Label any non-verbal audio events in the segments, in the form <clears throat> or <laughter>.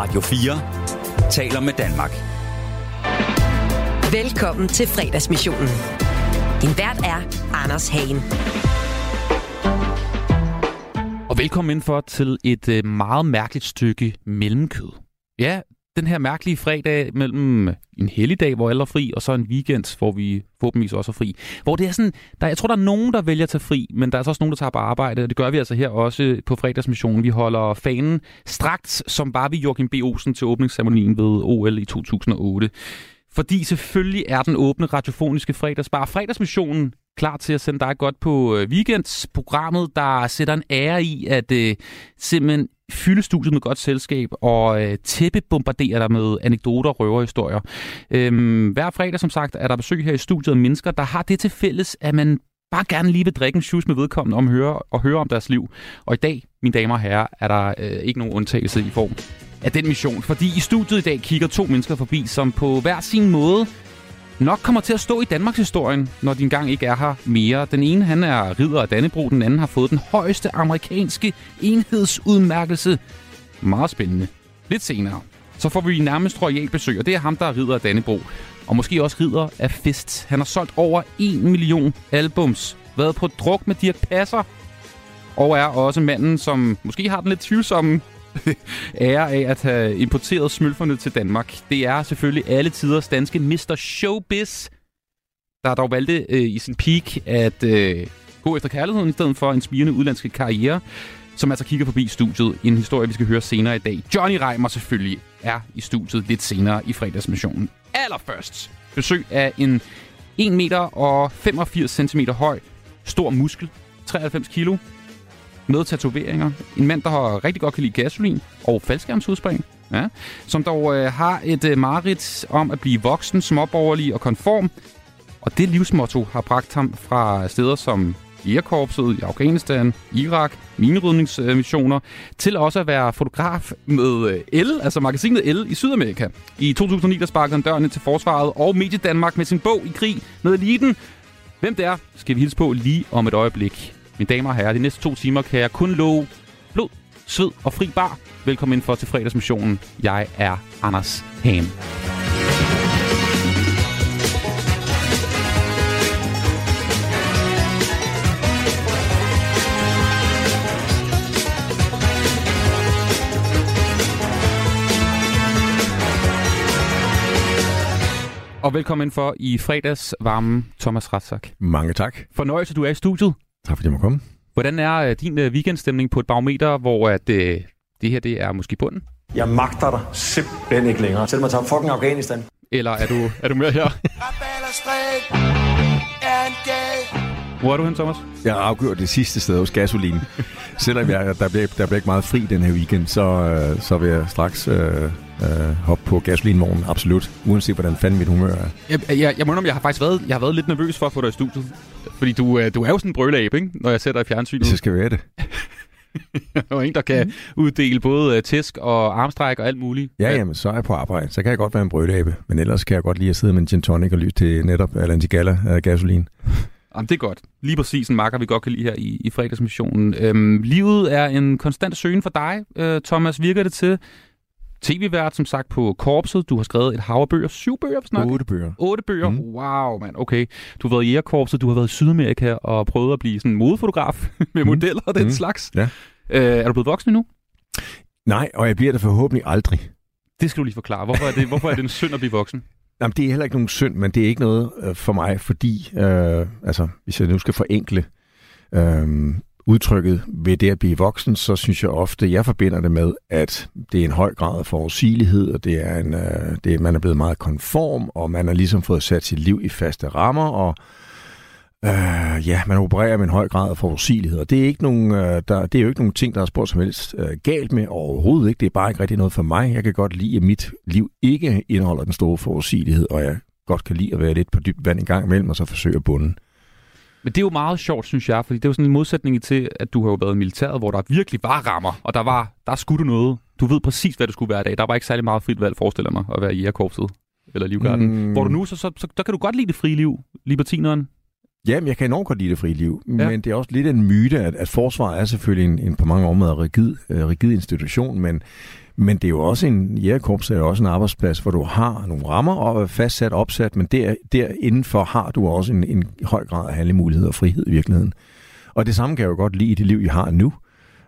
Radio 4 taler med Danmark. Velkommen til fredagsmissionen. Din vært er Anders Hagen. Og velkommen indenfor til et øh, meget mærkeligt stykke mellemkød. Ja, den her mærkelige fredag mellem en helligdag, hvor alle er fri, og så en weekend, hvor vi forhåbentlig også er fri. Hvor det er sådan, der, jeg tror, der er nogen, der vælger at tage fri, men der er altså også nogen, der tager på arbejde, og det gør vi altså her også på fredagsmissionen. Vi holder fanen strakt, som var vi Joachim B. Olsen til åbningsceremonien ved OL i 2008. Fordi selvfølgelig er den åbne radiofoniske fredagsbar fredagsmissionen klar til at sende dig godt på øh, weekendsprogrammet, der sætter en ære i at øh, simpelthen fylde studiet med godt selskab og øh, tæppebombardere dig med anekdoter og røverhistorier. Øhm, hver fredag, som sagt, er der besøg her i studiet af mennesker, der har det til fælles, at man bare gerne lige vil drikke en shoes med vedkommende om at høre, og høre om deres liv. Og i dag, mine damer og herrer, er der øh, ikke nogen undtagelse i form af den mission. Fordi i studiet i dag kigger to mennesker forbi, som på hver sin måde nok kommer til at stå i Danmarks historien, når din gang ikke er her mere. Den ene, han er ridder af Dannebro, den anden har fået den højeste amerikanske enhedsudmærkelse. Meget spændende. Lidt senere, så får vi nærmest royal besøg, og det er ham, der er ridder af Dannebro. Og måske også ridder af Fest. Han har solgt over 1 million albums, været på druk med Dirk Passer, og er også manden, som måske har den lidt tvivlsomme <laughs> ære af at have importeret smølferne til Danmark. Det er selvfølgelig alle tiders danske Mr. Showbiz, der dog valgte øh, i sin peak at øh, gå efter kærligheden i stedet for en spirende udlandske karriere, som altså kigger forbi studiet. En historie, vi skal høre senere i dag. Johnny Reimer selvfølgelig er i studiet lidt senere i fredagsmissionen. Allerførst besøg af en 1 meter og 85 cm høj, stor muskel, 93 kilo, med tatoveringer. En mand, der har rigtig godt kan lide gasolin og faldskærmsudspring. Ja, som dog øh, har et øh, mareridt om at blive voksen, småborgerlig og konform. Og det livsmotto har bragt ham fra steder som Jægerkorpset i Afghanistan, Irak, minerydningsmissioner, til også at være fotograf med øh, L, El, altså magasinet El i Sydamerika. I 2009 der sparkede han døren til forsvaret og Medie Danmark med sin bog i krig med eliten. Hvem det er, skal vi hilse på lige om et øjeblik. Mine damer og herrer, de næste to timer kan jeg kun love blod, sved og fri bar. Velkommen ind for til fredagsmissionen. Jeg er Anders Hagen. Og velkommen ind for i fredags varme Thomas Ratzak. Mange tak. Fornøjelse, du er i studiet. Tak fordi jeg må komme. Hvordan er uh, din uh, weekendstemning på et barometer, hvor at, uh, det her det er måske bunden? Jeg magter dig simpelthen ikke længere. Selv mig tager fucking Afghanistan. Eller er du, er du med her? Hvor er du hen, Thomas? Jeg har afgjort det sidste sted hos Gasolin. <laughs> Selvom jeg, der, bliver, der bliver ikke meget fri den her weekend, så, øh, så vil jeg straks øh, øh, hoppe på gasolinvognen, absolut. Uanset hvordan fanden mit humør er. Jeg, jeg, jeg må om, jeg har faktisk været, jeg har været lidt nervøs for at få dig i studiet. Fordi du, øh, du er jo sådan en brøleab, ikke? når jeg sætter i fjernsynet. Så skal være det. <laughs> og en, der kan uddele både øh, tæsk og armstræk og alt muligt. Ja, jamen, så er jeg på arbejde. Så kan jeg godt være en brølabe. Men ellers kan jeg godt lide at sidde med en gin tonic og lytte til netop Atlantigala af gasolin. Jamen, det er godt. Lige præcis en marker, vi godt kan lide her i, i fredagsmissionen. Øhm, livet er en konstant søgen for dig, øh, Thomas. Virker det til? TV-vært, som sagt, på Korpset. Du har skrevet et hav af bøger. Syv bøger, snakker Otte bøger. Otte bøger? Mm. Wow, mand. Okay. Du har været i Jægerkorpset, du har været i Sydamerika og prøvet at blive sådan en modefotograf <laughs> med modeller og den mm. slags. Ja. Øh, er du blevet voksen nu? Nej, og jeg bliver det forhåbentlig aldrig. Det skal du lige forklare. Hvorfor er det, hvorfor er det en synd at blive voksen? <laughs> Jamen, det er heller ikke nogen synd, men det er ikke noget øh, for mig, fordi, øh, altså, hvis jeg nu skal forenkle øh, udtrykket ved det at blive voksen, så synes jeg ofte, jeg forbinder det med, at det er en høj grad af forudsigelighed, og det er en, øh, det er, man er blevet meget konform, og man har ligesom fået sat sit liv i faste rammer, og Øh, ja, man opererer med en høj grad af forudsigelighed, og det er, ikke nogen, øh, der, det er jo ikke nogen ting, der er spurgt som helst øh, galt med overhovedet ikke. Det er bare ikke rigtig noget for mig. Jeg kan godt lide, at mit liv ikke indeholder den store forudsigelighed, og jeg godt kan lide at være lidt på dybt vand en gang imellem, og så forsøge at bunde. Men det er jo meget sjovt, synes jeg, fordi det er jo sådan en modsætning til, at du har jo været i militæret, hvor der virkelig var rammer, og der var, der skulle du noget. Du ved præcis, hvad det skulle være i dag. Der var ikke særlig meget frit valg, forestiller mig, at være i jægerkorpset eller livgarden. Mm. Hvor du nu, så, så, så, der kan du godt lide det frie liv, libertineren. Jamen, jeg kan enormt godt lide det frie liv, ja. men det er også lidt en myte, at, at forsvaret er selvfølgelig en, en på mange områder rigid, uh, rigid institution, men, men det er jo også en, jægerkorps er jo også en arbejdsplads, hvor du har nogle rammer og fastsat, opsat, men der, der indenfor har du også en, en høj grad af handlemulighed og frihed i virkeligheden. Og det samme kan jeg jo godt lide i det liv, jeg har nu.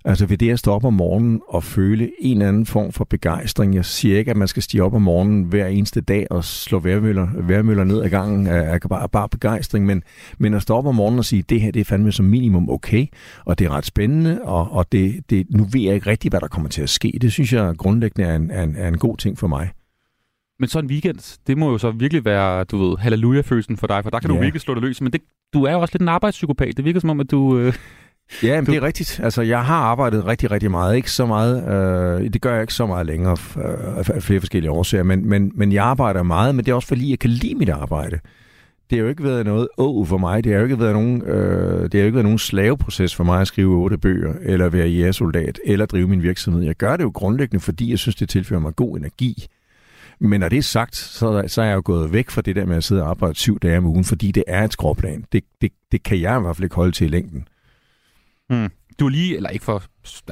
Altså ved det at stå op om morgenen og føle en eller anden form for begejstring. Jeg siger ikke, at man skal stige op om morgenen hver eneste dag og slå værmøller, værmøller ned ad gangen af bare, bare begejstring, men, men at stå op om morgenen og sige, det her det er fandme som minimum okay, og det er ret spændende, og, og det, det, nu ved jeg ikke rigtigt, hvad der kommer til at ske. Det synes jeg grundlæggende er en, er en, er en god ting for mig. Men så en weekend, det må jo så virkelig være, du ved, halleluja-følelsen for dig, for der kan ja. du virkelig slå det løs. Men det, du er jo også lidt en arbejdspsykopat. Det virker som om, at du... Øh Ja, men det er rigtigt. Altså, jeg har arbejdet rigtig, rigtig meget. Ikke så meget. Øh, det gør jeg ikke så meget længere øh, af flere forskellige årsager. Men, men, men jeg arbejder meget, men det er også fordi, jeg kan lide mit arbejde. Det har jo ikke været noget å for mig. Det har jo ikke været nogen, øh, det har jo ikke været nogen slaveproces for mig at skrive otte bøger, eller være jægersoldat, eller drive min virksomhed. Jeg gør det jo grundlæggende, fordi jeg synes, det tilfører mig god energi. Men når det er sagt, så, så er jeg jo gået væk fra det der med at sidde og arbejde syv dage om ugen, fordi det er et skråplan. Det, det, det kan jeg i hvert fald ikke holde til i længden. Mm. Du lige, eller ikke for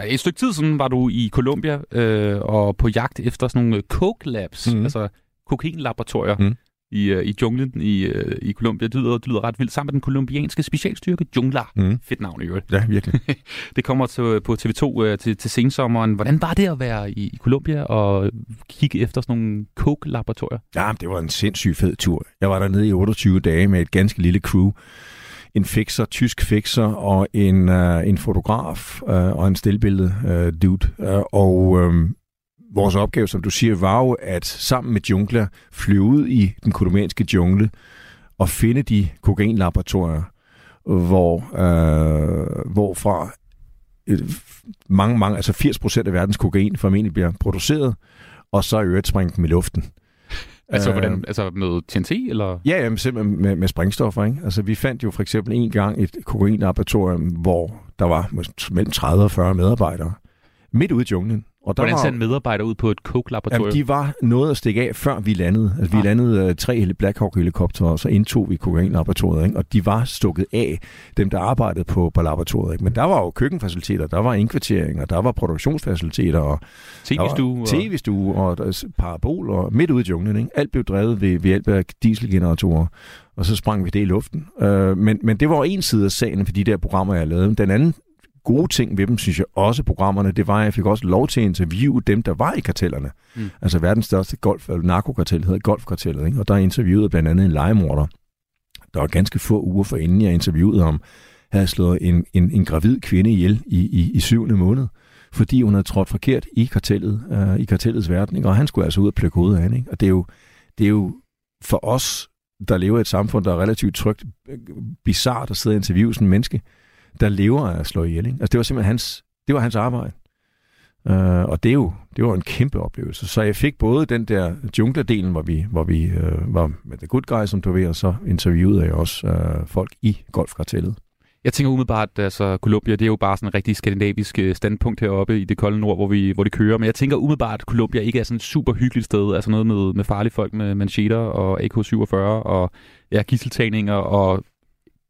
et stykke tid siden, var du i Colombia øh, og på jagt efter sådan nogle coke labs, mm. altså kokainlaboratorier mm. i, uh, i junglen i, uh, i Colombia. Det lyder, det lyder ret vildt. Sammen med den kolumbianske specialstyrke Jungla. Mm. Fedt navn i øvrigt. Ja, virkelig. <laughs> det kommer til, på TV2 uh, til, til sensommeren. Hvordan var det at være i, i Colombia og kigge efter sådan nogle coke-laboratorier? Ja, det var en sindssygt fed tur. Jeg var der nede i 28 dage med et ganske lille crew en fixer, tysk fixer og en, uh, en fotograf uh, og en stillbillede uh, dude. Uh, og uh, vores opgave, som du siger, var jo at sammen med jungler flyve ud i den kolumbianske jungle og finde de kokainlaboratorier, hvor, uh, hvorfra mange, mange, altså 80% af verdens kokain formentlig bliver produceret, og så i øvrigt springe dem i luften. Altså, hvordan, øh, altså med TNT, eller? Ja, jamen, simpelthen med, med sprængstoffer. Ikke? Altså, vi fandt jo for eksempel en gang et kokainlaboratorium, hvor der var mellem 30 og 40 medarbejdere midt ude i junglen. Og der Hvordan ser en medarbejder ud på et coke-laboratorium? Jamen, de var noget at stikke af, før vi landede. Altså, vi ah. landede uh, tre Black Hawk-helikoptere, og så indtog vi kokain-laboratoriet. Ikke? Og de var stukket af, dem der arbejdede på, på laboratoriet. Ikke? Men der var jo køkkenfaciliteter, der var indkvarteringer, der var produktionsfaciliteter, og TV-stue, og, TV-stue og, og parabol, og midt ude i junglen. Ikke? Alt blev drevet ved, ved hjælp af dieselgeneratorer og så sprang vi det i luften. Uh, men, men det var en side af sagen for de der programmer, jeg lavede. Den anden gode ting ved dem, synes jeg også, programmerne, det var, at jeg fik også lov til at interviewe dem, der var i kartellerne. Mm. Altså verdens største golf, eller narkokartel hedder Golfkartellet, ikke? og der interviewede blandt andet en legemorder, der var ganske få uger for inden jeg interviewede ham, havde slået en, en, en gravid kvinde ihjel i, i, i syvende måned, fordi hun havde trådt forkert i kartellet, øh, i kartellets verden, ikke? og han skulle altså ud og plukke hovedet af hende. Ikke? Og det er, jo, det er jo for os, der lever i et samfund, der er relativt trygt, bizart at sidde og interviewe sådan en menneske, der lever af at slå ihjel. Ikke? Altså, det var simpelthen hans, det var hans arbejde. Uh, og det, er jo, det var en kæmpe oplevelse. Så jeg fik både den der junglerdelen, hvor vi, hvor vi uh, var med The Good Guy, som du ved, og så interviewede jeg også uh, folk i golfkartellet. Jeg tænker umiddelbart, altså Columbia, det er jo bare sådan en rigtig skandinavisk standpunkt heroppe i det kolde nord, hvor vi, hvor de kører. Men jeg tænker umiddelbart, at Columbia ikke er sådan et super hyggeligt sted. Altså noget med, med farlige folk med mancheter og AK-47 og ja, gisseltagninger og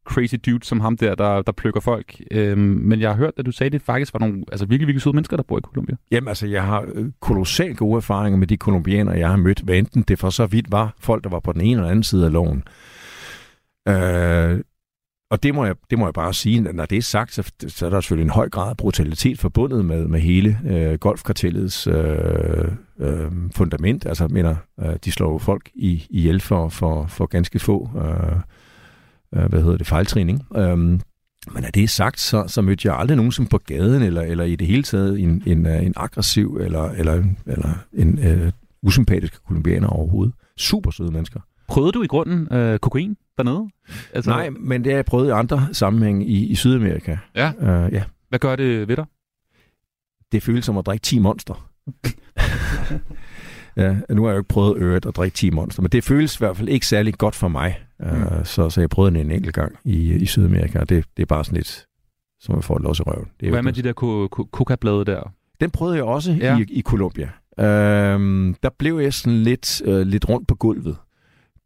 crazy dude som ham der, der, der plukker folk. Øhm, men jeg har hørt, at du sagde, at det faktisk var nogle altså, virkelig, virkelig søde mennesker, der bor i Colombia. Jamen altså, jeg har øh, kolossalt gode erfaringer med de kolumbianere, jeg har mødt, hvad enten det for så vidt var folk, der var på den ene eller anden side af loven. Øh, og det må, jeg, det må jeg bare sige, når det er sagt, så, så er der selvfølgelig en høj grad af brutalitet forbundet med, med hele øh, golfkartellets øh, øh, fundament. Altså, mener, øh, de slår folk i, ihjel for, for, for ganske få øh, øh, hvad hedder det, fejltræning. Øhm, men er det sagt, så, så mødte jeg aldrig nogen som på gaden, eller, eller i det hele taget en, en, øh, en aggressiv, eller, eller, eller en øh, usympatisk kolumbianer overhovedet. Super søde mennesker. Prøvede du i grunden øh, kokain dernede? Altså... Nej, men det har jeg prøvet i andre sammenhæng i, i Sydamerika. Ja. Øh, ja. Hvad gør det ved dig? Det føles som at drikke 10 monster. <laughs> Ja, nu har jeg jo ikke prøvet øret at drikke 10 monster, men det føles i hvert fald ikke særlig godt for mig. Mm. Uh, så, så jeg prøvede den en enkelt gang i, i Sydamerika, og det, det er bare sådan lidt, som at få et los i røven. Det er Hvad med de der coca-blade der? Den prøvede jeg også ja. i, i Colombia. Uh, der blev jeg sådan lidt, uh, lidt rundt på gulvet.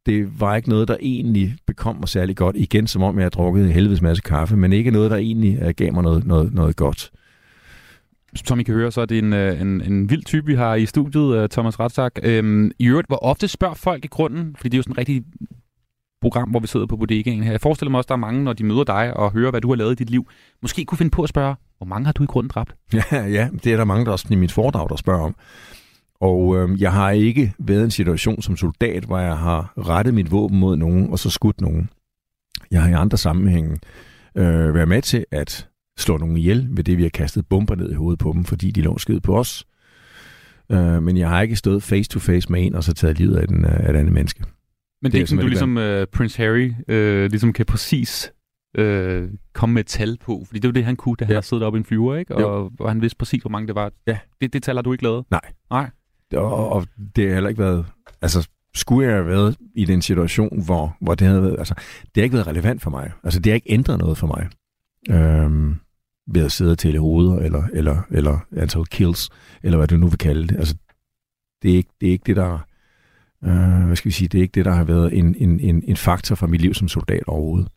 Det var ikke noget, der egentlig bekom mig særlig godt. Igen, som om jeg havde drukket en helvedes masse kaffe, men ikke noget, der egentlig uh, gav mig noget, noget, noget godt. som I kan høre, så er det en, øh, en, en vild type, vi har i studiet, øh, Thomas Ratzak. Øhm, I øvrigt, hvor ofte spørger folk i grunden, fordi det er jo sådan en rigtig program, hvor vi sidder på bodegaen her. Jeg forestiller mig også, at der er mange, når de møder dig og hører, hvad du har lavet i dit liv, måske kunne finde på at spørge, hvor mange har du i grunden dræbt? Ja, ja det er der mange, der også i mit foredrag, der spørger om. Og øh, jeg har ikke været i en situation som soldat, hvor jeg har rettet mit våben mod nogen, og så skudt nogen. Jeg har i andre sammenhænge øh, været med til at slå nogen ihjel ved det, vi har kastet bomber ned i hovedet på dem, fordi de lå skid på os. Øh, men jeg har ikke stået face to face med en, og så taget livet af, den, øh, af et andet menneske. Men det, er ikke sådan, du ligesom uh, Prince Harry uh, ligesom kan præcis uh, komme med et tal på, fordi det var det, han kunne, da han ja. siddet oppe i en flyver, ikke? Og, og han vidste præcis, hvor mange det var. Ja. Det, det tal har du ikke lavet? Nej. Nej. Og, og det har heller ikke været... Altså, skulle jeg have været i den situation, hvor, hvor det havde været... Altså, det har ikke været relevant for mig. Altså, det har ikke ændret noget for mig. Øhm, ved at sidde og tælle hoveder, eller, eller, eller antal kills, eller hvad du nu vil kalde det. Altså, det er ikke det, er ikke det der... Øh, hvad skal vi sige? Det er ikke det, der har været en, en, en, en faktor for mit liv som soldat overhovedet.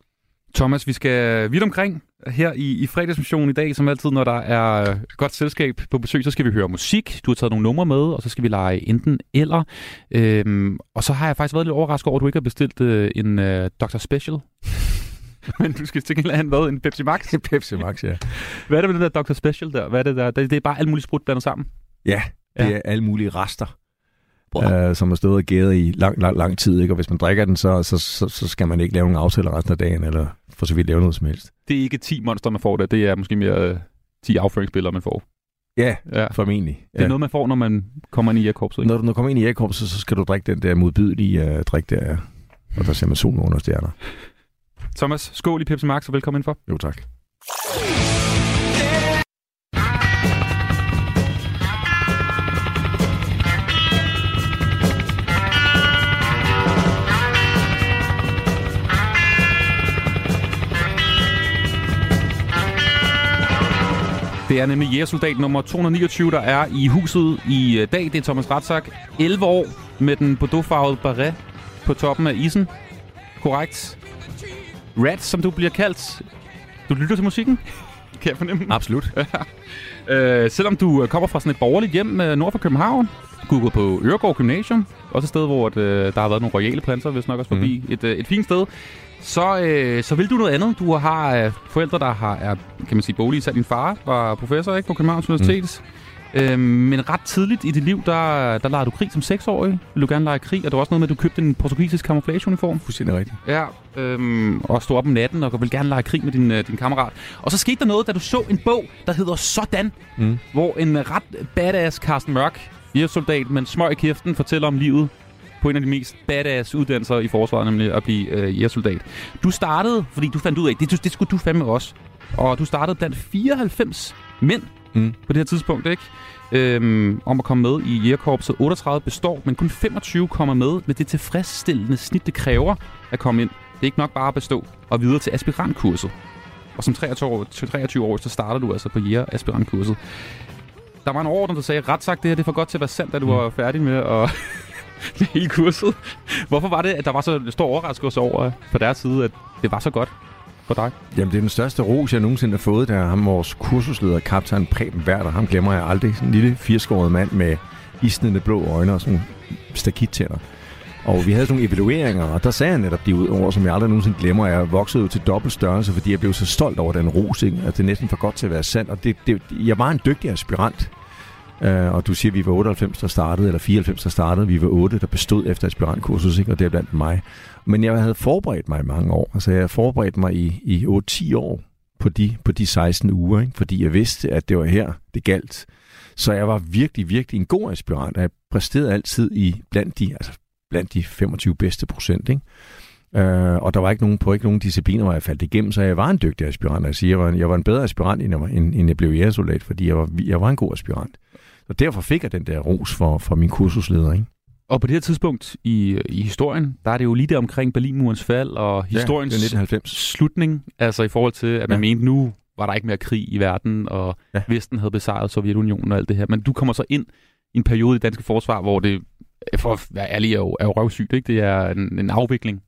Thomas, vi skal vidt omkring her i, i fredagsmissionen i dag, som altid, når der er godt selskab på besøg, så skal vi høre musik. Du har taget nogle numre med, og så skal vi lege enten eller. Øhm, og så har jeg faktisk været lidt overrasket over, at du ikke har bestilt øh, en øh, Dr. Special. <laughs> Men du skal til gengæld have hvad? En Pepsi Max? En <laughs> Pepsi Max, ja. Hvad er det med det der Dr. Special der? Hvad er det der? Det, det er bare alt muligt sprut blandet sammen? Ja, det ja. er alle mulige rester uh, som har stået og gæret i lang, lang, lang tid. Ikke? Og hvis man drikker den, så, så, så, så skal man ikke lave nogen aftaler resten af dagen, eller for så vidt lave noget som helst. Det er ikke 10 monster, man får der. Det er måske mere uh, 10 afføringsbilleder, man får. Ja, ja. formentlig. Det er ja. noget, man får, når man kommer ind i jægerkorpset. Når du når kommer ind i jægerkorpset, så skal du drikke den der modbydelige uh, drik der, og der ser man solen under stjerner. Thomas, skål i Pepsi Max, og velkommen for. Jo, tak. Det er nemlig jægersoldat nummer 229, der er i huset i øh, dag. Det er Thomas Ratzak. 11 år med den bordeauxfarvede barret på toppen af isen. Korrekt. Rat, som du bliver kaldt. Du lytter til musikken? <laughs> Kan jeg fornemme? Absolut. <laughs> øh, selvom du kommer fra sådan et borgerligt hjem øh, nord for København, du gået på Øregård Gymnasium, også et sted, hvor øh, der har været nogle royale planter, hvis nok også forbi. Mm. Et, øh, et fint sted så, øh, så vil du noget andet. Du har øh, forældre, der har, er, kan man sige, bolig. Så din far var professor ikke, på Københavns Universitet. Mm. Øh, men ret tidligt i dit liv, der, der legede du krig som seksårig. Vil du gerne lege krig? Og det var også noget med, at du købte en portugisisk camouflageuniform. Fuldstændig rigtigt. Ja, øhm, og stod op om natten og ville gerne lege krig med din, øh, din kammerat. Og så skete der noget, da du så en bog, der hedder Sådan, mm. hvor en ret badass Carsten Mørk, soldat med en smøg i kæften, fortæller om livet på en af de mest badass uddannelser i forsvaret, nemlig at blive øh, jægersoldat. Du startede, fordi du fandt ud af, det, det skulle du fandme også. Og du startede blandt 94 mænd mm. på det her tidspunkt, ikke? Øhm, om at komme med i jægerkorpset. 38 består, men kun 25 kommer med med det tilfredsstillende snit, det kræver at komme ind. Det er ikke nok bare at bestå og videre til aspirantkurset. Og som 23 år, 23 år så starter du altså på jæger aspirantkurset. Der var en ordner, der sagde, ret sagt, det her det er for godt til at være sandt, da du mm. var færdig med at hele kurset. Hvorfor var det, at der var så stor overraskelse over øh, på deres side, at det var så godt for dig? Jamen, det er den største ros, jeg nogensinde har fået, der ham vores kursusleder, kaptajn Preben Werther. Ham glemmer jeg aldrig. Sådan en lille firskåret mand med isnende blå øjne og sådan stakittænder. Og vi havde sådan nogle evalueringer, og der sagde jeg netop de ord, som jeg aldrig nogensinde glemmer. Jeg voksede ud til dobbelt størrelse, fordi jeg blev så stolt over den ros, ikke? at det er næsten for godt til at være sandt. Og det, det, jeg var en dygtig aspirant. Uh, og du siger, at vi var 98, der startede, eller 94, der startede. Vi var 8, der bestod efter aspirantkursus, ikke? og det er blandt mig. Men jeg havde forberedt mig i mange år. Altså, jeg havde forberedt mig i, i 8-10 år på de, på de 16 uger, ikke? fordi jeg vidste, at det var her, det galt. Så jeg var virkelig, virkelig en god aspirant, og jeg præsterede altid i blandt de, altså blandt de 25 bedste procent. Ikke? Uh, og der var ikke nogen, på ikke nogen discipliner, hvor jeg faldt igennem, så jeg var en dygtig aspirant. Jeg, siger, jeg, var en, jeg var en bedre aspirant, end jeg, var, end, end jeg blev jægersoldat, fordi jeg var, jeg var en god aspirant. Og derfor fik jeg den der ros for, for min kursusleder, ikke? Og på det her tidspunkt i, i historien, der er det jo lige der omkring Berlinmurens fald og historiens ja, 1990. slutning, altså i forhold til, at man ja. mente, nu var der ikke mere krig i verden, og ja. Vesten havde besejret Sovjetunionen og alt det her. Men du kommer så ind i en periode i danske forsvar, hvor det, for at være ærlig, er jo, er jo røvsygt, ikke? Det er en, en afvikling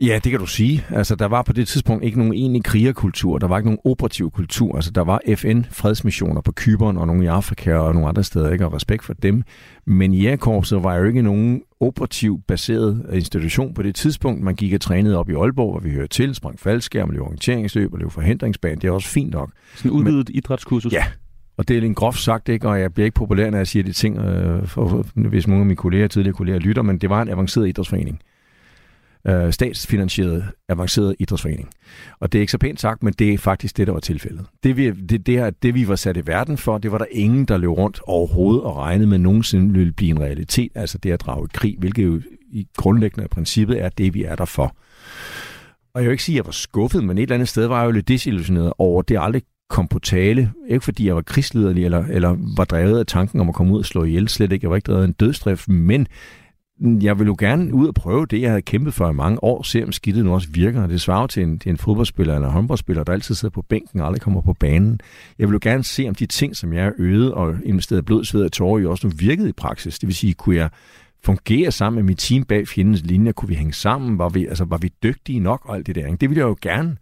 Ja, det kan du sige. Altså, der var på det tidspunkt ikke nogen egentlig krigerkultur. Der var ikke nogen operativ kultur. Altså, der var FN-fredsmissioner på Kyberen og nogle i Afrika og nogle andre steder, ikke? Og respekt for dem. Men jægerkorpset var jo ikke nogen operativ baseret institution på det tidspunkt. Man gik og trænede op i Aalborg, hvor vi hørte til, sprang faldskærm, løb orienteringsløb og løb forhindringsbane. Det er også fint nok. Sådan en udvidet Men, idrætskursus? Ja, og det er en groft sagt, ikke? og jeg bliver ikke populær, når jeg siger de ting, øh, for, hvis nogle af mine kolleger, tidligere kolleger lytter, men det var en avanceret idrætsforening øh, statsfinansieret, avanceret idrætsforening. Og det er ikke så pænt sagt, men det er faktisk det, der var tilfældet. Det vi, det, det, her, det, vi var sat i verden for, det var der ingen, der løb rundt overhovedet og regnede med nogensinde ville blive en realitet, altså det at drage i krig, hvilket jo i grundlæggende princippet er det, vi er der for. Og jeg vil ikke sige, at jeg var skuffet, men et eller andet sted var jeg jo lidt desillusioneret over, at det aldrig kom på tale. Ikke fordi jeg var krigsliderlig eller, eller var drevet af tanken om at komme ud og slå ihjel. Slet ikke. Jeg var ikke drevet af en dødstrift, men jeg vil jo gerne ud og prøve det, jeg havde kæmpet for i mange år, se om skidtet nu også virker. Det svarer til en, til en fodboldspiller eller en håndboldspiller, der altid sidder på bænken og aldrig kommer på banen. Jeg vil jo gerne se, om de ting, som jeg øvet og investeret blod, sved og tårer i, også nu virkede i praksis. Det vil sige, kunne jeg fungere sammen med mit team bag fjendens linje? Kunne vi hænge sammen? Var vi, altså, var vi dygtige nok og alt det der? Det ville jeg jo gerne,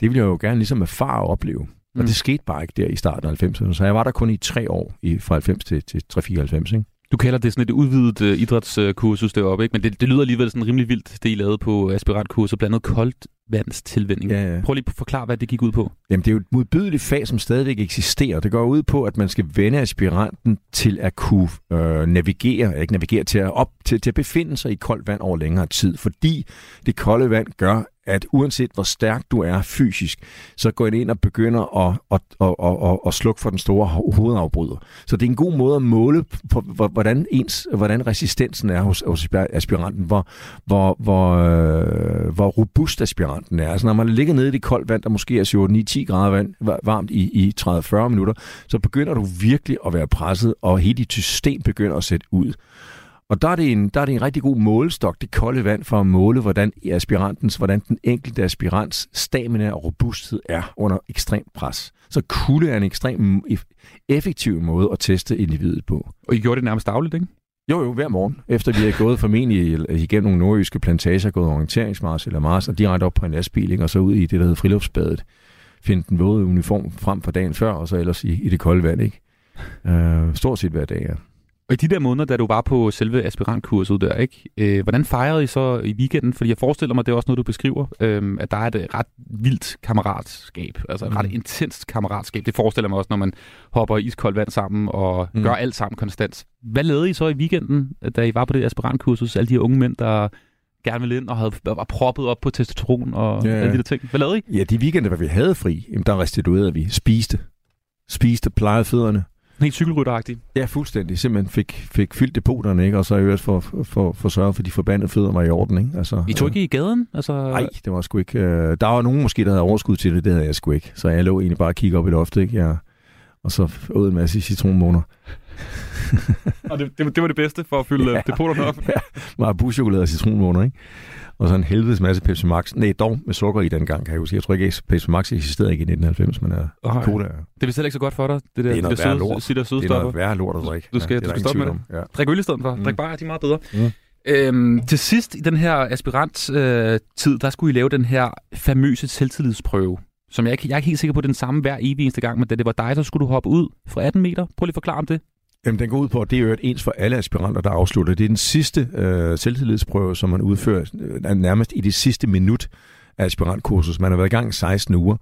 det ville jeg jo gerne ligesom erfare og opleve. Mm. Og det skete bare ikke der i starten af 90'erne, så jeg var der kun i tre år, i, fra 90 til, til 394, ikke? Du kalder det sådan et udvidet uh, idrætskursus deroppe, ikke? men det, det lyder alligevel sådan rimelig vildt, det I lavede på aspirantkurset, blandt andet koldt vandstilvinding. Ja, ja. Prøv lige at forklare, hvad det gik ud på. Jamen, det er jo et modbydeligt fag, som stadigvæk eksisterer. Det går ud på, at man skal vende aspiranten til at kunne øh, navigere, ikke navigere, til at, op, til, til at befinde sig i koldt vand over længere tid, fordi det kolde vand gør, at uanset hvor stærk du er fysisk, så går det ind og begynder at, at, at, at, at, at slukke for den store hovedafbryder. Så det er en god måde at måle på, hvordan, ens, hvordan resistensen er hos, hos aspiranten, hvor, hvor, hvor, øh, hvor robust aspiranten er. Altså når man ligger nede i det koldt vand, der måske er 7-9-10 grader vand, varmt i, i 30-40 minutter, så begynder du virkelig at være presset, og hele dit system begynder at sætte ud. Og der er, det en, der er det en rigtig god målestok, det kolde vand, for at måle, hvordan aspirantens, hvordan den enkelte aspirants stamina og robusthed er under ekstrem pres. Så kulde er en ekstrem effektiv måde at teste individet på. Og I gjorde det nærmest dagligt, ikke? Jo, jo, hver morgen. Efter vi havde gået formentlig igennem nogle nordjyske plantager, gået orienteringsmars eller mars, og direkte op på en lastbil, ikke? og så ud i det, der hedder friluftsbadet. Finde den våde uniform frem for dagen før, og så ellers i, i det kolde vand. Ikke? Uh, stort set hver dag, ja. Og i de der måneder, da du var på selve aspirantkurset der, ikke? Øh, hvordan fejrede I så i weekenden? Fordi jeg forestiller mig, det er også noget, du beskriver, øh, at der er et ret vildt kammeratskab, altså et mm. ret intenst kammeratskab. Det forestiller mig også, når man hopper i iskoldt vand sammen og mm. gør alt sammen konstant. Hvad lavede I så i weekenden, da I var på det aspirantkursus? Alle de her unge mænd, der gerne ville ind og havde, var proppet op på testosteron og ja, alle de der ting. Hvad lavede I? Ja, de weekender, hvor vi havde fri, der restituerede vi. Spiste. Spiste, plejede fødderne Helt cykelrytteragtig. Ja, fuldstændig. Simpelthen fik, fik fyldt depoterne, ikke? og så i øvrigt for, for, for sørge for, at de forbandede fødder var i orden. Ikke? Altså, I tog ikke i gaden? Altså... Nej, det var sgu ikke. Øh, der var nogen måske, der havde overskud til det, det havde jeg sgu ikke. Så jeg lå egentlig bare og kigge op i loftet, ikke? Jeg, og så ud en masse citronmåner. og det, det, det, var det bedste for at fylde <laughs> ja, depoterne op? <laughs> ja, meget buschokolade og citronmåner, ikke? Og så en helvedes masse Pepsi Max. Nej, dog med sukker i den gang, kan jeg huske. Jeg tror ikke, at Pepsi Max eksisterede ikke i 1990, men er uh, cola. Det er vist ikke så godt for dig, det der, det er noget værre lort. Det er noget værre lort at drikke. Du skal, ja, du skal stoppe med det. Ja. Drik øl i stedet for. Mm. Drik bare, de er meget bedre. Mm. Øhm, til sidst i den her aspirant-tid, øh, der skulle I lave den her famøse selvtillidsprøve, som jeg ikke, jeg er ikke helt sikker på den samme hver evig eneste gang, men da det var dig, så skulle du hoppe ud fra 18 meter. Prøv lige at forklare om det. Jamen, den går ud på, at det er jo et ens for alle aspiranter, der afslutter. Det er den sidste øh, selvtillidsprøve, som man udfører øh, nærmest i det sidste minut af aspirantkursus. Man har været i gang 16 uger,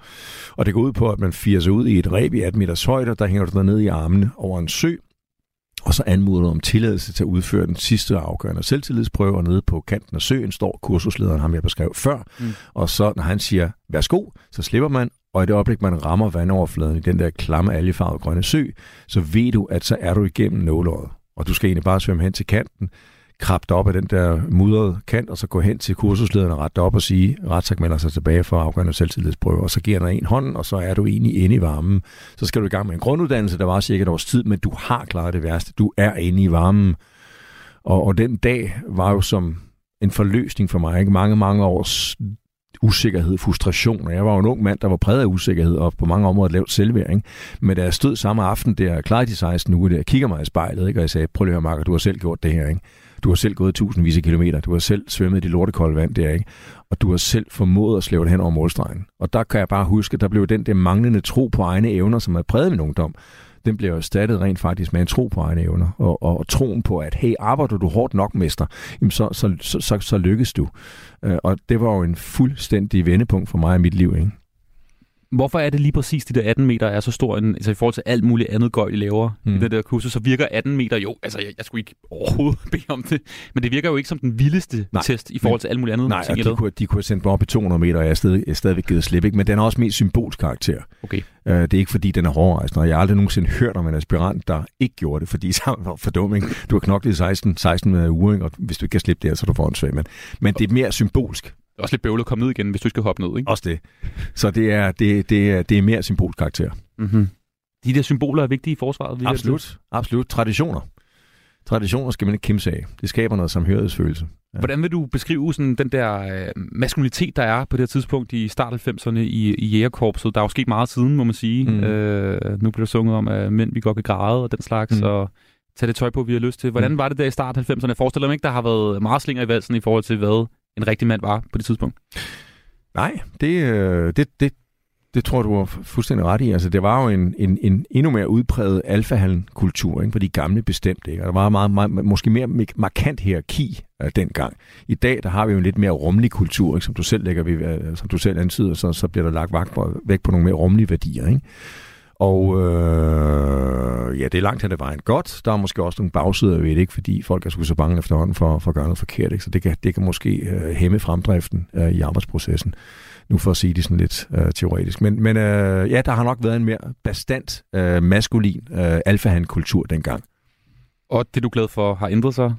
og det går ud på, at man firer sig ud i et ræb i 18 meters højde, der hænger du ned i armene over en sø, og så anmoder du om tilladelse til at udføre den sidste afgørende selvtillidsprøve, og nede på kanten af søen står kursuslederen, ham jeg beskrev før, mm. og så når han siger, værsgo, så slipper man, og i det øjeblik, man rammer vandoverfladen i den der klamme algefarvede grønne sø, så ved du, at så er du igennem nålåret. Og du skal egentlig bare svømme hen til kanten, krabbe op af den der mudrede kant, og så gå hen til kursuslederen og rette op og sige, retsak melder sig tilbage for afgørende selvtillidsprøve, og så giver der en hånd, og så er du egentlig inde i varmen. Så skal du i gang med en grunduddannelse, der var cirka et års tid, men du har klaret det værste. Du er inde i varmen. Og, og den dag var jo som en forløsning for mig. Ikke? Mange, mange års usikkerhed, frustration. Og jeg var jo en ung mand, der var præget af usikkerhed og på mange områder lavt selvværing. Men da jeg stod samme aften der, klar de 16 uger der, kigger mig i spejlet, ikke? og jeg sagde, prøv lige at høre, Marker, du har selv gjort det her. Ikke? Du har selv gået tusindvis af kilometer. Du har selv svømmet i det lortekolde vand der, ikke? Og du har selv formået at slæve det hen over målstregen. Og der kan jeg bare huske, der blev den der manglende tro på egne evner, som er præget min ungdom, den bliver erstattet rent faktisk med en tro på egne evner. Og, og, troen på, at hey, arbejder du hårdt nok, mester, jamen så, så, så, så, så lykkes du. Øh, og det var jo en fuldstændig vendepunkt for mig i mit liv, ikke? Hvorfor er det lige præcis, de der 18 meter er så stor, en, altså i forhold til alt muligt andet gøjl, I laver mm. i det der kursus, så virker 18 meter jo, altså jeg, jeg skulle ikke overhovedet <laughs> bede om det, men det virker jo ikke som den vildeste nej, test i forhold til alt muligt andet. Nej, ting, de, kunne, de kunne have sendt mig op i 200 meter, og jeg er, stadig, stadigvæk givet slip, ikke? men den har også mest symbolsk karakter. Okay. Uh, det er ikke fordi, den er hårdrejsende, og jeg har aldrig nogensinde hørt om en aspirant, der ikke gjorde det, fordi <laughs> så var for dum, ikke? Du har knoklet i 16, 16 uger, ikke? og hvis du ikke kan slippe det, så er du foran svag. Men, men det er mere symbolsk er også lidt bøvlet at komme ned igen, hvis du skal hoppe ned, ikke? Også det. Så det er, det, det er, det er mere symbolkarakter. Mm-hmm. De der symboler er vigtige i forsvaret? Absolut. Absolut. Traditioner. Traditioner skal man ikke kimse af. Det skaber noget samhørighedsfølelse. Ja. Hvordan vil du beskrive sådan den der øh, maskulinitet, der er på det her tidspunkt i start 90'erne i, i jægerkorpset? Der er jo sket meget siden, må man sige. Mm. Øh, nu bliver der sunget om, at mænd vi godt kan græde og den slags, mm. og tage det tøj på, vi har lyst til. Hvordan mm. var det der i start 90'erne? Jeg forestiller mig ikke, der har været meget slinger i valsen i forhold til, hvad en rigtig mand var på det tidspunkt? Nej, det, øh, det, det, det tror du var fuldstændig ret i. Altså, det var jo en, en, en endnu mere udpræget alfahallen-kultur ikke, for de gamle bestemt. Ikke? Og der var meget, meget, måske mere markant hierarki uh, dengang. I dag der har vi jo en lidt mere rummelig kultur, ikke? som du selv lægger, uh, som du selv antyder, så, så bliver der lagt vagt på, væk på nogle mere rummelige værdier. Ikke? Og øh, ja, det er langt hen ad vejen godt. Der er måske også nogle bagsider ved det, ikke? fordi folk er sgu så bange efterhånden for, for at gøre noget forkert. Ikke? Så det kan, det kan måske øh, hæmme fremdriften øh, i arbejdsprocessen. Nu for at sige det sådan lidt øh, teoretisk. Men, men øh, ja, der har nok været en mere bestandt, øh, maskulin øh, alfahan-kultur dengang. Og det, du er glad for, har ændret sig?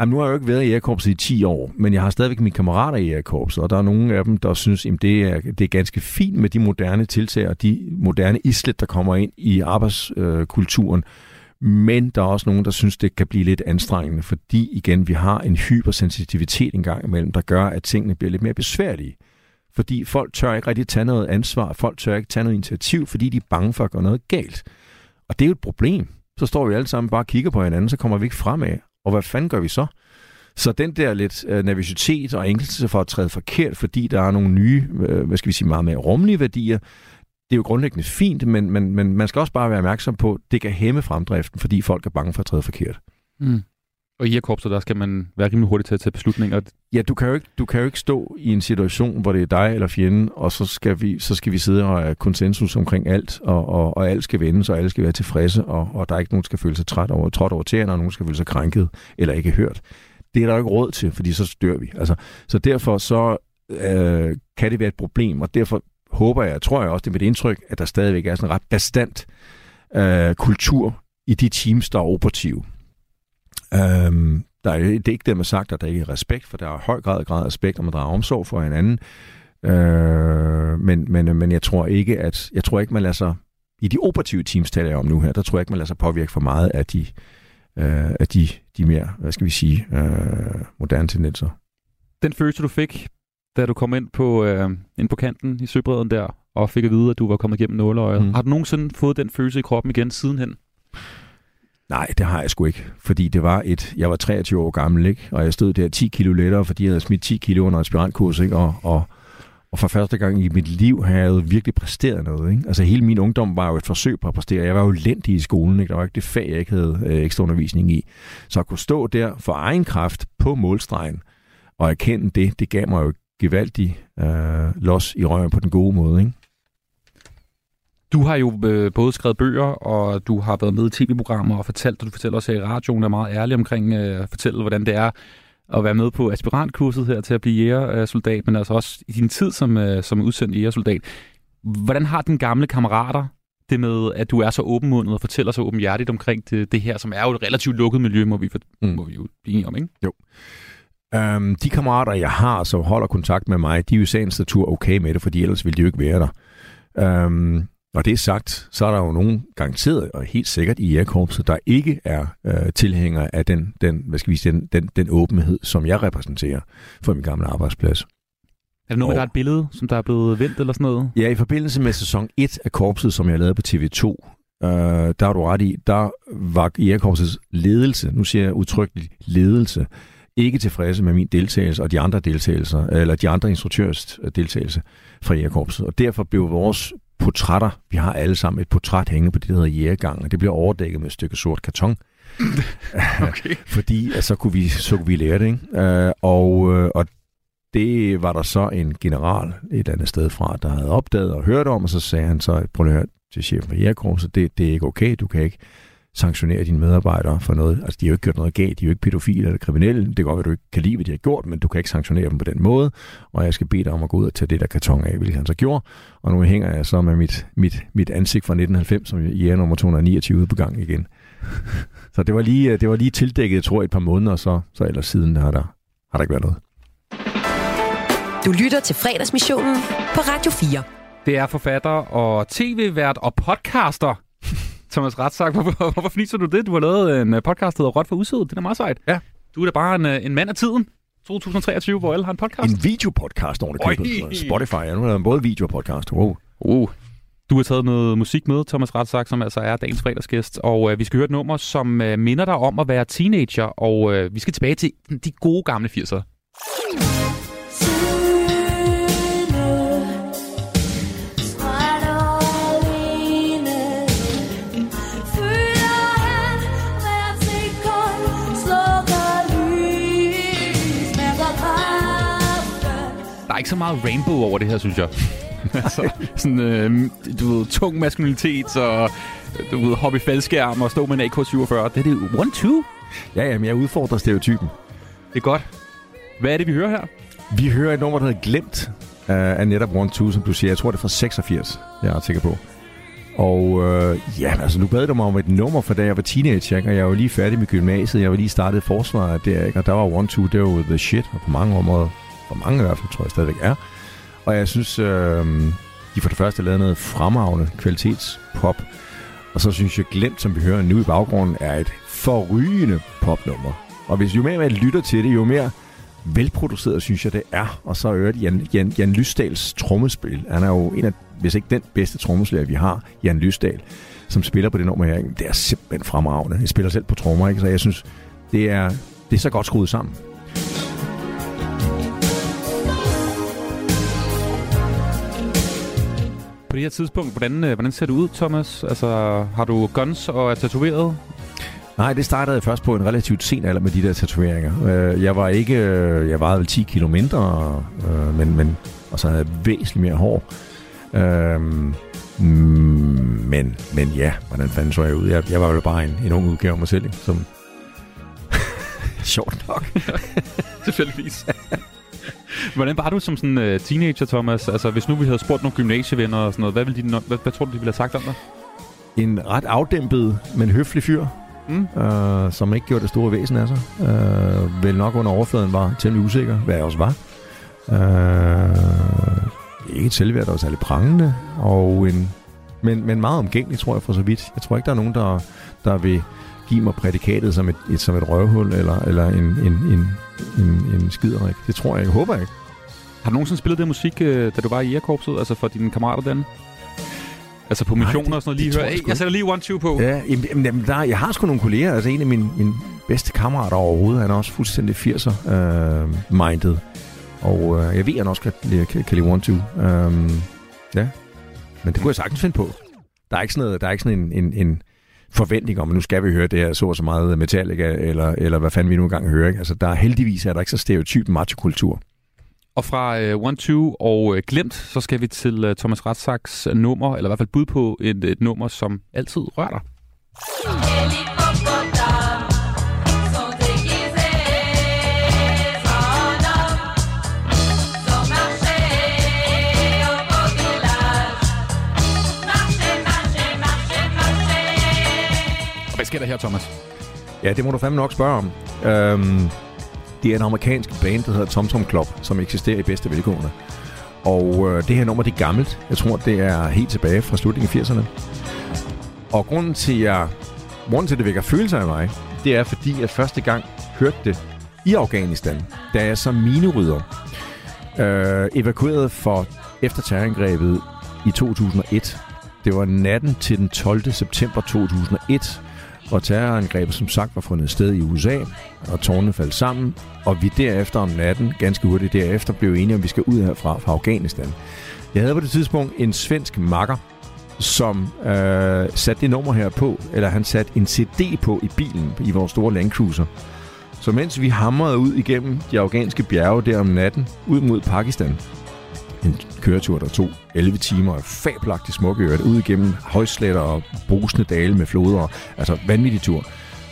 Jamen, nu har jeg jo ikke været i Jægerkorpset i 10 år, men jeg har stadigvæk mine kammerater i Jægerkorpset, og der er nogle af dem, der synes, at det er, det er ganske fint med de moderne tiltag og de moderne islet, der kommer ind i arbejdskulturen. Men der er også nogen, der synes, det kan blive lidt anstrengende, fordi igen, vi har en hypersensitivitet engang imellem, der gør, at tingene bliver lidt mere besværlige. Fordi folk tør ikke rigtig tage noget ansvar, folk tør ikke tage noget initiativ, fordi de er bange for at gøre noget galt. Og det er jo et problem. Så står vi alle sammen bare og kigger på hinanden, så kommer vi ikke fremad. Og hvad fanden gør vi så? Så den der lidt øh, nervøsitet og ængstelse for at træde forkert, fordi der er nogle nye, øh, hvad skal vi sige, meget mere rummelige værdier, det er jo grundlæggende fint, men, men, men man skal også bare være opmærksom på, at det kan hæmme fremdriften, fordi folk er bange for at træde forkert. Mm. Og i korpset, der skal man være rimelig hurtig til at tage beslutninger. Ja, du kan, jo ikke, du kan jo ikke stå i en situation, hvor det er dig eller fjenden, og så skal vi, så skal vi sidde og have konsensus omkring alt, og, og, og alt skal vende, så alle skal være tilfredse, og, og der er ikke nogen, der skal føle sig træt over, trådt over tæerne, og nogen skal føle sig krænket eller ikke hørt. Det er der jo ikke råd til, fordi så dør vi. Altså, så derfor så øh, kan det være et problem, og derfor håber jeg, tror jeg også, det er mit indtryk, at der stadigvæk er sådan en ret bestandt øh, kultur i de teams, der er operative. Øhm, der er, det er ikke det, man sagt, at der ikke er respekt, for der er høj grad, grad respekt, og man drager omsorg for hinanden. Øh, men, men, men jeg tror ikke, at jeg tror ikke, man lader sig i de operative teams, taler jeg om nu her, der tror jeg ikke, man lader sig påvirke for meget af de, øh, af de, de mere, hvad skal vi sige, øh, moderne tendenser. Den følelse, du fik, da du kom ind på, øh, ind på kanten i Søbredden der, og fik at vide, at du var kommet igennem nåleøjet. Mm. Har du nogensinde fået den følelse i kroppen igen sidenhen? Nej, det har jeg sgu ikke. Fordi det var et... Jeg var 23 år gammel, ikke? Og jeg stod der 10 kilo lettere, fordi jeg havde smidt 10 kilo under aspirantkurs, ikke? Og, og, og for første gang i mit liv har jeg virkelig præsteret noget. Ikke? Altså hele min ungdom var jo et forsøg på at præstere. Jeg var jo lendig i skolen. Ikke? Der var ikke det fag, jeg ikke havde øh, ekstra undervisning i. Så at kunne stå der for egen kraft på målstregen og erkende det, det gav mig jo gevaldig øh, los i røven på den gode måde. Ikke? Du har jo øh, både skrevet bøger, og du har været med i tv-programmer og fortalt, og du fortæller også her i radioen, er meget ærlig omkring øh, at fortælle, hvordan det er at være med på aspirantkurset her til at blive jægersoldat, men altså også i din tid som, øh, som udsendt jægersoldat. Hvordan har den gamle kammerater det med, at du er så åbenmundet og fortæller så åbenhjertigt omkring det, det her, som er jo et relativt lukket miljø, må vi, for, mm. må vi jo blive enige om, ikke? Jo. Um, de kammerater, jeg har, som holder kontakt med mig, de er jo i sagens natur okay med det, fordi ellers ville de jo ikke være der. Um, når det er sagt, så er der jo nogen garanteret og helt sikkert i jægerkorpset, der ikke er øh, tilhængere af den, den, hvad skal vi sige, den, den, den åbenhed, som jeg repræsenterer for min gamle arbejdsplads. Er det noget med, der er et billede, som der er blevet vendt eller sådan noget? Ja, i forbindelse med sæson 1 af Korpset, som jeg lavede på TV2, øh, der har du ret i, der var Jægerkorpsets ledelse, nu siger jeg udtrykkeligt ledelse, ikke tilfredse med min deltagelse og de andre deltagelser, eller de andre instruktørs deltagelse fra Jægerkorpset. Og derfor blev vores portrætter, vi har alle sammen et portræt hængende på det, der hedder Jægergang, og det bliver overdækket med et stykke sort karton. <laughs> Okay. <laughs> Fordi at så kunne vi, så kunne vi lære det, ikke? Øh, og, øh, og det var der så en general et andet sted fra, der havde opdaget og hørt om, og så sagde han så, prøv at høre til chefen for Jægerkorpset, det, det er ikke okay, du kan ikke sanktionere dine medarbejdere for noget. Altså, de har jo ikke gjort noget galt, de er jo ikke pædofile eller kriminelle. Det kan godt være, at du ikke kan lide, hvad de har gjort, men du kan ikke sanktionere dem på den måde. Og jeg skal bede dig om at gå ud og tage det der karton af, hvilket han så gjorde. Og nu hænger jeg så med mit, mit, mit ansigt fra 1990, som i er nummer 229 ude på gang igen. <laughs> så det var lige, det var lige tildækket, jeg tror, et par måneder, og så, så ellers siden har der, har der ikke været noget. Du lytter til fredagsmissionen på Radio 4. Det er forfatter og tv-vært og podcaster. Thomas Ratzak, hvorfor, <laughs> hvorfor fniser du det? Du har lavet en øh, podcast, der hedder Rot for Usødet. Det er meget sejt. Ja. Du er da bare en, øh, en mand af tiden. 2023, hvor alle har en podcast. En videopodcast over det købet. Spotify, ja, nu er der både video og podcast. Wow. Uh. Du har taget noget musik med, Thomas Ratzak, som altså er dagens fredagsgæst. Og øh, vi skal høre et nummer, som øh, minder dig om at være teenager. Og øh, vi skal tilbage til de gode gamle 80'ere. Er ikke så meget rainbow over det her, synes jeg. <laughs> altså, sådan, øh, du ved, tung maskulinitet, og du ved, hoppe i faldskærm og stå med en AK-47. Det er det one two. Ja, ja, men jeg udfordrer stereotypen. Det er godt. Hvad er det, vi hører her? Vi hører et nummer, der hedder Glemt uh, af netop One Two, som du siger. Jeg tror, det er fra 86, jeg er ret sikker på. Og øh, ja, altså nu bad du mig om et nummer, for da jeg var teenager, ikke? og jeg var lige færdig med gymnasiet. Jeg var lige startet forsvaret der, ikke? og der var One Two, det var jo the shit, og på mange områder, for mange i hvert fald, tror jeg stadigvæk er. Og jeg synes, øh, de for det første lavede noget fremragende kvalitetspop. Og så synes jeg, Glemt, som vi hører nu i baggrunden, er et forrygende popnummer. Og hvis jo mere man lytter til det, jo mere velproduceret, synes jeg, det er. Og så øvrigt Jan, Jan, Jan Lysdals trommespil. Han er jo en af, hvis ikke den bedste trommeslager, vi har, Jan Lysdal, som spiller på det nummer her. Det er simpelthen fremragende. Jeg spiller selv på trommer, ikke? så jeg synes, det er, det er så godt skruet sammen. Det her tidspunkt, hvordan, øh, hvordan ser det ud, Thomas? Altså, har du guns og er tatoveret? Nej, det startede jeg først på en relativt sen alder med de der tatoveringer. Øh, Jeg var ikke, øh, jeg vejede vel 10 kilo mindre, men, men, og så havde jeg væsentligt mere hår. Men, men ja, hvordan fanden så jeg ud? Jeg, jeg var jo bare en, en ung udgave af mig selv, ikke? som... <laughs> Sjovt nok. <laughs> Tilfældigvis. Hvordan var du som sådan uh, teenager, Thomas? Altså, hvis nu vi havde spurgt nogle gymnasievenner og sådan noget, hvad, ville de, hvad, hvad tror du, de ville have sagt om dig? En ret afdæmpet, men høflig fyr, Mm. øh, som ikke gjorde det store væsen af sig. Øh, vel nok under overfladen var temmelig usikker, hvad jeg også var. Øh, ikke et selvværd, der var særlig prangende, og en, men, men meget omgængelig, tror jeg, for så vidt. Jeg tror ikke, der er nogen, der, der vil give mig prædikatet som et, et, som et røvhul, eller, eller en, en, en, en, en skiderik. Det tror jeg ikke. Håber jeg ikke. Har du nogensinde spillet det musik, øh, da du var i jægerkorpset? Altså for dine kammerater den? Altså på Nej, missioner det- og sådan noget? Lige tror høre, jeg sgu jeg sætter lige one two på. Ja, jamen, jamen, der, jeg har sgu nogle kolleger. Altså en af mine, mine bedste kammerater overhovedet, han er også fuldstændig 80'er øh, minded. Og øh, jeg ved, at han også kan, kan, kan lide One Two. Um, ja, men det kunne jeg sagtens finde på. Der er ikke sådan, noget, der er ikke sådan en, en, en forventning om, at nu skal vi høre det her så og så meget Metallica, eller, eller hvad fanden vi nu engang hører. Ikke? Altså, der er heldigvis er der ikke så stereotyp machokultur. Og fra øh, One Two og øh, Glemt, så skal vi til øh, Thomas Ratzaks nummer, eller i hvert fald bud på et, et nummer, som altid rører dig. Sker der her, Thomas? Ja, det må du fandme nok spørge om. Øhm, det er en amerikansk band, der hedder Tom Tom Club, som eksisterer i bedste velgående. Og øh, det her nummer, det er gammelt. Jeg tror, det er helt tilbage fra slutningen af 80'erne. Og grunden til, jeg, grunden til, at det vækker følelser af mig, det er, fordi jeg første gang hørte det i Afghanistan, da jeg som minerydder øh, evakuerede for efter terrorangrebet i 2001. Det var natten til den 12. september 2001, hvor terrorangrebet som sagt var fundet sted i USA, og tårne faldt sammen, og vi derefter om natten, ganske hurtigt derefter, blev enige om, at vi skal ud herfra fra Afghanistan. Jeg havde på det tidspunkt en svensk makker, som øh, satte det nummer her på, eller han satte en CD på i bilen i vores store Land Cruiser. Så mens vi hamrede ud igennem de afghanske bjerge der om natten, ud mod Pakistan, en køretur, der tog 11 timer, og fabelagtigt smukke øret, ud igennem højsletter og brusende dale med floder, altså vanvittig tur.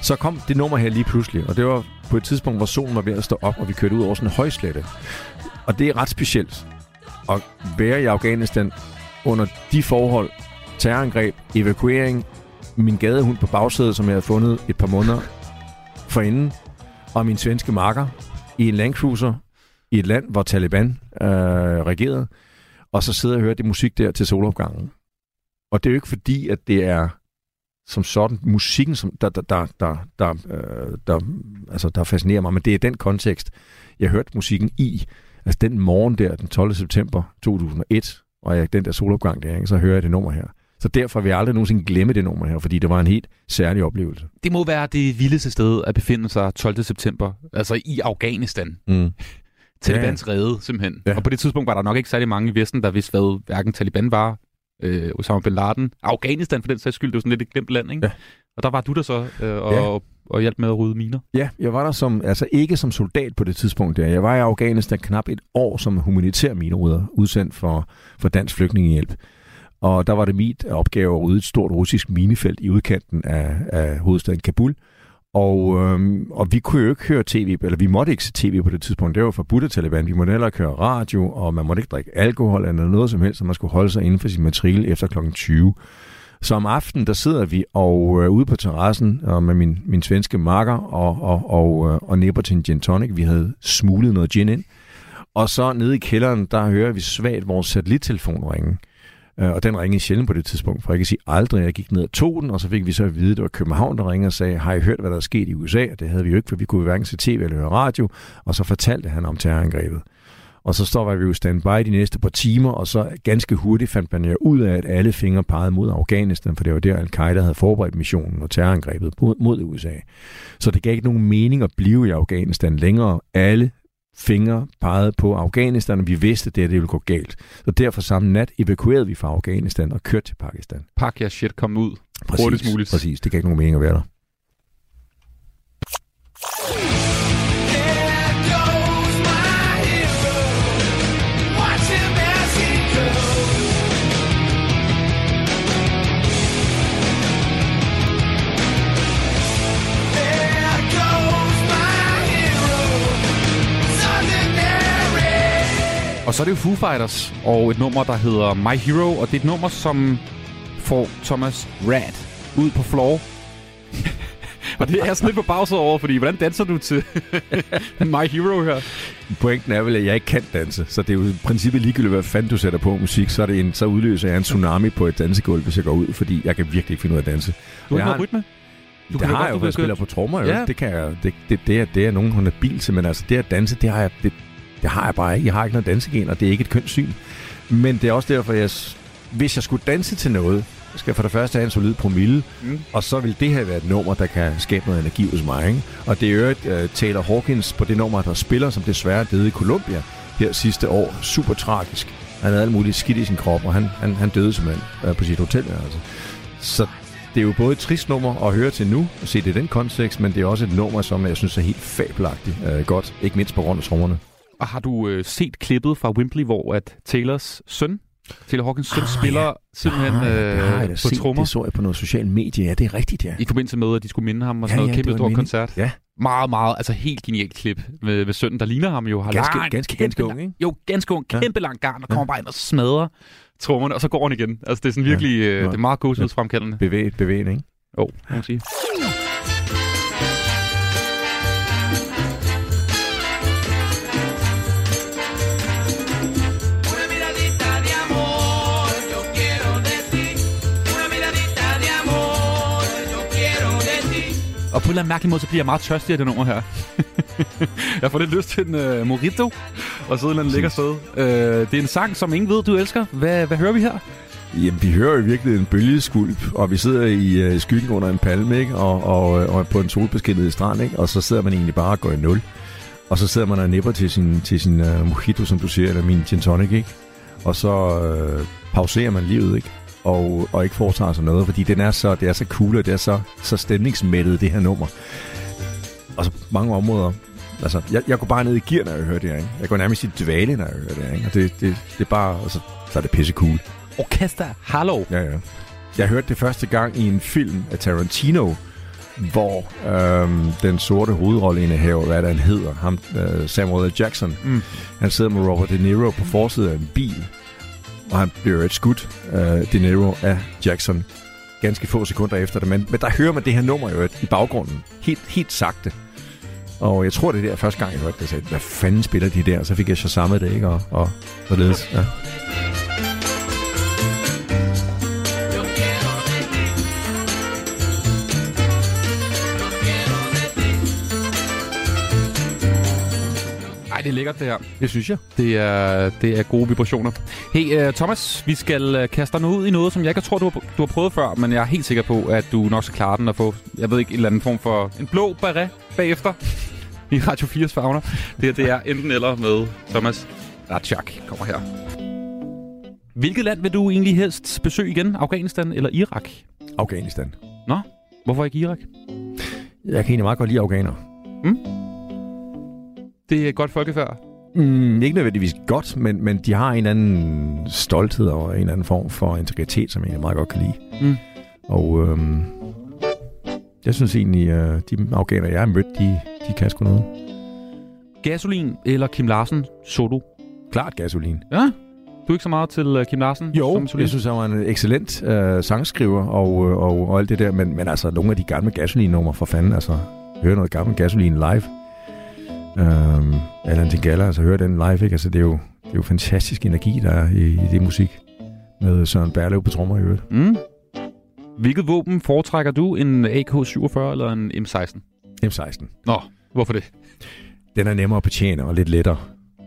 Så kom det nummer her lige pludselig, og det var på et tidspunkt, hvor solen var ved at stå op, og vi kørte ud over sådan en højslette. Og det er ret specielt at være i Afghanistan under de forhold, terrorangreb, evakuering, min gadehund på bagsædet, som jeg havde fundet et par måneder forinden, og min svenske makker i en Land Cruiser i et land, hvor Taliban øh, regerede, og så sidder og hører det musik der til solopgangen. Og det er jo ikke fordi, at det er som sådan musikken, som der, der, der, der, der, øh, der, altså, der fascinerer mig, men det er den kontekst, jeg hørte musikken i. Altså den morgen der, den 12. september 2001, og jeg, den der solopgang der, ikke, så hører jeg det nummer her. Så derfor vil jeg aldrig nogensinde glemme det nummer her, fordi det var en helt særlig oplevelse. Det må være det vildeste sted at befinde sig 12. september, altså i Afghanistan. Mm. Talibans ja. rede, simpelthen. Ja. Ja. Og på det tidspunkt var der nok ikke særlig mange i Vesten, der vidste, hvad hverken Taliban var, øh, Osama Bin Laden, Afghanistan for den sags skyld, det var sådan lidt et glemt land, ikke? Ja. Og der var du der så øh, og, Ja. og, og hjalp med at rydde miner. Ja, jeg var der som, altså ikke som soldat på det tidspunkt der. Jeg var i Afghanistan knap et år som humanitær minerydder, udsendt for, for Dansk Flygtningehjælp. Og der var det mit opgave at rydde et stort russisk minefelt i udkanten af, af hovedstaden Kabul. Og, øhm, og vi kunne jo ikke høre tv, eller vi måtte ikke se tv på det tidspunkt. Det var forbudt af Taliban. Vi måtte heller ikke høre radio, og man måtte ikke drikke alkohol eller noget som helst, så man skulle holde sig inden for sin matrikel efter kl. 20. Så om aftenen, der sidder vi og øh, ude på terrassen og med min, min svenske makker og, og, og, øh, og nipper til en gin tonic. Vi havde smuglet noget gin ind. Og så nede i kælderen, der hører vi svagt vores satellittelefon ringe. Øh, Øh, og den ringede sjældent på det tidspunkt, for jeg kan sige aldrig. Jeg gik ned og tog den, og så fik vi så at vide, at det var København, der ringede og sagde, har I hørt, hvad der er sket i USA? Og det havde vi jo ikke, for vi kunne hverken se tv eller høre radio. Og så fortalte han om terrorangrebet. Og så står vi jo standby de næste par timer, og så ganske hurtigt fandt man jo ud af, at alle fingre pegede mod Afghanistan, for det var der, al-Qaida havde forberedt missionen og terrorangrebet mod, mod USA. Så det gav ikke nogen mening at blive i Afghanistan længere. Alle fingre pegede på Afghanistan, og vi vidste, at det, her, det ville gå galt. Så derfor samme nat evakuerede vi fra Afghanistan og kørte til Pakistan. Pak jeres shit, kom ud. Præcis, Hurtigst muligt. Præcis, det gav ikke nogen mening at være der. Og så er det jo Foo Fighters, og et nummer, der hedder My Hero, og det er et nummer, som får Thomas Rad ud på floor. <laughs> og det er sådan lidt på bagsædet over, fordi hvordan danser du til <laughs> My Hero her? Pointen er vel, at jeg ikke kan danse, så det er jo i princippet ligegyldigt, hvad fanden du sætter på musik, så, er det en, så udløser jeg en tsunami på et dansegulv, hvis jeg går ud, fordi jeg kan virkelig ikke finde ud af at danse. Du har Jeg ikke har- noget rytme? Du kan det har godt- jeg jo, jeg spiller på trommer, jo. Ja. Det, kan jeg, det, det, det, er, det er nogen, hun er bil til, men altså det at danse, det har jeg, det, det har jeg bare ikke. Jeg har ikke noget dansegen, og det er ikke et kønt syn. Men det er også derfor, jeg, hvis jeg skulle danse til noget, så skal jeg for det første have en solid promille, Mm. og så vil det her være et nummer, der kan skabe noget energi hos mig. Ikke? Og det er jo uh, Taylor Hawkins på det nummer, der spiller, som desværre døde i Colombia her sidste år. Super tragisk. Han havde alt muligt skidt i sin krop, og han, han, han døde simpelthen uh, på sit hotel. Altså. Så det er jo både et trist nummer at høre til nu, og se det i den kontekst, men det er også et nummer, som jeg synes er helt fabelagtigt uh, godt. Ikke mindst på grund af trommerne. Og har du øh, set klippet fra Wembley, hvor at Taylors søn, Taylor Hawkins søn, Ah, spiller ja. simpelthen Ah, det har jeg øh, på set. trommer? Det så jeg på noget social medie. Ja, det er rigtigt, ja. I forbindelse med, at de skulle minde ham og Ja, sådan noget ja, kæmpe stor koncert. Ja. Meget, meget, altså helt genialt klip med, med sønnen, der ligner ham jo. Har Ganske- lang, ganske, ganske ung, ikke? Jo, ganske ung, Ja. kæmpe lang garn, og Ja. kommer bare ind og smadrer trommerne, og så går han igen. Altså det er sådan Ja. virkelig, øh, Ja. det er meget gåsehudsfremkaldende. Bevæget, bevægende, ikke? Jo, må man sige. Og på en eller anden mærkelig måde, så bliver jeg meget tørstig af det nummer her. <laughs> jeg får lidt lyst til en uh, øh, mojito, og sidde en lækker sted. Uh, det er en sang, som ingen ved, du elsker. Hvad, hvad hører vi her? Jamen, vi hører jo virkelig en bølgeskulp, og vi sidder i uh, skyggen under en palme, ikke? Og, og, og på en solbeskinnet strand, ikke? og så sidder man egentlig bare og går i nul. Og så sidder man og nipper til sin, til sin uh, mojito, som du siger, eller min gin tonic, ikke? Og så uh, pauserer man livet, ikke? Og, og ikke foretager sig noget, fordi den er så, det er så cool, og det er så, så stemningsmættet, det her nummer. Og så mange områder. Altså, jeg, jeg går bare ned i gear, når jeg hører det her, ikke? Jeg går nærmest i dvale, når jeg hører det her, ikke? Og det, det, det er bare, altså, så er det pisse cool. Orkester Hallo. Ja, ja. Jeg hørte det første gang i en film af Tarantino, hvor øhm, den sorte hovedrolleindehaver, hvad der han hedder, ham, øh, Samuel L. Jackson, Mm. han sidder med Robert De Niro på forsiden af en bil, og han bliver et skudt, øh, De Niro af Jackson, ganske få sekunder efter det. Men, men der hører man det her nummer jo i baggrunden, helt, helt sagte. Og jeg tror, det er der første gang, jeg hørte det, jeg sagde, hvad fanden spiller de der? Så fik jeg så samme det, ikke? Og, og således, ja. Det er lækkert det her. Det synes jeg. Det er, det er gode vibrationer. Hey, uh, Thomas, vi skal uh, kaste dig nu ud i noget, som jeg ikke tror, du har, du har prøvet før, men jeg er helt sikker på, at du nok skal klare den og få, jeg ved ikke, en eller anden form for en blå beret bagefter <laughs> i Radio 4's fagner. Det, her, det er enten eller med Thomas Ratchak. Kommer her. Hvilket land vil du egentlig helst besøge igen? Afghanistan eller Irak? Afghanistan. Nå, hvorfor ikke Irak? Jeg kan egentlig meget godt lide afghanere. Det er godt folkefærd. Mm, ikke nødvendigvis godt, men, men de har en anden stolthed og en eller anden form for integritet, som jeg egentlig meget godt kan lide. Mm. Og øhm, jeg synes egentlig, øh, de afghanere, jeg har mødt, de, de kan sgu noget. Gasolin eller Kim Larsen solo? Klart gasolin. Ja, du er ikke så meget til uh, Kim Larsen? Jo, som solist? jeg synes, han var en excellent øh, sangskriver og, øh, og, og alt det der, men, men altså nogle af de gamle gasolin-numre for fanden, altså høre noget gammel gasolin live. Øhm, Alan Tingala, altså høre den live, ikke? Altså det er jo, det er jo fantastisk energi, der er i, i det musik. Med Søren Berlev på trommer i øvrigt. Mm. Hvilket våben foretrækker du? En AK-47 eller en M16? M16. Nå, hvorfor det? Den er nemmere at betjene og lidt lettere.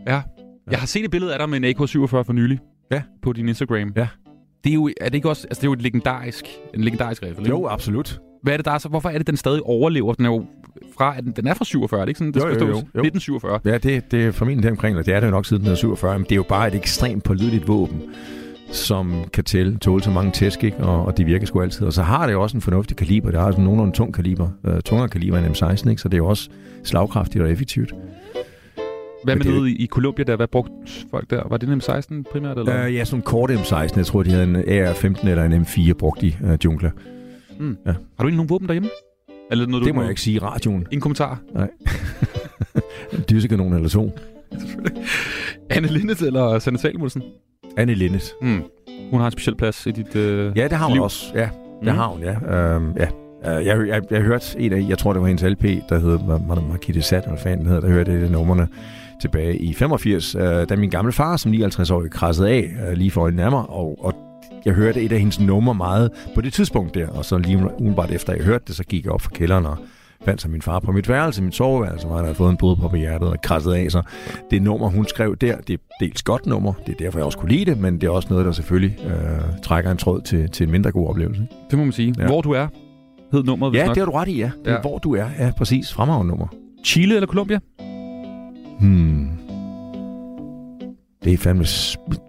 Ja. Jeg har set et billede af dig med en AK-47 for nylig. Ja. På din Instagram. Ja. Det er jo, er det ikke også, altså det er jo et legendarisk, en legendarisk riffel, ikke? Jo, absolut. Hvad er det der er så, hvorfor er det, den stadig overlever? Den er jo fra, at den, den er fra 47, er det ikke sådan, det Jo, skal jo, jo, jo. 1947. Ja, det, det er formentlig omkring, og det er det jo nok siden den er 47, men det er jo bare et ekstremt pålideligt våben, som kan tælle, tåle så mange tæsk, ikke? Og, og det virker sgu altid. Og så har det jo også en fornuftig kaliber. Det har sådan nogenlunde tung kaliber, øh, tungere kaliber end M16, ikke? Så det er jo også slagkraftigt og effektivt. Hvad med nede i, Colombia der? Hvad brugte folk der? Var det en M16 primært? Eller? Øh, ja, sådan en kort M16. Jeg tror, de havde en AR-15 eller en M4 brugt i øh, jungler. mm. ja. Har du egentlig nogle våben derhjemme? Eller noget, Det du må jeg ikke sige i radioen. Ingen kommentar. <laughs> En dyssekanon eller to. <laughs> Anne Lindet eller Sanne Salmussen? Anne Linnet. Mm. Hun har en speciel plads i dit... Øh... Ja, det har hun Liv. også. Ja, det Mm. har hun, ja. Øhm, ja. Øh, Jeg, jeg, jeg hørte en af, jeg tror det var hendes LP, der hed Marquis Sat, eller fanden den hedder, der hørte jeg det numrene tilbage i 85, øh, da min gamle far som 59-årig krassede af øh, lige for øjnene af mig, og, og jeg hørte et af hendes numre meget på det tidspunkt der, og så lige umiddelbart efter jeg hørte det, så gik jeg op fra kælderen og fandt så min far på mit værelse, mit soveværelse, hvor han havde fået en blodprop i hjertet og krasset af sig. Det nummer, hun skrev der, det er dels godt nummer, det er derfor, jeg også kunne lide det, men det er også noget, der selvfølgelig øh, trækker en tråd til, til en mindre god oplevelse. Det må man sige. Ja. Hvor du er, hed nummeret. Ja, nok. det har du ret i, ja. Det er, Ja. hvor du er. Ja, præcis. Fremragende nummer. Chile eller Colombia? Hmm. Det er fandme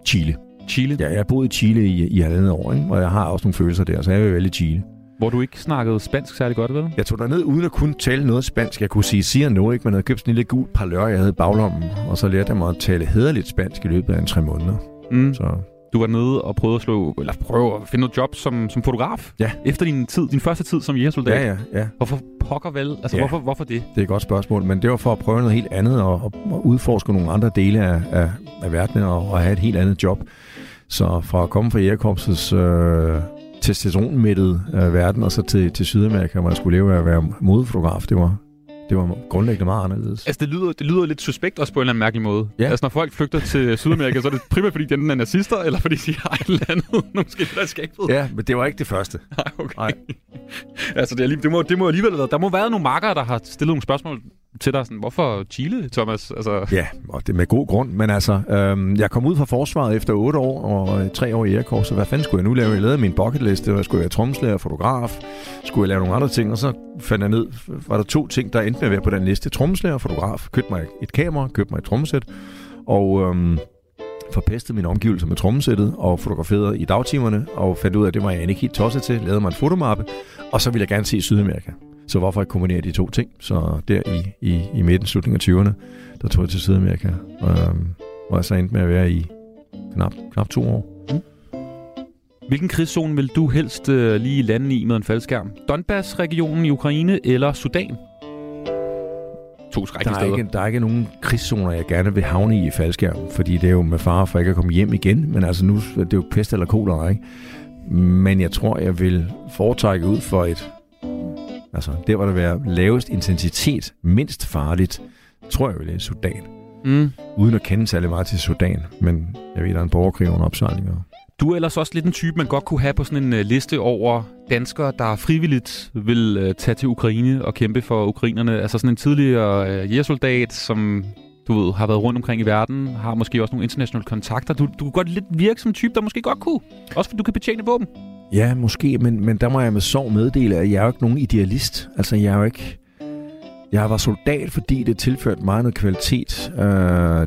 Chile. Chile. Ja, jeg har boet i Chile i, i halvandet år, ikke? og jeg har også nogle følelser der, så jeg vil vælge Chile. Hvor du ikke snakkede spansk særlig godt, vel? Jeg tog derned uden at kunne tale noget spansk. Jeg kunne sige siger noget, ikke? jeg havde købt sådan en lille gul parlør, jeg havde i baglommen, og så lærte jeg mig at tale hederligt spansk i løbet af en tre måneder. Mm. Så Du var nede og prøvede at slå, eller prøve at finde noget job som, som fotograf. Ja. Efter din tid, din første tid som jægersoldat. ja, ja, ja. Hvorfor pokker vel? Altså, Ja. hvorfor, hvorfor det? Det er et godt spørgsmål, men det var for at prøve noget helt andet og, og, og udforske nogle andre dele af, af, af verdenen og, og have et helt andet job. Så fra at komme fra Jægerkorpsets øh, testosteronmættede øh, verden og så til, til Sydamerika, hvor jeg skulle leve af at være modefotograf, det var, det var grundlæggende meget anderledes. Altså, det lyder, det lyder lidt suspekt også på en eller anden mærkelig måde. Ja. Altså, når folk flygter til Sydamerika, så er det primært, fordi de enten er nazister, eller fordi de har et eller andet, <laughs> måske der er skabet. Ja, men det var ikke det første. <laughs> Nej, okay. Nej. <laughs> altså, det, er, det, må, det må alligevel... Der må være nogle makker, der har stillet nogle spørgsmål til dig. Sådan, hvorfor Chile, Thomas? Altså, Ja, og det er med god grund. Men altså, øhm, jeg kom ud fra forsvaret efter 8 år og øh, 3 år i Aircore, så hvad fanden skulle jeg nu lave? Jeg lavede min bucketliste, og skulle jeg være trommeslager, fotograf, skulle jeg lave nogle andre ting, og så fandt jeg ned, var der to ting, der endte med at være på den liste. Trommeslager og fotograf. Købte mig et kamera, købte mig et trommesæt, og øhm, forpestede mine omgivelser med trommesættet og fotograferede i dagtimerne, og fandt ud af, at det var jeg ikke helt tosset til, lavede mig en fotomappe, og så ville jeg gerne se Sydamerika. Så hvorfor ikke kombinere de to ting? Så der i, i, i midten, slutningen af 20'erne, der tog jeg til Sydamerika, øhm, hvor jeg så endte med at være i knap, knap to år. hvilken krigszone vil du helst øh, lige lande i med en faldskærm? Donbass-regionen i Ukraine eller Sudan? To Der skrækkelige er, steder. ikke, der er ikke nogen krigszoner, jeg gerne vil havne i i faldskærm, fordi det er jo med fare for ikke at komme hjem igen, men altså nu det er jo pest eller kolera, ikke? Men jeg tror, jeg vil foretrække ud for et, altså der hvor der vil være lavest intensitet, mindst farligt, tror jeg vil i Sudan. Mm. Uden at kende særlig meget til Sudan, men jeg ved, der er en borgerkrig under opsejling. Og du er ellers også lidt en type, man godt kunne have på sådan en øh, liste over danskere, der frivilligt vil øh, tage til Ukraine og kæmpe for ukrainerne. Altså sådan en tidligere øh, jægersoldat, som du ved, har været rundt omkring i verden, har måske også nogle internationale kontakter. Du, du kunne godt lidt virke som en type, der måske godt kunne. Også fordi du kan betjene våben. Ja, måske, men, men der må jeg med sorg meddele, at jeg er jo ikke nogen idealist. Altså, jeg er jo ikke... Jeg var soldat, fordi det tilførte mig noget kvalitet. Uh,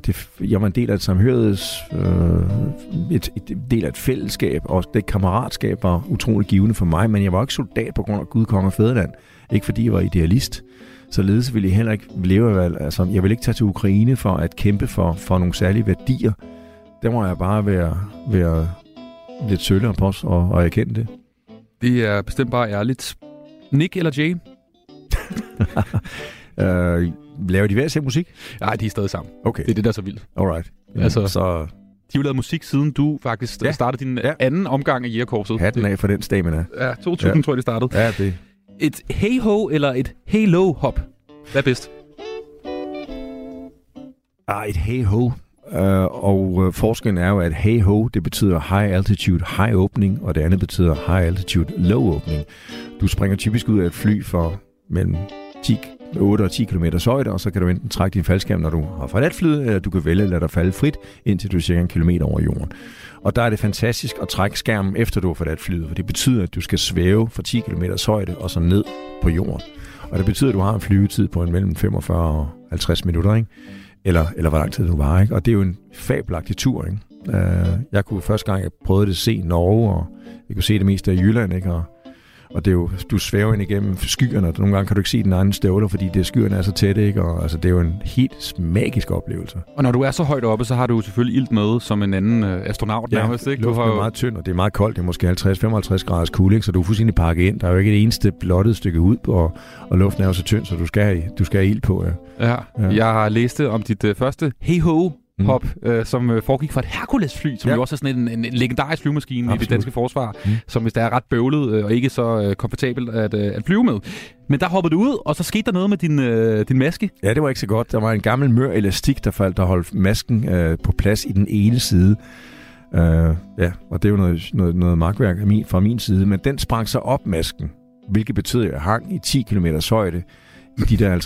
det, jeg var en del af et samhørigheds... Uh, et, et, del af et fællesskab, og det kammeratskab var utrolig givende for mig, men jeg var ikke soldat på grund af Gud, Kong og fædreland. Ikke fordi jeg var idealist. Således ville jeg heller ikke leve af... Altså, jeg ville ikke tage til Ukraine for at kæmpe for, for nogle særlige værdier. Der må jeg bare være, være lidt sølle på os og, og erkende det. Det er bestemt bare ærligt. Nick eller Jay? <laughs> Øh, laver de hver sin musik? Nej, de er stadig sammen. Okay, Det er det, der er så vildt. alright. Altså- Altså, så De har lavet musik, siden du faktisk ja. Startede din ja. anden omgang af jægerkorpset. hatten af for den stamina. Ja, 2000 ja. tror jeg, det startede. Ja, det. Et hey-ho eller et hey-low-hop? Hvad er bedst? Ah, et hey-ho. Uh, og uh, forskellen er jo, at hey-ho, det betyder high altitude, high opening, og det andet betyder high altitude, low opening. Du springer typisk ud af et fly for mellem 10, 8 og 10 km højde, og så kan du enten trække din faldskærm, når du har forladt flyet, eller du kan vælge at lade dig falde frit, indtil du er cirka en kilometer over jorden. Og der er det fantastisk at trække skærmen, efter du har forladt flyet, for det betyder, at du skal svæve fra 10 km højde og så ned på jorden. Og det betyder, at du har en flyvetid på en mellem 45 og 50 minutter, ikke? Eller, eller hvor lang tid du var, ikke? Og det er jo en fabelagtig tur, ikke? Uh, jeg kunne første gang, jeg prøvede det, se Norge, og jeg kunne se det meste af Jylland, ikke? Og, og det er jo, du svæver ind igennem skyerne, og nogle gange kan du ikke se den anden støvler, fordi det, skyerne er så tætte, ikke? Og altså, det er jo en helt magisk oplevelse. Og når du er så højt oppe, så har du selvfølgelig ilt med som en anden øh, astronaut nærmest, ikke? Du har er meget tynd, og det er meget koldt. Det er måske 50-55 graders kulde, ikke? så du er fuldstændig pakket ind. Der er jo ikke et eneste blottet stykke ud, og, og luften er jo så tynd, så du skal have, du skal have ild på. Ja. Ja. Ja. Jeg har læst om dit øh, første hey-ho Mm. Hop, øh, som øh, foregik fra et Hercules-fly, som Ja. jo også er sådan en, en, en legendarisk flyvemaskine i det Absolut. danske forsvar, Mm. som hvis der er ret bøvlet øh, og ikke så øh, komfortabelt at, øh, at flyve med. Men der hoppede du ud, og så skete der noget med din, øh, din maske. ja, det var ikke så godt. Der var en gammel mør elastik, der faldt der holdt masken øh, på plads i den ene side. Uh, ja, og det er jo noget, noget, noget magtværk af min, fra min side. Men den sprang så op, masken, hvilket betød, at jeg hang i 10 km højde de der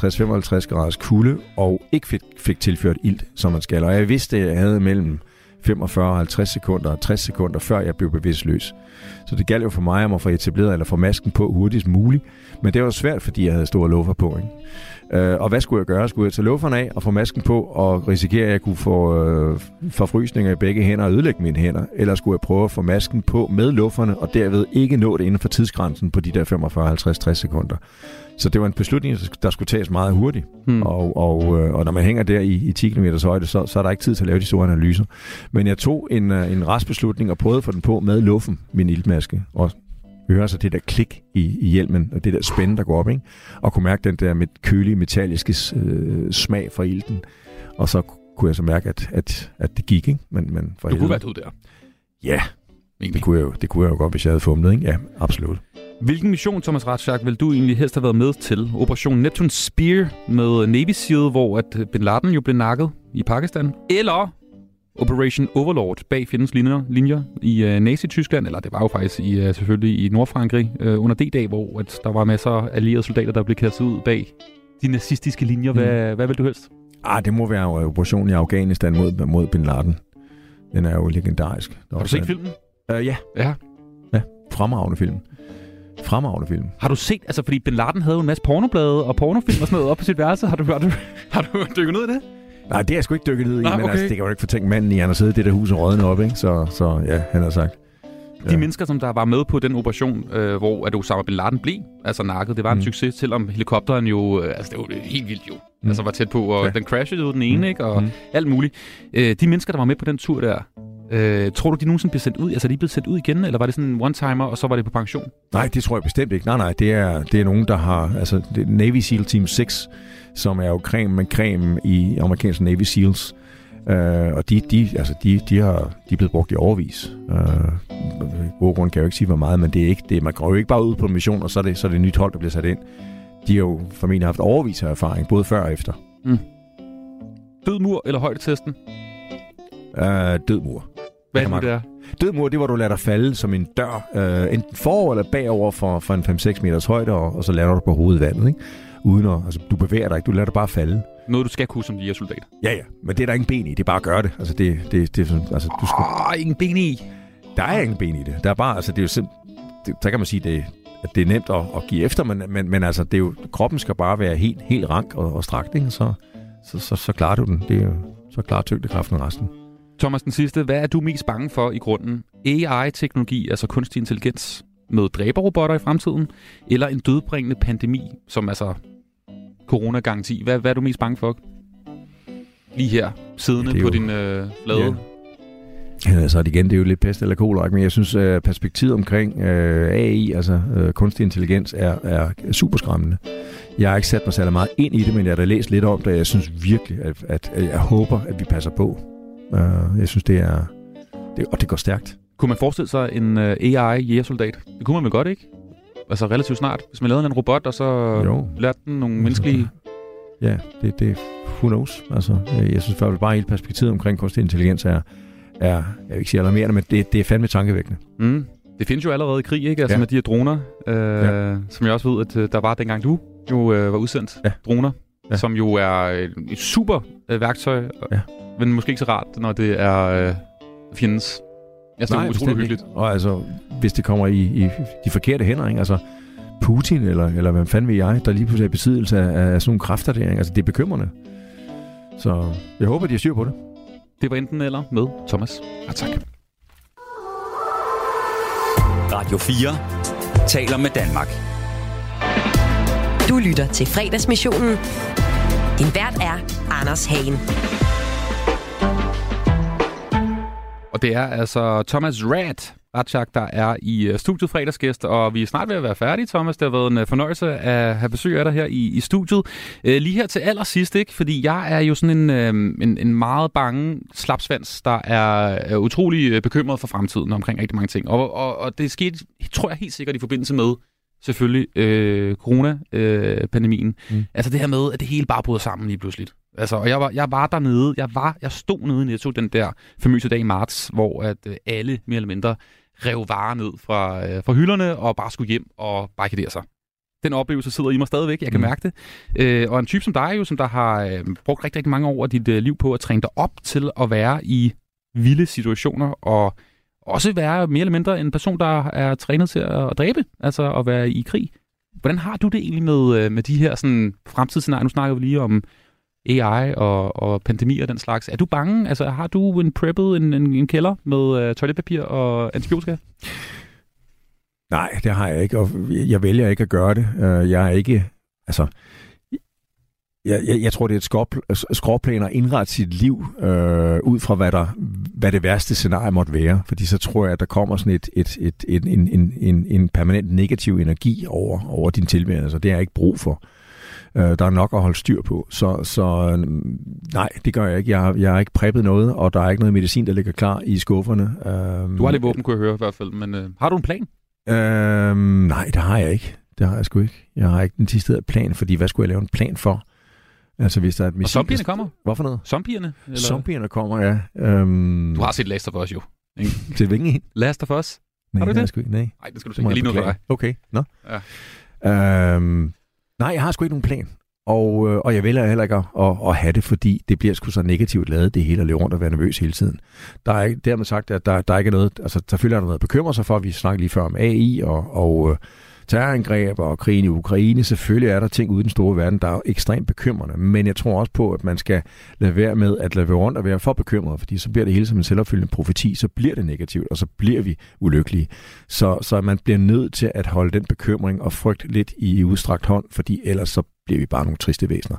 50-55 graders kulde, og ikke fik, fik tilført ilt, som man skal. Og jeg vidste, at jeg havde mellem 45 og 50 sekunder og 60 sekunder, før jeg blev bevidstløs. Så det galt jo for mig om at få etableret eller få masken på hurtigst muligt. Men det var svært, fordi jeg havde store luffer på. Ikke? Øh, og hvad skulle jeg gøre? Skulle jeg tage lufferne af og få masken på og risikere, at jeg kunne få øh, forfrysninger i begge hænder og ødelægge mine hænder? Eller skulle jeg prøve at få masken på med lufferne og derved ikke nå det inden for tidsgrænsen på de der 45, 50, 60 sekunder? Så det var en beslutning, der skulle tages meget hurtigt. Hmm. Og, og, øh, og når man hænger der i, i 10 km højde, så, så er der ikke tid til at lave de store analyser. Men jeg tog en, øh, en restbeslutning og prøvede at få den på med luffen, min iltmaske. Og høre så det der klik i, i hjelmen, og det der spænde, der går op, ikke? Og kunne mærke den der med kølige, metalliske øh, smag fra ilten. Og så kunne jeg så mærke, at, at, at det gik, ikke? Men, men for Du kunne helvede. være ud der. Ja, Egentlig. det kunne, jeg jo, det kunne jeg jo godt, hvis jeg havde fumlet, ikke? Ja, absolut. Hvilken mission, Thomas Ratsjak, vil du egentlig helst have været med til? Operation Neptune Spear med Navy SEAL, hvor at Bin Laden jo blev nakket i Pakistan? Eller Operation Overlord bag fjendens linjer, linjer i uh, Nazi-Tyskland, eller det var jo faktisk i, uh, selvfølgelig i Nordfrankrig uh, under D-dag, hvor at der var masser af allierede soldater, der blev kastet ud bag de nazistiske linjer. Mm. Hvad, hvad vil du helst? Ah, det må være operationen i Afghanistan mod, mod Bin Laden. Den er jo legendarisk. Har du set filmen? Uh, ja. Ja. Ja, fremragende film. Fremragende film. Har du set, altså fordi Bin Laden havde jo en masse pornoblade og pornofilm og sådan noget op på sit værelse. Har du, har du, har du dykket ned i det? Nej, det er jeg sgu ikke dykket ned i, Nej, men okay. altså, det kan jo ikke fortænke manden i, han har siddet i det der hus og rådne op, ikke? Så, så ja, han har sagt. De Ja. mennesker, som der var med på den operation, øh, hvor at Osama Bin Laden blev altså nakket, det var en Mm. succes, selvom helikopteren jo, øh, altså det var helt vildt jo, mm. altså var tæt på, og Ja. den crashede jo den ene, Mm. ikke, og Mm. alt muligt. Øh, de mennesker, der var med på den tur der, øh, tror du, de nogensinde blev sendt ud? Altså er de blevet sendt ud igen, eller var det sådan en one-timer, og så var det på pension? Nej, det tror jeg bestemt ikke. Nej, nej, det er, det er nogen, der har... Altså, det er Navy SEAL Team 6, som er jo creme med creme i amerikanske Navy SEALs. Uh, og de, de, altså, de, de, har, de er blevet brugt i overvis. Uh, gode grund kan jeg jo ikke sige, hvor meget, men det er ikke, det, man går jo ikke bare ud på en mission, og så er, det, så er det et nyt hold, der bliver sat ind. De har jo formentlig haft overvis af erfaring, både før og efter. Død mur eller højdetesten? Uh, død mur. Hvad er det, det er? Død mur, det var, du lader dig falde som en dør, øh, enten forover eller bagover for, for en 5-6 meters højde, og, og så lander du på hovedet vandet, ikke? Uden at, altså, du bevæger dig ikke, du lader dig bare falde. Noget, du skal kunne som de soldat. Ja, ja, men det er der ingen ben i, det er bare at gøre det. Altså, det, det, det er sådan, altså, du skal, Åh, ingen ben i. der er ingen ben i det. Der er bare, altså, det er jo simpelthen, det, så kan man sige, det, at det er nemt at, at give efter, men, men, men altså, det er jo, kroppen skal bare være helt, helt rank og, og strakt, ikke? Så, så, så, så klarer du den. Det er jo, så klarer tyngdekraften resten. Thomas, den sidste. Hvad er du mest bange for i grunden? AI-teknologi, altså kunstig intelligens, med dræberrobotter i fremtiden, eller en dødbringende pandemi, som altså coronagaranti. Hvad, hvad er du mest bange for? Lige her, siddende Det er på jo- din øh, flade. Ja. Ja, altså igen, det er jo lidt pest eller kolera, men jeg synes, at perspektivet omkring øh, AI, altså øh, kunstig intelligens, er, er super skræmmende. Jeg har ikke sat mig særlig meget ind i det, men jeg har da læst lidt om det, og jeg synes virkelig, at, at, at jeg håber, at vi passer på. Uh, jeg synes, det er... Det, og det går stærkt. Kunne man forestille sig en øh, AI-jægersoldat? Det kunne man vel godt, ikke? Altså relativt snart. Hvis man lavede en robot, og så Jo. lærte den nogle menneskelige... <laughs> Ja, det, det who knows. Altså, øh, jeg synes fald bare, hele perspektivet omkring kunstig intelligens er, er jeg vil ikke sige alarmerende, men det, det er fandme tankevækkende. Mm. Det findes jo allerede i krig, ikke? Altså Ja. med de her droner, øh, Ja. som jeg også ved, at øh, der var dengang du jo øh, var udsendt. Ja. Droner, Ja. som jo er øh, et super øh, værktøj, Ja. men måske ikke så rart, når det er øh, fjendens. Jeg synes, det er utroligt hyggeligt. Og altså, hvis det kommer i, i de forkerte hænder, ikke? Altså, Putin, eller, eller hvem fanden ved jeg, der lige pludselig er i besiddelse af, af sådan nogle kræfter der, ikke? Altså, det er bekymrende. Så jeg håber, de har styr på det. Det var enten eller med Thomas. Ja, tak. Radio 4 taler med Danmark. Du lytter til fredagsmissionen. Din vært er Anders Hagen. Og det er altså Thomas Rad, Ratchak, der er i øh, studiet fredagsgæst, og vi er snart ved at være færdige, Thomas. Det har været en øh, fornøjelse at have besøg af dig her i, i studiet. Øh, lige her til allersidst, ikke? fordi jeg er jo sådan en, øh, en, en meget bange slapsvans, der er, er utrolig øh, bekymret for fremtiden omkring rigtig mange ting. Og, og, og det skete, tror jeg helt sikkert, i forbindelse med selvfølgelig øh, corona-pandemien. Øh, pandemien. Mm. Altså det her med, at det hele bare bryder sammen lige pludselig. Altså, og jeg var, jeg var dernede, jeg, var, jeg stod nede i Netto den der famøse dag i marts, hvor at øh, alle mere eller mindre rev varer ned fra, øh, fra hylderne og bare skulle hjem og barrikadere sig. Den oplevelse sidder i mig stadigvæk, jeg kan Mm. mærke det. Øh, og en type som dig jo, som der har øh, brugt rigtig, rigtig mange år af dit øh, liv på at træne dig op til at være i vilde situationer og også være mere eller mindre en person, der er trænet til at dræbe, altså at være i krig. Hvordan har du det egentlig med, øh, med de her sådan, fremtidsscenarier? Nu snakker vi lige om AI og, og pandemi og den slags. Er du bange? Altså, har du en preppet en, en, en kælder med øh, toiletpapir og antibiotika? Nej, det har jeg ikke, og jeg vælger ikke at gøre det. Øh, jeg er ikke, altså, jeg, jeg, jeg tror, det er et skråp, skråplan at indrette sit liv øh, ud fra, hvad, der, hvad det værste scenarie måtte være. Fordi så tror jeg, at der kommer sådan et, et, et, et, en, en, en, en permanent negativ energi over, over din tilværelse, og det har jeg ikke brug for. Øh, der er nok at holde styr på. Så, så øh, nej, det gør jeg ikke. Jeg, har- jeg har ikke preppet noget, og der er ikke noget medicin, der ligger klar i skufferne. Øh, Du har lidt våben, kunne jeg høre i hvert fald, men uh, har du en plan? Øhm, nej, det har jeg ikke. Det har jeg sgu ikke. Jeg har ikke den sidste plan, fordi hvad skulle jeg lave en plan for? Altså, hvis der er et Og missil... zombierne kommer? Hvad for noget? Zombierne? Eller? Zombierne kommer, ja. Øhm, Du har set Last of Us jo. Til hvilken en? Last of Us? Nej, Har du det? sgu ikke. Nej. Nej, det skal du jeg lige noget for dig. Okay, nå. Øhm, nej, jeg har sgu ikke nogen plan. Og, øh, og jeg vælger heller ikke at, at, at have det, fordi det bliver sgu så negativt lavet, det hele at løbe rundt og være nervøs hele tiden. Der er dermed sagt, at der, der er ikke noget, altså selvfølgelig er der noget at bekymre sig for, vi snakkede lige før om AI og, og øh, terrorangreb og krigen i Ukraine. Selvfølgelig er der ting ude i den store verden, der er ekstremt bekymrende, men jeg tror også på, at man skal lade være med at lade være rundt og være for bekymret, fordi så bliver det hele som en selvopfyldende profeti, så bliver det negativt, og så bliver vi ulykkelige. Så, så man bliver nødt til at holde den bekymring og frygt lidt i udstrakt hånd, fordi ellers så bliver vi bare nogle triste væsener.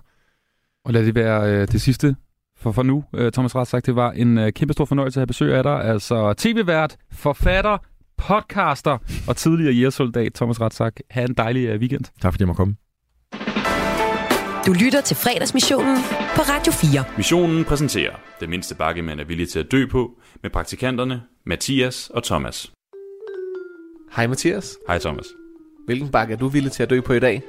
Og lad det være øh, det sidste for, for nu. Øh, Thomas Ratzak, det var en øh, kæmpe stor fornøjelse at have besøg af dig. Altså tv-vært, forfatter, podcaster og tidligere jægersoldat Thomas Ratzak. Ha' en dejlig øh, weekend. Tak fordi jeg måtte komme. Du lytter til fredagsmissionen på Radio 4. Missionen præsenterer Det mindste bakke, man er villig til at dø på, med praktikanterne Mathias og Thomas. Hej Mathias. Hej Thomas. Hvilken bakke er du villig til at dø på i dag?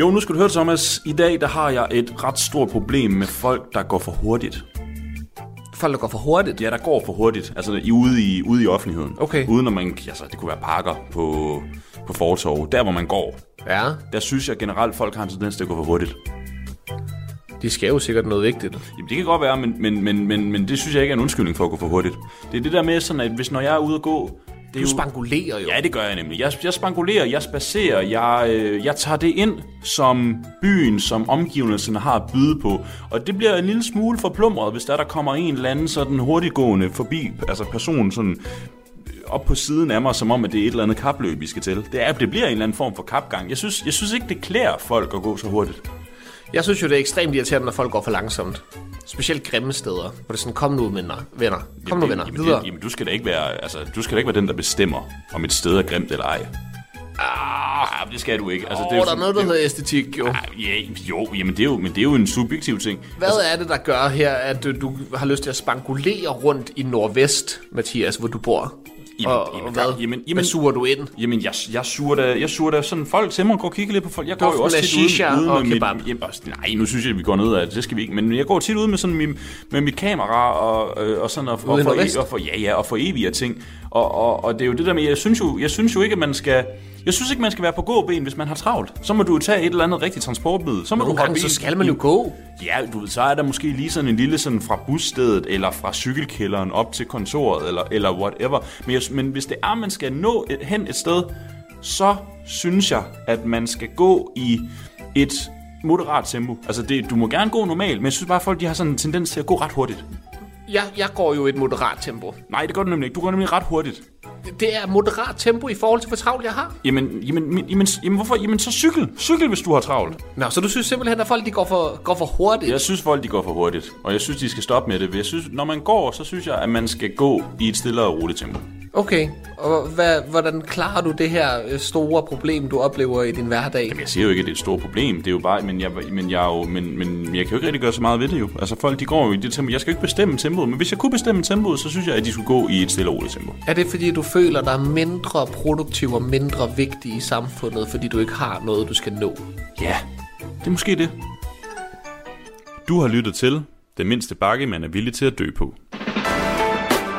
Jo, nu skal du høre Thomas. I dag der har jeg et ret stort problem med folk, der går for hurtigt. Folk, der går for hurtigt. Ja, der går for hurtigt, altså i, ude, i, ude i offentligheden. Okay. Uden at man, altså det kunne være parker på, på fortorv. Der hvor man går, Ja, der synes jeg generelt, folk har en tendens til at gå for hurtigt. de skal jo sikkert noget vigtigt. Jamen, det kan godt være, men, men, men, men, men det synes jeg ikke er en undskyldning for at gå for hurtigt. Det er det der med sådan, at hvis når jeg er ude at gå... Det Du spangulerer jo. Ja, det gør jeg nemlig. Jeg, jeg spangulerer, jeg spacerer, jeg, øh, jeg tager det ind, som byen, som omgivelserne har at byde på. Og det bliver en lille smule forplumret, hvis der, der kommer en eller anden sådan hurtiggående forbi, altså person sådan øh, op på siden af mig, som om, at det er et eller andet kapløb, vi skal til. Det, er, det bliver en eller anden form for kapgang. Jeg synes, jeg synes ikke, det klæder folk at gå så hurtigt. Jeg synes jo, det er ekstremt irriterende, når folk går for langsomt. Specielt grimme steder, hvor det er sådan, kom nu venner, venner. Kom nu venner, jamen, videre. Det, jamen, du skal da ikke være, altså, du skal da ikke være den, der bestemmer, om et sted er grimt eller ej. Ah, det skal du ikke. Altså, det er jo der er sådan- noget, der det er hedder æstetik, jo. jo- Ah, Ja, jo, jamen det er jo, men det er jo en subjektiv ting. Hvad er det, der gør her, at du, du har lyst til at spangulere rundt i Nordvest, Mathias, hvor du bor? Jamen, og, jamen, og hvad? jamen, Hvad jamen- suger du ind? Jamen, jeg, jeg suger da, jeg suger da sådan folk til mig, går og kigger lidt på folk. Jeg går Duften jo også tit shisha ude, ude og med kebab. mit, jamen, også- Nej, nu synes jeg, at vi går ned af det, det skal vi ikke. Men jeg går tit ud med sådan min, med mit kamera og, øh, og sådan og, og, for, Nordvest? og for, ja, ja, og for evige ting. Og, og, og, det er jo det der med, jeg synes jo, jeg synes jo ikke, at man skal... Jeg synes ikke, man skal være på gåben, hvis man har travlt. Så må du jo tage et eller andet rigtigt transportmiddel. Så må Nogle du hoppe gange, så skal man jo gå. Ja, du ved, så er der måske lige sådan en lille sådan fra busstedet, eller fra cykelkælderen op til kontoret, eller, eller whatever. Men, jeg, men hvis det er, man skal nå et, hen et sted, så synes jeg, at man skal gå i et moderat tempo. Altså, det, du må gerne gå normalt, men jeg synes bare, at folk de har sådan en tendens til at gå ret hurtigt. Jeg, jeg går jo i et moderat tempo. Nej, det gør du nemlig ikke. Du går nemlig ret hurtigt. Det- er moderat tempo i forhold til, hvor travlt jeg har. Jamen, jamen, jamen, jamen, jamen hvorfor? Jamen, så cykel. Cykel, hvis du har travlt. Nå, så du synes simpelthen, at folk de går for, går for hurtigt? Jeg synes, folk de går for hurtigt, og jeg synes, de skal stoppe med det. Jeg synes, når man går, så synes jeg, at man skal gå i et stille og roligt tempo. Okay, og hvad, hvordan klarer du det her øh, store problem, du oplever i din hverdag? Jeg siger jo ikke, at det er et stort problem. Det er jo bare, men jeg, men jeg, jo, men, men jeg kan jo ikke rigtig gøre så meget ved det jo. Altså folk, de går jo i det tempo. Jeg skal jo ikke bestemme tempoet, men hvis jeg kunne bestemme tempoet, så synes jeg, at de skulle gå i et stille og roligt tempo. Er det fordi, du føler dig mindre produktiv og mindre vigtig i samfundet, fordi du ikke har noget, du skal nå? Ja, det er måske det. Du har lyttet til Det mindste bakke, man er villig til at dø på.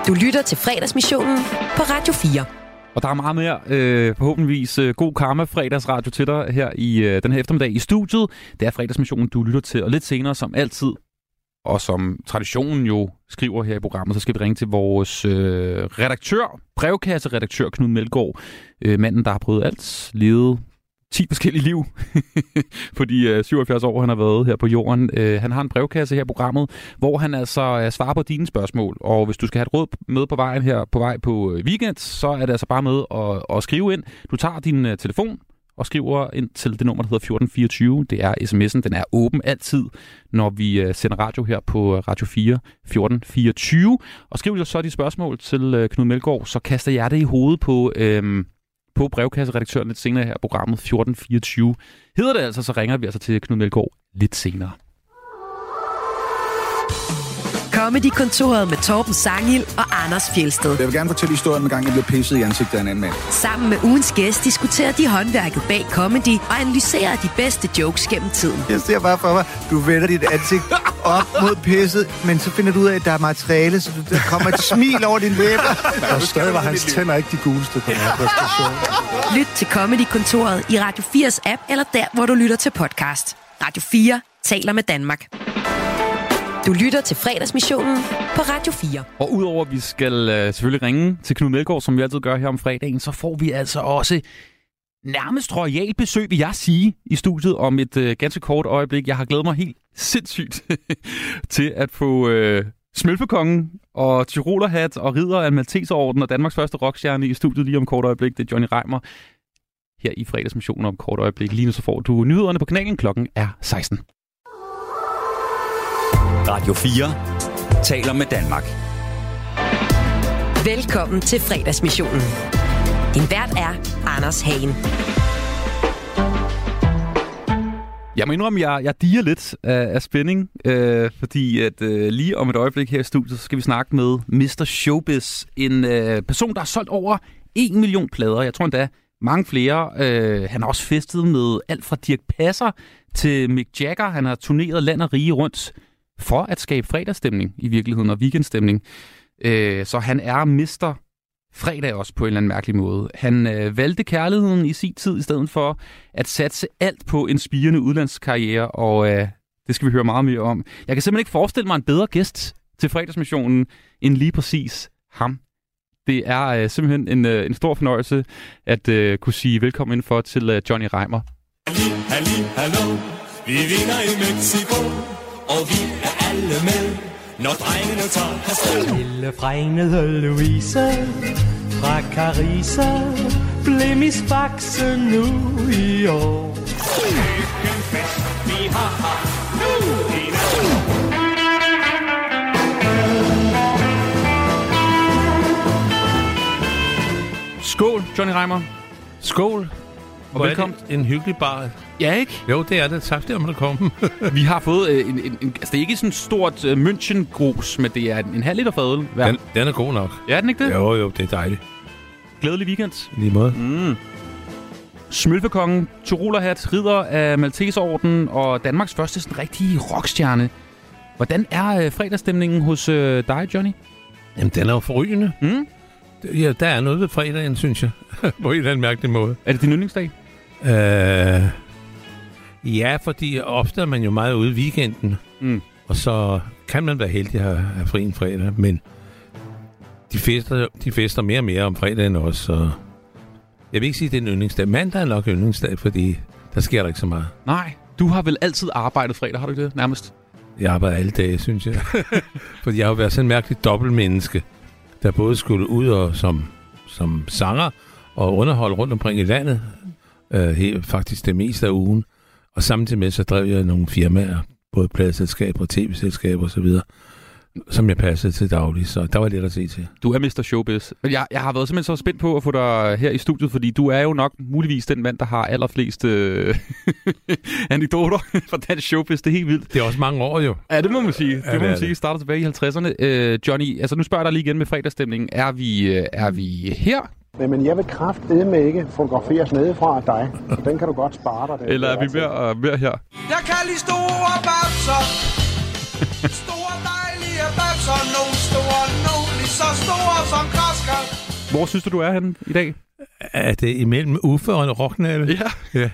Du lytter til fredagsmissionen på Radio 4. Og der er meget mere, øh, forhåbentligvis, øh, god karma fredagsradio til dig her i øh, den her eftermiddag i studiet. Det er fredagsmissionen, du lytter til, og lidt senere, som altid, og som traditionen jo skriver her i programmet, så skal vi ringe til vores øh, redaktør, brevkasseredaktør Knud Melgaard, øh, manden, der har prøvet alt, levet 10 forskellige liv <laughs> på de øh, 77 år, han har været her på jorden. Øh, han har en brevkasse her i programmet, hvor han altså øh, svarer på dine spørgsmål. Og hvis du skal have et råd med på vejen her på vej på øh, weekend, så er det altså bare med at, at skrive ind. Du tager din øh, telefon og skriver ind til det nummer, der hedder 1424. Det er sms'en, den er åben altid, når vi øh, sender radio her på øh, Radio 4 1424. Og skriv jo så de spørgsmål til øh, Knud Melgaard, så kaster jeg det i hovedet på... Øhm, på brevkasseredaktøren lidt senere her i programmet 1424. Hedder det altså, så ringer vi altså til Knud Melgaard lidt senere. Comedy-kontoret med Torben Sangil og Anders Fjelsted. Jeg vil gerne fortælle historien om gang, jeg blev pisset i ansigtet af en anden mand. Sammen med ugens gæst diskuterer de håndværket bag comedy og analyserer de bedste jokes gennem tiden. Jeg ser bare for mig, du vender dit ansigt op mod pisset, men så finder du ud af, at der er materiale, så du, der kommer et smil over din læber. Og stadig var hans tænder ikke de guleste på den her præstation. Lyt til Comedy-kontoret i Radio 4's app, eller der, hvor du lytter til podcast. Radio 4 taler med Danmark. Du lytter til fredagsmissionen på Radio 4. Og udover at vi skal øh, selvfølgelig ringe til Knud Melgaard, som vi altid gør her om fredagen, så får vi altså også nærmest royal besøg, vil jeg sige, i studiet om et øh, ganske kort øjeblik. Jeg har glædet mig helt sindssygt <laughs> til at få øh, Smølfekongen og Tyrolerhat og ridder af Malteserorden og Danmarks første rockstjerne i studiet lige om kort øjeblik. Det er Johnny Reimer her i fredagsmissionen om kort øjeblik. Lige nu så får du nyhederne på kanalen. Klokken er 16. Radio 4 taler med Danmark. Velkommen til fredagsmissionen. Din vært er Anders Hagen. Jeg må indrømme, at jeg, jeg diger lidt af, af spænding, øh, fordi at øh, lige om et øjeblik her i studiet, så skal vi snakke med Mr. Showbiz. En øh, person, der har solgt over 1 million plader. Jeg tror endda mange flere. Øh, han har også festet med alt fra Dirk Passer til Mick Jagger. Han har turneret land og rige rundt for at skabe fredagsstemning i virkeligheden og weekendstemning. Øh, så han er mister Fredag også på en eller anden mærkelig måde. Han øh, valgte kærligheden i sin tid i stedet for at satse alt på en spirende udlandskarriere, og øh, det skal vi høre meget mere om. Jeg kan simpelthen ikke forestille mig en bedre gæst til fredagsmissionen end lige præcis ham. Det er øh, simpelthen en, øh, en stor fornøjelse at øh, kunne sige velkommen indenfor til øh, Johnny Reimer. Halli, halli, hallo. Vi vinder i Mexico, og vi er alle med, når drengene tager afsted. Lille fregnede Louise fra Carissa blev mis bakse nu i år. Hvilken fest vi har haft nu i nat. Skål, Johnny Reimer. Skål. Og Hvor velkommen. Er det en hyggelig bar. Ja, ikke? Jo, det er det. Tak fordi du komme. <laughs> Vi har fået øh, en, en, en... Altså, det er ikke sådan et stort øh, München-grus, men det er en, en halv liter fadøl. hver. Den, den er god nok. Ja, er den ikke det? Jo, jo, det er dejligt. Glædelig weekend. I Lige måde. Mm. Smølfekongen, Tyrolerhat, ridder af Malteserorden og Danmarks første sådan, rigtige rockstjerne. Hvordan er øh, fredagsstemningen hos øh, dig, Johnny? Jamen, den er jo forrygende. Mm? Ja, der er noget ved fredagen, synes jeg. <laughs> På en eller anden mærkelig måde. Er det din yndlingsdag? Øh, ja, fordi ofte er man jo meget ude i weekenden. Mm. Og så kan man være heldig at have, fri en fredag. Men de fester, de fester mere og mere om fredagen også. Så jeg vil ikke sige, at det er en yndlingsdag. Mandag er nok yndlingsdag, fordi der sker der ikke så meget. Nej, du har vel altid arbejdet fredag, har du ikke det? Nærmest. Jeg arbejder alle dage, synes jeg. <laughs> Fordi jeg har jo været sådan en mærkelig dobbeltmenneske, der både skulle ud og som, som sanger og underholde rundt omkring i landet, øh, helt, faktisk det meste af ugen. Og samtidig med, så drev jeg nogle firmaer, både pladeselskaber og tv-selskaber osv., som jeg passede til daglig, så der var lidt at se til. Du er Mr. Showbiz. Men jeg, jeg har været simpelthen så spændt på at få dig her i studiet, fordi du er jo nok muligvis den mand, der har allerflest øh, <laughs> anekdoter fra dansk showbiz. Det er helt vildt. Det er også mange år jo. Ja, det må man sige. Det Ja, må det man sige. Starter tilbage i 50'erne. Øh, Johnny, altså nu spørger jeg dig lige igen med fredagsstemningen. Er vi, øh, er vi her, Men jeg vil kraftedeme ikke fotograferes nedefra af dig. Så den kan du godt spare dig. Den eller er vi mere, uh, mere her? Jeg kan lide store babser. Store dejlige babser. Nogle store, nogle lige så store som græskar. Hvor synes du, du er henne i dag? Er det imellem Uffe og Rocknælle? Ja. ja.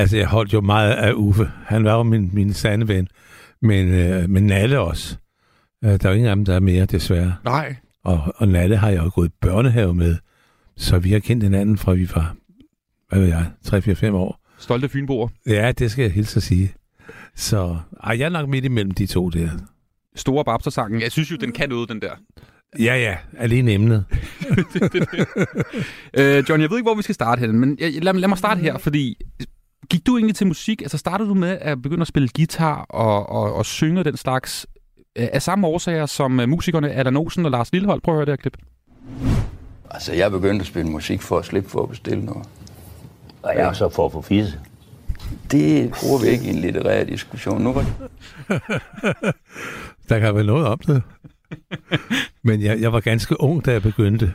Altså, jeg holdt jo meget af Uffe. Han var jo min, min sande ven. Men, øh, men Nalle også. Øh, der er jo ingen af dem, der er mere, desværre. Nej. Og, og Nalle har jeg jo gået børnehave med. Så vi har kendt hinanden fra vi var, hvad ved jeg, 3-4-5 år. Stolte Fynboer. Ja, det skal jeg hilse at sige. Så ej, jeg er nok midt imellem de to der. Store babsersangen. Jeg synes jo, den kan noget, den der. Ja, ja, alene emnet. <laughs> Øh, John, jeg ved ikke, hvor vi skal starte hen, men jeg, lad, lad mig starte her, fordi gik du egentlig til musik? Altså startede du med at begynde at spille guitar og, og, og synge den slags øh, af samme årsager som øh, musikerne Allan Olsen og Lars Lillehold? Prøv at høre det her klip. Altså, jeg begyndte at spille musik for at slippe for at bestille noget. Og jeg er så for at få fisse. Det bruger vi ikke i en litterær diskussion. Nu var Der kan være noget om det. Men jeg, jeg var ganske ung, da jeg begyndte.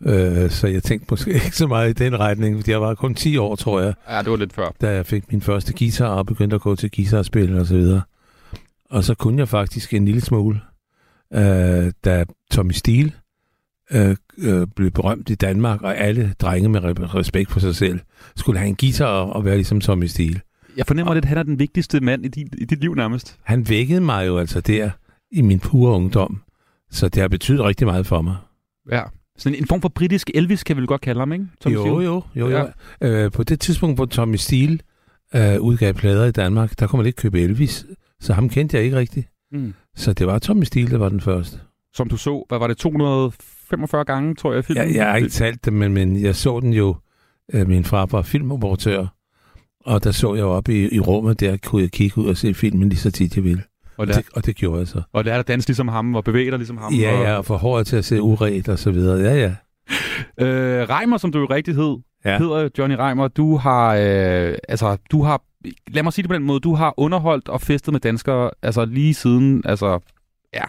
Øh, så jeg tænkte måske ikke så meget i den retning. fordi Jeg var kun 10 år, tror jeg. Ja, det var lidt før. Da jeg fik min første guitar og begyndte at gå til guitarspil og så videre. Og så kunne jeg faktisk en lille smule. Øh, da Tommy Steele øh, øh, blev berømt i Danmark, og alle drenge med re- respekt for sig selv skulle have en guitar og, og være ligesom Tommy Steele. Jeg fornemmer lidt, at han er den vigtigste mand i dit, i dit liv nærmest. Han vækkede mig jo altså der i min pure ungdom. Så det har betydet rigtig meget for mig. Ja. Sådan en form for britisk Elvis, kan vi vel godt kalde ham, ikke? Tommy jo, Steele? jo, jo, jo. Ja. Øh, på det tidspunkt, hvor Tommy Steele øh, udgav plader i Danmark, der kunne man ikke købe Elvis. Så ham kendte jeg ikke rigtigt. Mm. Så det var Tommy Steele, der var den første. Som du så, hvad var det, 245 gange, tror jeg, filmen? Jeg, jeg har ikke talt det, men, men jeg så den jo. Øh, min far var filmoperatør, og der så jeg op i, i rummet, der kunne jeg kigge ud og se filmen lige så tit jeg ville. Og Og der- det, og det gjorde jeg så. Og lære at danse ligesom ham, og bevæge dig ligesom ham. Ja, og... ja, og få håret til at se uret og så videre. Ja, ja. <laughs> Øh, Reimer, som du jo rigtig hed, Ja. hedder Johnny Reimer. Du har, øh, altså, du har, lad mig sige det på den måde, du har underholdt og festet med danskere, altså lige siden, altså, ja,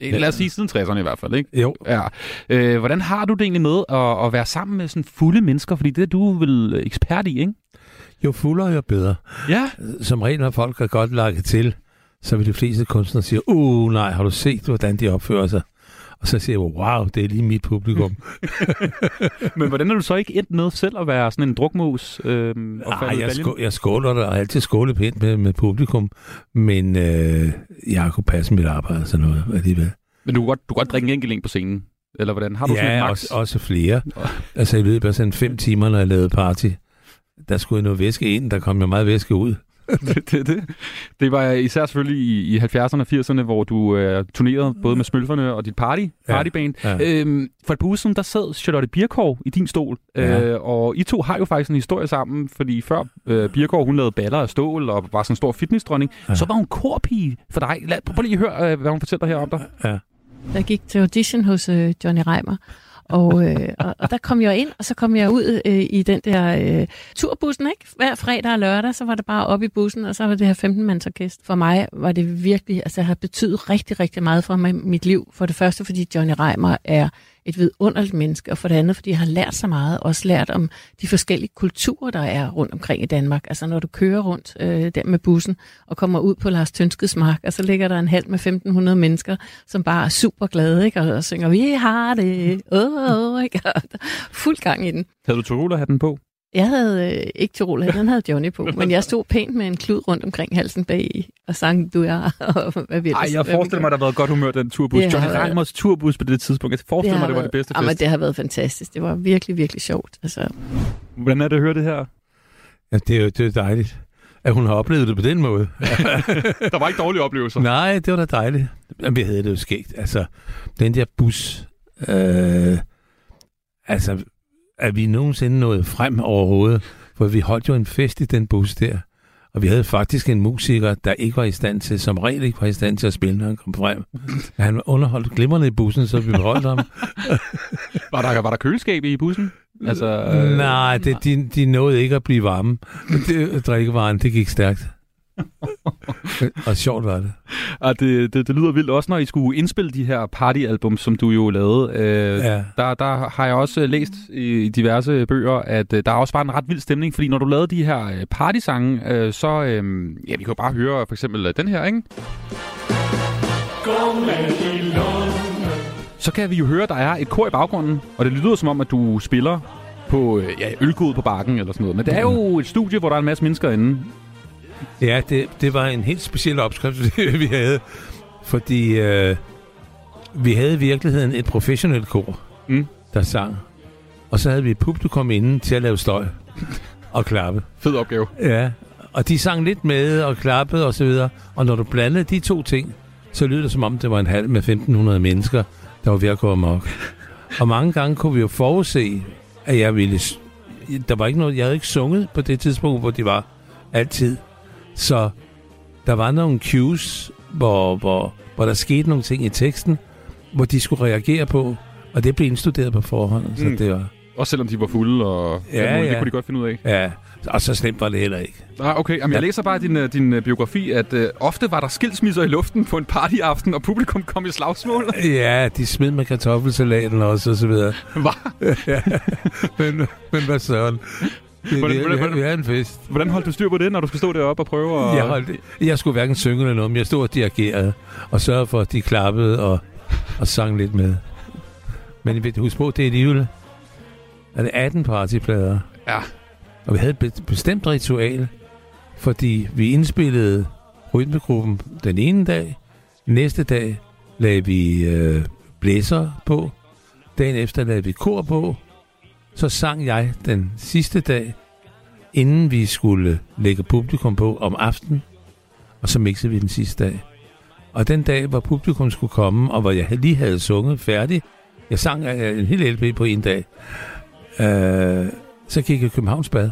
lad os sige siden 60'erne i hvert fald, ikke? Jo. Ja. Øh, hvordan har du det egentlig med at, at være sammen med sådan fulde mennesker? Fordi det er du vel ekspert i, ikke? Jo fuldere, jo bedre. Ja. Som regel, når folk er godt lagt til, så vil de fleste kunstnere sige, uh nej, har du set, hvordan de opfører sig? Og så siger jeg, wow, det er lige mit publikum. <laughs> Men hvordan er du så ikke endt med selv at være sådan en drukmus? Øh, og Ej, faldet i jeg, skå, jeg skåler der og altid skålet pænt med, med publikum, men øh, jeg kunne passe mit arbejde og sådan noget alligevel. Men du kan godt, du kan godt drikke en enkelt en på scenen? Eller hvordan? Har du sådan ja, max? også, også flere. altså i løbet af sådan fem timer, når jeg lavede party, der skulle jeg noget væske ind, der kom jo meget væske ud. <laughs> det, det, det. det var især selvfølgelig i, i 70'erne og 80'erne, hvor du øh, turnerede både med Smølferne og dit party, Ja, partyband. ja. Øhm, for et par uger siden, der sad Charlotte Birkov i din stol, Ja. øh, og I to har jo faktisk en historie sammen, fordi før øh, Birkov, hun lavede baller af stål og var sådan en stor fitnessdronning, ja. så var hun korpige for dig. Lad, prøv lige at høre, øh, hvad hun fortæller her om dig. Ja. Jeg gik til audition hos øh, Johnny Reimer, og, øh, og, og der kom jeg ind, og så kom jeg ud øh, i den der øh, turbussen, ikke? Hver fredag og lørdag, så var det bare op i bussen, og så var det her 15-mandsorkest. For mig var det virkelig, altså det har betydet rigtig, rigtig meget for mig, mit liv. For det første, fordi Johnny Reimer er et vidunderligt menneske, og for det andet, fordi jeg har lært så meget, også lært om de forskellige kulturer, der er rundt omkring i Danmark. Altså når du kører rundt øh, der med bussen og kommer ud på Lars Tønskes mark, og så ligger der en halv med 1500 mennesker, som bare er super glade, ikke? Og, og synger, vi har det, åh, oh, ikke? <laughs> Og der er fuld gang i den. Havde du Tyroler-hatten på? Jeg havde øh, ikke Tyrol, den havde Johnny på, <laughs> men jeg stod pænt med en klud rundt omkring halsen bag og sang du er, og hvad vi Ej, jeg forestiller mig, der har været godt humør, den turbus. Det Johnny været- Reimers turbus på det tidspunkt. Jeg forestiller mig, har det var været- det bedste Jamen, fest. det har været fantastisk. Det var virkelig, virkelig sjovt. Altså, Hvordan er det at høre det her? Ja, det er jo det er dejligt, at hun har oplevet det på den måde. <laughs> der var ikke dårlige oplevelser. Nej, det var da dejligt. Jamen, vi havde det jo skægt. Altså, den der bus, øh, altså, er vi nogensinde nået frem overhovedet? For vi holdt jo en fest i den bus der. Og vi havde faktisk en musiker, der ikke var i stand til, som regel ikke var i stand til at spille, når han kom frem. Han underholdt glimrende i bussen, så vi beholdt ham. <laughs> Var der, var der køleskab i bussen? Altså, øh, Nej, det, de, de nåede ikke at blive varme. Det, drikkevaren, det gik stærkt. <laughs> og sjovt var det. Og det, det, det lyder vildt også, når I skulle indspille de her partyalbum, som du jo lavede. Øh, Ja. der, der har jeg også læst i diverse bøger, at øh, der er også bare en ret vild stemning, fordi når du lavede de her øh, partysange, øh, så, øh, ja, vi kan jo bare høre for eksempel øh, den her, ikke? Så kan vi jo høre, at der er et kor i baggrunden, og det lyder som om, at du spiller på øh, ja, ølgod på bakken eller sådan noget. Men det er jo et studie, hvor der er en masse mennesker inde. Ja, det, det var en helt speciel opskrift, <laughs> vi havde. Fordi øh, vi havde i virkeligheden et professionelt kor, mm. der sang. Og så havde vi et publikum inde til at lave støj og klappe. Fed opgave. Ja, og de sang lidt med og klappede og så videre. Og når du blandede de to ting, så lød det som om, det var en halv med 1500 mennesker, der var ved at gå amok. Og mange gange kunne vi jo forudse, at jeg ville... Der var ikke noget... Jeg havde ikke sunget på det tidspunkt, hvor de var altid. Så der var nogle cues, hvor, hvor, hvor der skete nogle ting i teksten, hvor de skulle reagere på, og det blev indstuderet på forhånd. Så Mm. det var... Også selvom de var fulde, og Ja, ja, det ja. kunne de godt finde ud af. Ja, og så slemt var det heller ikke. Ah, okay. Jamen, jeg læser bare din, øh, din øh, biografi, at øh, ofte var der skilsmisser i luften på en partyaften, og publikum kom i slagsmål. <laughs> Ja, de smed med kartoffelsalaten også, og så videre. Hvad? <laughs> ja, men, men hvad søren? Det, Hvordan- det, hvordan- vi, vi havde en fest. Hvordan holdt du styr på det, når du skulle stå deroppe og prøve at... Jeg, holdt, jeg skulle hverken synge eller noget, men jeg stod og dirigerede, og sørgede for, at de klappede og, og sang lidt med. Men husk på, det er alligevel er det 18 partyplader. Ja. Og vi havde et be- bestemt ritual, fordi vi indspillede rytmegruppen den ene dag, næste dag lagde vi øh, blæser på, dagen efter lagde vi kor på, så sang jeg den sidste dag, inden vi skulle lægge publikum på om aftenen, og så mixede vi den sidste dag. Og den dag, hvor publikum skulle komme, og hvor jeg lige havde sunget færdig, jeg sang øh, en hel LP på en dag, øh, så gik jeg i Københavns Bad.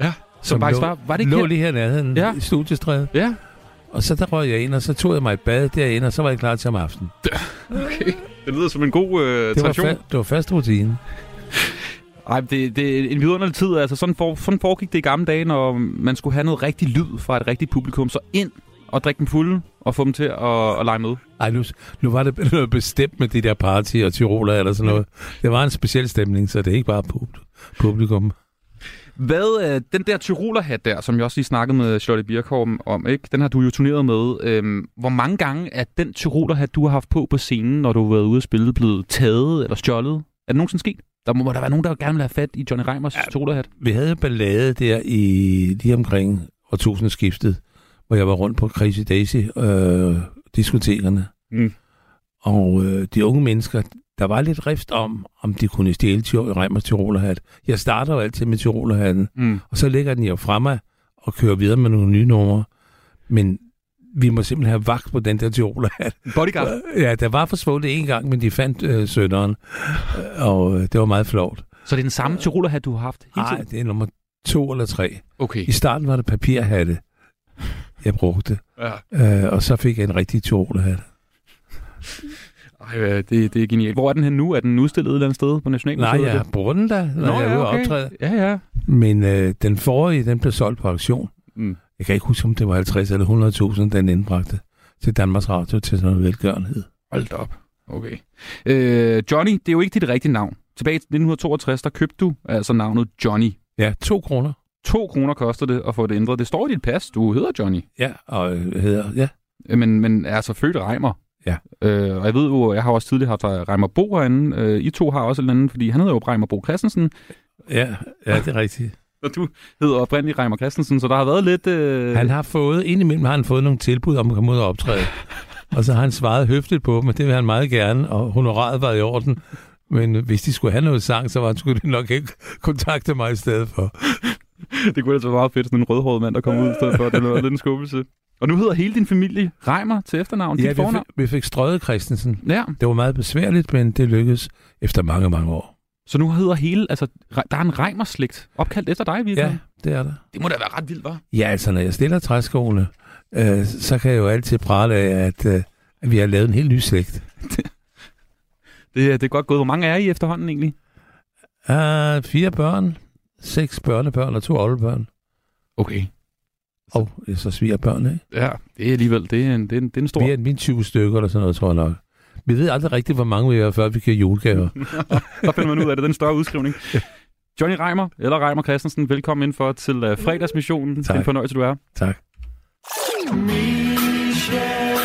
Ja, som faktisk lå, var- var det ikke lå her? lige her nærheden Ja. i studiestrædet. Ja. Og så der røg jeg ind, og så tog jeg mig et bad derinde, og så var jeg klar til om aftenen. <laughs> Okay. Det lyder som en god øh, Det var, tradition. fa- det var fast rutine. <laughs> Ej, det, det er en vidunderlig tid. Altså, sådan, for, sådan foregik det i gamle dage, når man skulle have noget rigtig lyd fra et rigtigt publikum. Så ind og drikke dem fulde og få dem til at, at lege med. Ej, nu, nu var det <laughs> noget bestemt med de der party og tyroler eller sådan noget. Det var en speciel stemning, så det er ikke bare pub- publikum. Hvad, øh, den der tyrolerhat der, som jeg også lige snakkede med Charlotte Birkholm om, ikke? den har du jo turneret med. Øhm, hvor mange gange er den tyrolerhat, du har haft på på scenen, når du har været ude at spille, blevet taget eller stjålet? Er det nogensinde sket? Der må der være nogen, der gerne vil have fat i Johnny Reimers ja. tyrolerhat. Vi havde ballade der i lige omkring årtusindskiftet, hvor jeg var rundt på Crazy Daisy øh, diskotekerne. Mm. Og øh, de unge mennesker, der var lidt rift om, om de kunne stjæle Tyr- Reimers tyrolerhat. Jeg starter jo altid med tyrolerhatten, Mm. og så lægger den jo fra mig og kører videre med nogle nye numre. Men vi må simpelthen have vagt på den der tyrolerhat. <laughs> Bodyguard? Ja, der var forsvundet en gang, men de fandt øh, sønderen, og øh, det var meget flot. Så det er den samme tyrolerhat, du har haft hele Nej, tiden? det er nummer to eller tre. Okay. I starten var det papirhatte, jeg brugte. Ja. Øh, og så fik jeg en rigtig tyrolerhat. Ej, det, det er genialt. Hvor er den hen nu? Er den udstillet et eller andet sted på Nationalmuseet? Nej, jeg bruger den da, når Nå, jeg er ja, ude okay. optræde. Ja, ja. Men øh, den forrige, den blev solgt på auktion. Mm. Jeg kan ikke huske, om det var 50 eller 100.000, den indbragte til Danmarks Radio til sådan noget velgørenhed. Hold op. Okay. Øh, Johnny, det er jo ikke dit rigtige navn. Tilbage i 1962, der købte du altså navnet Johnny. Ja, to kroner. To kroner koster det at få det ændret. Det står i dit pas. Du hedder Johnny. Ja, og øh, hedder, ja. Men, men er altså født Reimer. Ja. Øh, og jeg ved jo, jeg har også tidligere haft Reimer Bo herinde. Øh, I to har også en anden, fordi han hedder jo Reimer Bo Christensen. Ja, ja, det er rigtigt. Og du hedder oprindeligt Reimer Christensen, så der har været lidt... Øh... Han har fået, indimellem har han fået nogle tilbud om at komme ud og optræde. <laughs> og så har han svaret høfligt på dem, og det vil han meget gerne, og honoraret var i orden. Men hvis de skulle have noget sang, så var han skulle de nok ikke kontakte mig i stedet for. <laughs> det kunne altså være meget fedt, sådan en rødhåret mand, der kom ud i stedet for. Det var lidt en skuffelse. Og nu hedder hele din familie Reimer til efternavn. Ja, dit vi fornavn. fik, vi fik strøget Christensen. Ja. Det var meget besværligt, men det lykkedes efter mange, mange år. Så nu hedder hele, altså, der er en Reimer-slægt opkaldt efter dig, virkelig? Ja, det er der. Det må da være ret vildt, var? Ja, altså, når jeg stiller træskoene, øh, så kan jeg jo altid prale af, at, øh, at vi har lavet en helt ny slægt. <laughs> Det, det er godt gået. Hvor mange er I efterhånden egentlig? Uh, fire børn, seks børnebørn og to oldebørn. Okay. Og så sviger børn, ikke? Ja, det er alligevel, det er en, det er en, det er en stor... Vi er min 20 stykker eller sådan noget, tror jeg nok. Vi ved aldrig rigtigt, hvor mange vi er, før vi giver julegaver. <laughs> Så finder man ud af det, den større udskrivning. Johnny Reimer, eller Reimer Christensen, velkommen indenfor til uh, fredagsmissionen. Det er en fornøjelse, du er. Tak. Michel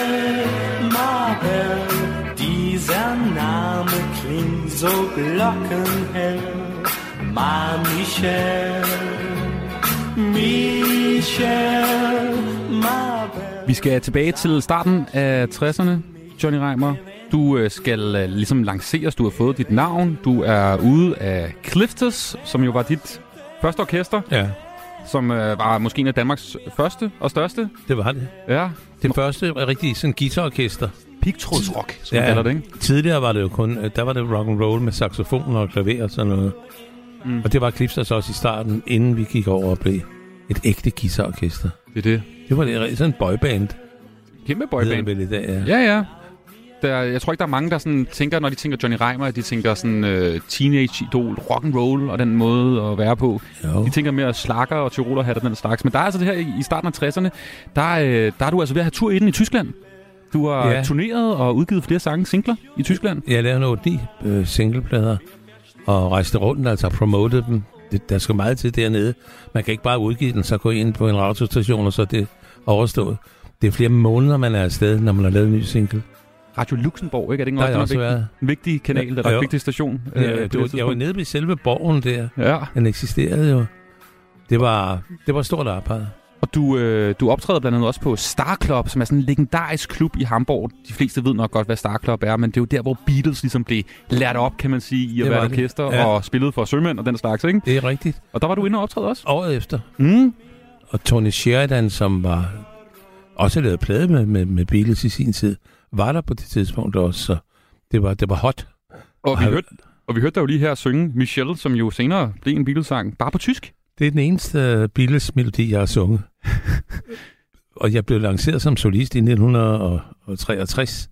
dieser Name klingt so glockenhell. Ma Michel, Michel Marvel. Vi skal tilbage til starten af 60'erne, Johnny Reimer. Du øh, skal øh, ligesom lanceres, du har fået dit navn. Du er ude af Clifters, som jo var dit første orkester. Ja. Som øh, var måske en af Danmarks første og største. Det var det. Ja. Det første var rigtig sådan guitarorkester. Pigtrådsrock, som man kalder det, ikke? Tidligere var det jo kun, øh, der var det rock and roll med saxofon og klaver og sådan noget. Mm. Og det var Clifters også i starten, inden vi gik over og blev et ægte guitarorkester. Det er det. Det var det, sådan en boyband. Kæmpe boyband. det vel i dag, ja. Ja, ja. Der, jeg tror ikke, der er mange, der sådan tænker, når de tænker Johnny Reimer, at de tænker sådan uh, teenage idol, rock and roll og den måde at være på. Jo. De tænker mere slakker og tyrolerhat og den slags. Men der er altså det her i, starten af 60'erne, der, øh, der er du altså ved at have tur i den i Tyskland. Du har Ja. turneret og udgivet flere sange, singler i Tyskland. Jeg lavede nogle 9 øh, singleplader og rejste rundt, altså promoted dem. Det, der skal meget til dernede. Man kan ikke bare udgive den, så gå ind på en radiostation, og så er det overstået. Det er flere måneder, man er afsted, når man har lavet en ny single. Radio Luxembourg, ikke? Er det ikke Der også, jeg en også vigtig, vigtig kanal, eller Jo. en vigtig station? Ja, øh, det var, jeg var nede ved selve borgen der. Ja. Den eksisterede jo. Det var, det var stort arbejde. Og du, øh, du optræder blandt andet også på Star Club, som er sådan en legendarisk klub i Hamburg. De fleste ved nok godt, hvad Star Club er, men det er jo der, hvor Beatles ligesom blev lært op, kan man sige, i at Det være orkester Ja. og spillet for sømænd og den slags, ikke? Det er rigtigt. Og der var du inde og optræde også? Året efter. Mm. Og Tony Sheridan, som var også lavet plade med, med, med Beatles i sin tid, var der på det tidspunkt også, så det var, det var hot. Og vi, hørte, og vi hørte dig jo lige her synge Michelle, som jo senere blev en Beatles-sang, bare på tysk. Det er den eneste Beatles-melodi, jeg har sunget. og jeg blev lanceret som solist i 1963,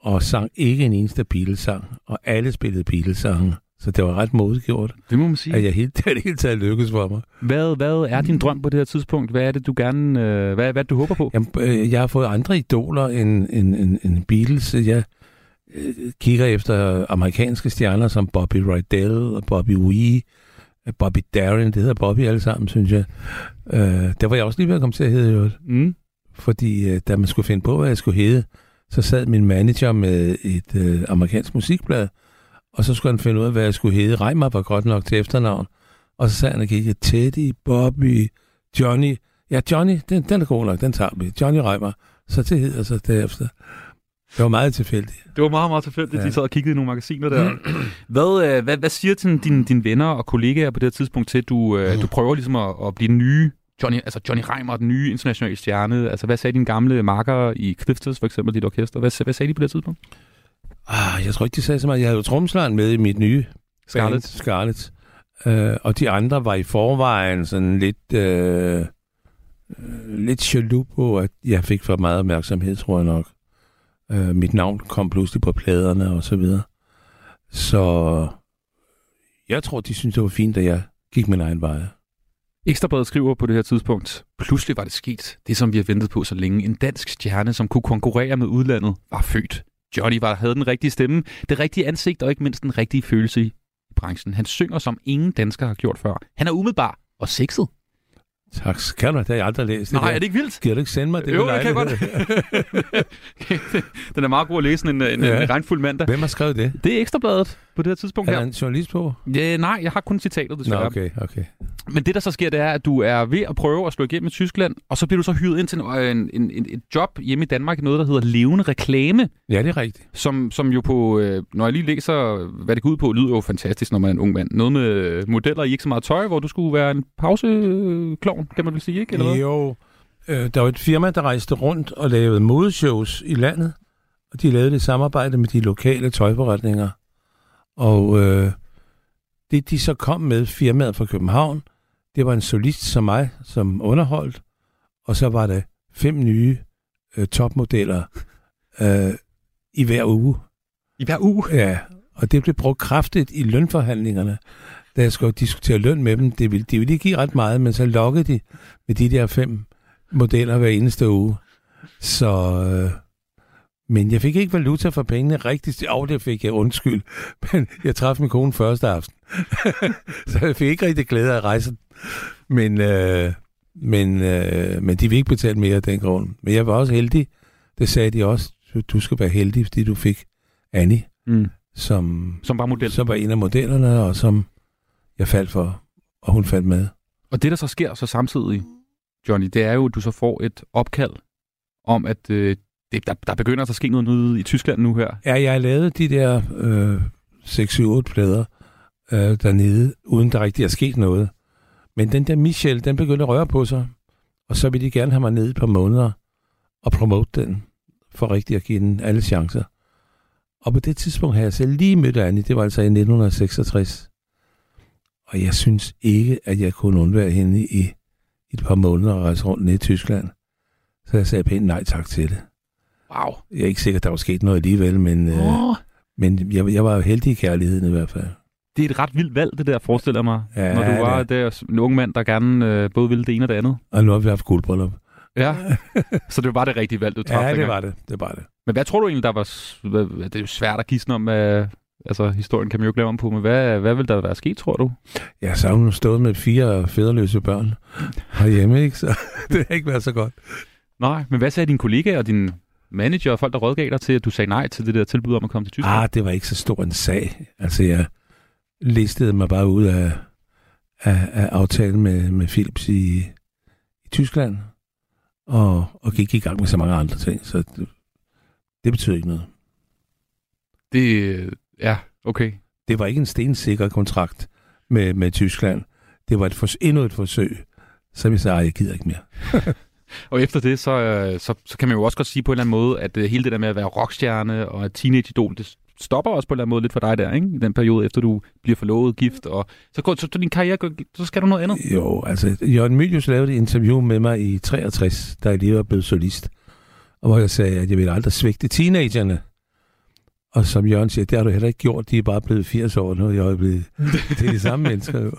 og sang ikke en eneste Beatles-sang, og alle spillede Beatles-sange. Så det var ret modgjort, Det må man sige. at jeg helt, <laughs> det hele taget lykkedes for mig. Hvad, hvad er din drøm på det her tidspunkt? Hvad er det, du gerne... Øh, hvad, hvad det, du håber på? Jamen, øh, jeg har fået andre idoler end, end, end, end Beatles. Jeg øh, kigger efter amerikanske stjerner som Bobby Rydell og Bobby Wee, øh, Bobby Darin, det hedder Bobby alle sammen, synes jeg. Øh, der var jeg også lige ved at komme til at hedde, jo. Mm. Fordi øh, da man skulle finde på, hvad jeg skulle hedde, så sad min manager med et øh, amerikansk musikblad, og så skulle han finde ud af, hvad jeg skulle hedde. Reimer var godt nok til efternavn. Og så sagde han og kiggede, Teddy, Bobby, Johnny. Ja, Johnny, den, den er god nok, den tager vi. Johnny Reimer. Så det hedder så derefter. Det var meget tilfældigt. Det var meget, meget tilfældigt, at Ja. de sad og kiggede i nogle magasiner der. <clears throat> hvad, øh, hvad, hvad siger til dine, dine venner og kollegaer på det her tidspunkt til, at du, øh, du prøver ligesom at, at blive den nye Johnny, altså Johnny Reimer, den nye internationale stjerne? Altså, hvad sagde dine gamle marker i Clifters, for eksempel, dit orkester? Hvad, hvad sagde de på det tidspunkt? Ah, jeg tror ikke, de sagde så meget. Jeg havde jo med i mit nye Scarlet. band, Scarlet. Uh, og de andre var i forvejen sådan lidt, uh, lidt jaloux på, at jeg fik for meget opmærksomhed, tror jeg nok. Uh, mit navn kom pludselig på pladerne og så videre. Så jeg tror, de syntes, det var fint, at jeg gik min egen vej. Ekstrabladet skriver på det her tidspunkt, pludselig var det sket, det som vi har ventet på så længe. En dansk stjerne, som kunne konkurrere med udlandet, var født. Johnny var, havde den rigtige stemme, det rigtige ansigt og ikke mindst den rigtige følelse i branchen. Han synger, som ingen dansker har gjort før. Han er umiddelbar og sexet. Tak. Kan du? Det har jeg aldrig læst. Nej, der. er det ikke vildt? Giver du ikke sende mig det? jo, det kan jeg godt. <laughs> den er meget god at læse en, en, Ja. en regnfuld mandag. Hvem har skrevet det? Det er Ekstrabladet på det her tidspunkt Er her. der en journalist på? Ja, nej, jeg har kun citatet, Nå, desværre. okay, okay. Men det, der så sker, det er, at du er ved at prøve at slå igennem i Tyskland, og så bliver du så hyret ind til en, en, en, en, et job hjemme i Danmark, noget, der hedder levende reklame, Ja, det er rigtigt. som, som jo på, øh, når jeg lige læser, hvad det går ud på, lyder jo fantastisk, når man er en ung mand. Noget med modeller i ikke så meget tøj, hvor du skulle være en pauseklovn, kan man vel sige, ikke? Eller hvad? Jo, øh, der var et firma, der rejste rundt og lavede modeshows i landet, og de lavede det samarbejde med de lokale tøjforretninger. Og øh, det, de så kom med, firmaet fra København, det var en solist som mig, som underholdt, og så var der fem nye øh, topmodeller øh, i hver uge. I hver uge? Ja, og det blev brugt kraftigt i lønforhandlingerne. Da jeg skulle diskutere løn med dem, det ville, de ville ikke give ret meget, men så lokkede de med de der fem modeller hver eneste uge. Så, øh, men jeg fik ikke valuta for pengene rigtigt. Og det fik jeg undskyld. <laughs> Men jeg traf min kone første aften. <laughs> så jeg fik ikke rigtig glæde af rejsen. Men, øh, men, øh, men de vil ikke betale mere af den grund. Men jeg var også heldig. Det sagde de også. Du skal være heldig, fordi du fik Annie, Mm. som, Som var model. som var en af modellerne, og som jeg faldt for, og hun faldt med. Og det, der så sker så samtidig, Johnny, det er jo, at du så får et opkald om, at øh, det, der, der begynder at ske noget nede i Tyskland nu her. Ja, jeg lavede de der øh, 6-7-8 plader øh, dernede, uden der rigtig er sket noget. Men den der Michel, den begyndte at røre på sig, og så ville de gerne have mig ned på måneder og promote den, for rigtig at give den alle chancer. Og på det tidspunkt havde jeg selv lige mødt Annie, det var altså i 1966. Og jeg synes ikke, at jeg kunne undvære hende i, i et par måneder og rejse rundt ned i Tyskland. Så jeg sagde pænt nej tak til det. Wow. Jeg er ikke sikker, der var sket noget alligevel, men, øh, Åh. men jeg, jeg var jo heldig i kærligheden i hvert fald. Det er et ret vildt valg, det der, forestiller mig. Ja, når du det var er. der, en ung mand, der gerne øh, både ville det ene og det andet. Og nu har vi haft guldbryllup. Ja, <laughs> så det var det rigtige valg, du traf Ja, det var det. Det var det. Men hvad tror du egentlig, der var... det er jo svært at gisne om, hvad, altså historien kan man jo ikke lave om på, men hvad, hvad vil der være sket, tror du? Jeg har savnet stået med fire fædreløse børn herhjemme, ikke? Så <laughs> det har ikke været så godt. Nej, men hvad sagde dine kollegaer og din manager og folk, der rådgav dig til, at du sagde nej til det der tilbud om at komme til Tyskland? Ah, det var ikke så stor en sag. Altså, jeg listede mig bare ud af, af, af aftalen med, med Philips i, i Tyskland, og, og gik i gang med så mange andre ting, så det, det betyder ikke noget. Det, ja, okay. Det var ikke en stensikker kontrakt med, med Tyskland. Det var et fors- endnu et forsøg, så vi sagde, "Ej, jeg gider ikke mere. <laughs> Og efter det, så, øh, så, så kan man jo også godt sige på en eller anden måde, at øh, hele det der med at være rockstjerne og teenage-idol, det stopper også på en eller anden måde lidt for dig der, ikke? I den periode, efter du bliver forlovet, gift, og så, går, så, så din karriere, går, så skal du noget andet. Jo, altså, Jørgen Mylius lavede et interview med mig i 63, da jeg lige var blevet solist. Og hvor jeg sagde, at jeg ville aldrig svigte teenagerne. Og som Jørgen siger, det har du heller ikke gjort. De er bare blevet 80 år nu i øjeblikket. Det er de samme <laughs> mennesker jo.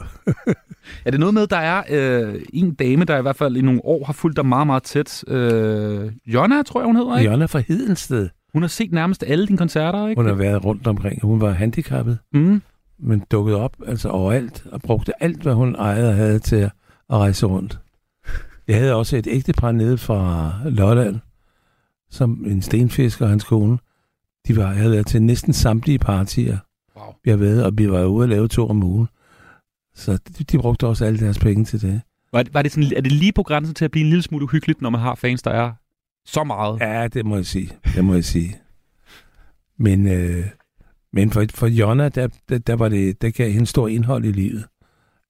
Er det noget med, der er øh, en dame, der i hvert fald i nogle år har fulgt dig meget, meget tæt? Øh, Jonna, tror jeg, hun hedder, ikke? Er fra Hedensted. Hun har set nærmest alle dine koncerter, ikke? Hun har været rundt omkring. Hun var handicappet, mm. men dukket op altså overalt og brugte alt, hvad hun ejede og havde til at at rejse rundt. Jeg havde også et ægtepar nede fra Lolland, som en stenfisker og hans kone. De var, jeg havde været til næsten samtlige partier. Wow. Vi har været, og vi var ude og lave to om ugen. Så de, de brugte også alle deres penge til det. Var, det- var det sådan, er det lige på grænsen til at blive en lille smule uhyggeligt, når man har fans, der er så meget? Ja, det må jeg sige. Det må jeg sige. Men, øh, men for, for Jonna, der, der, der, var det, der gav hende stor indhold i livet,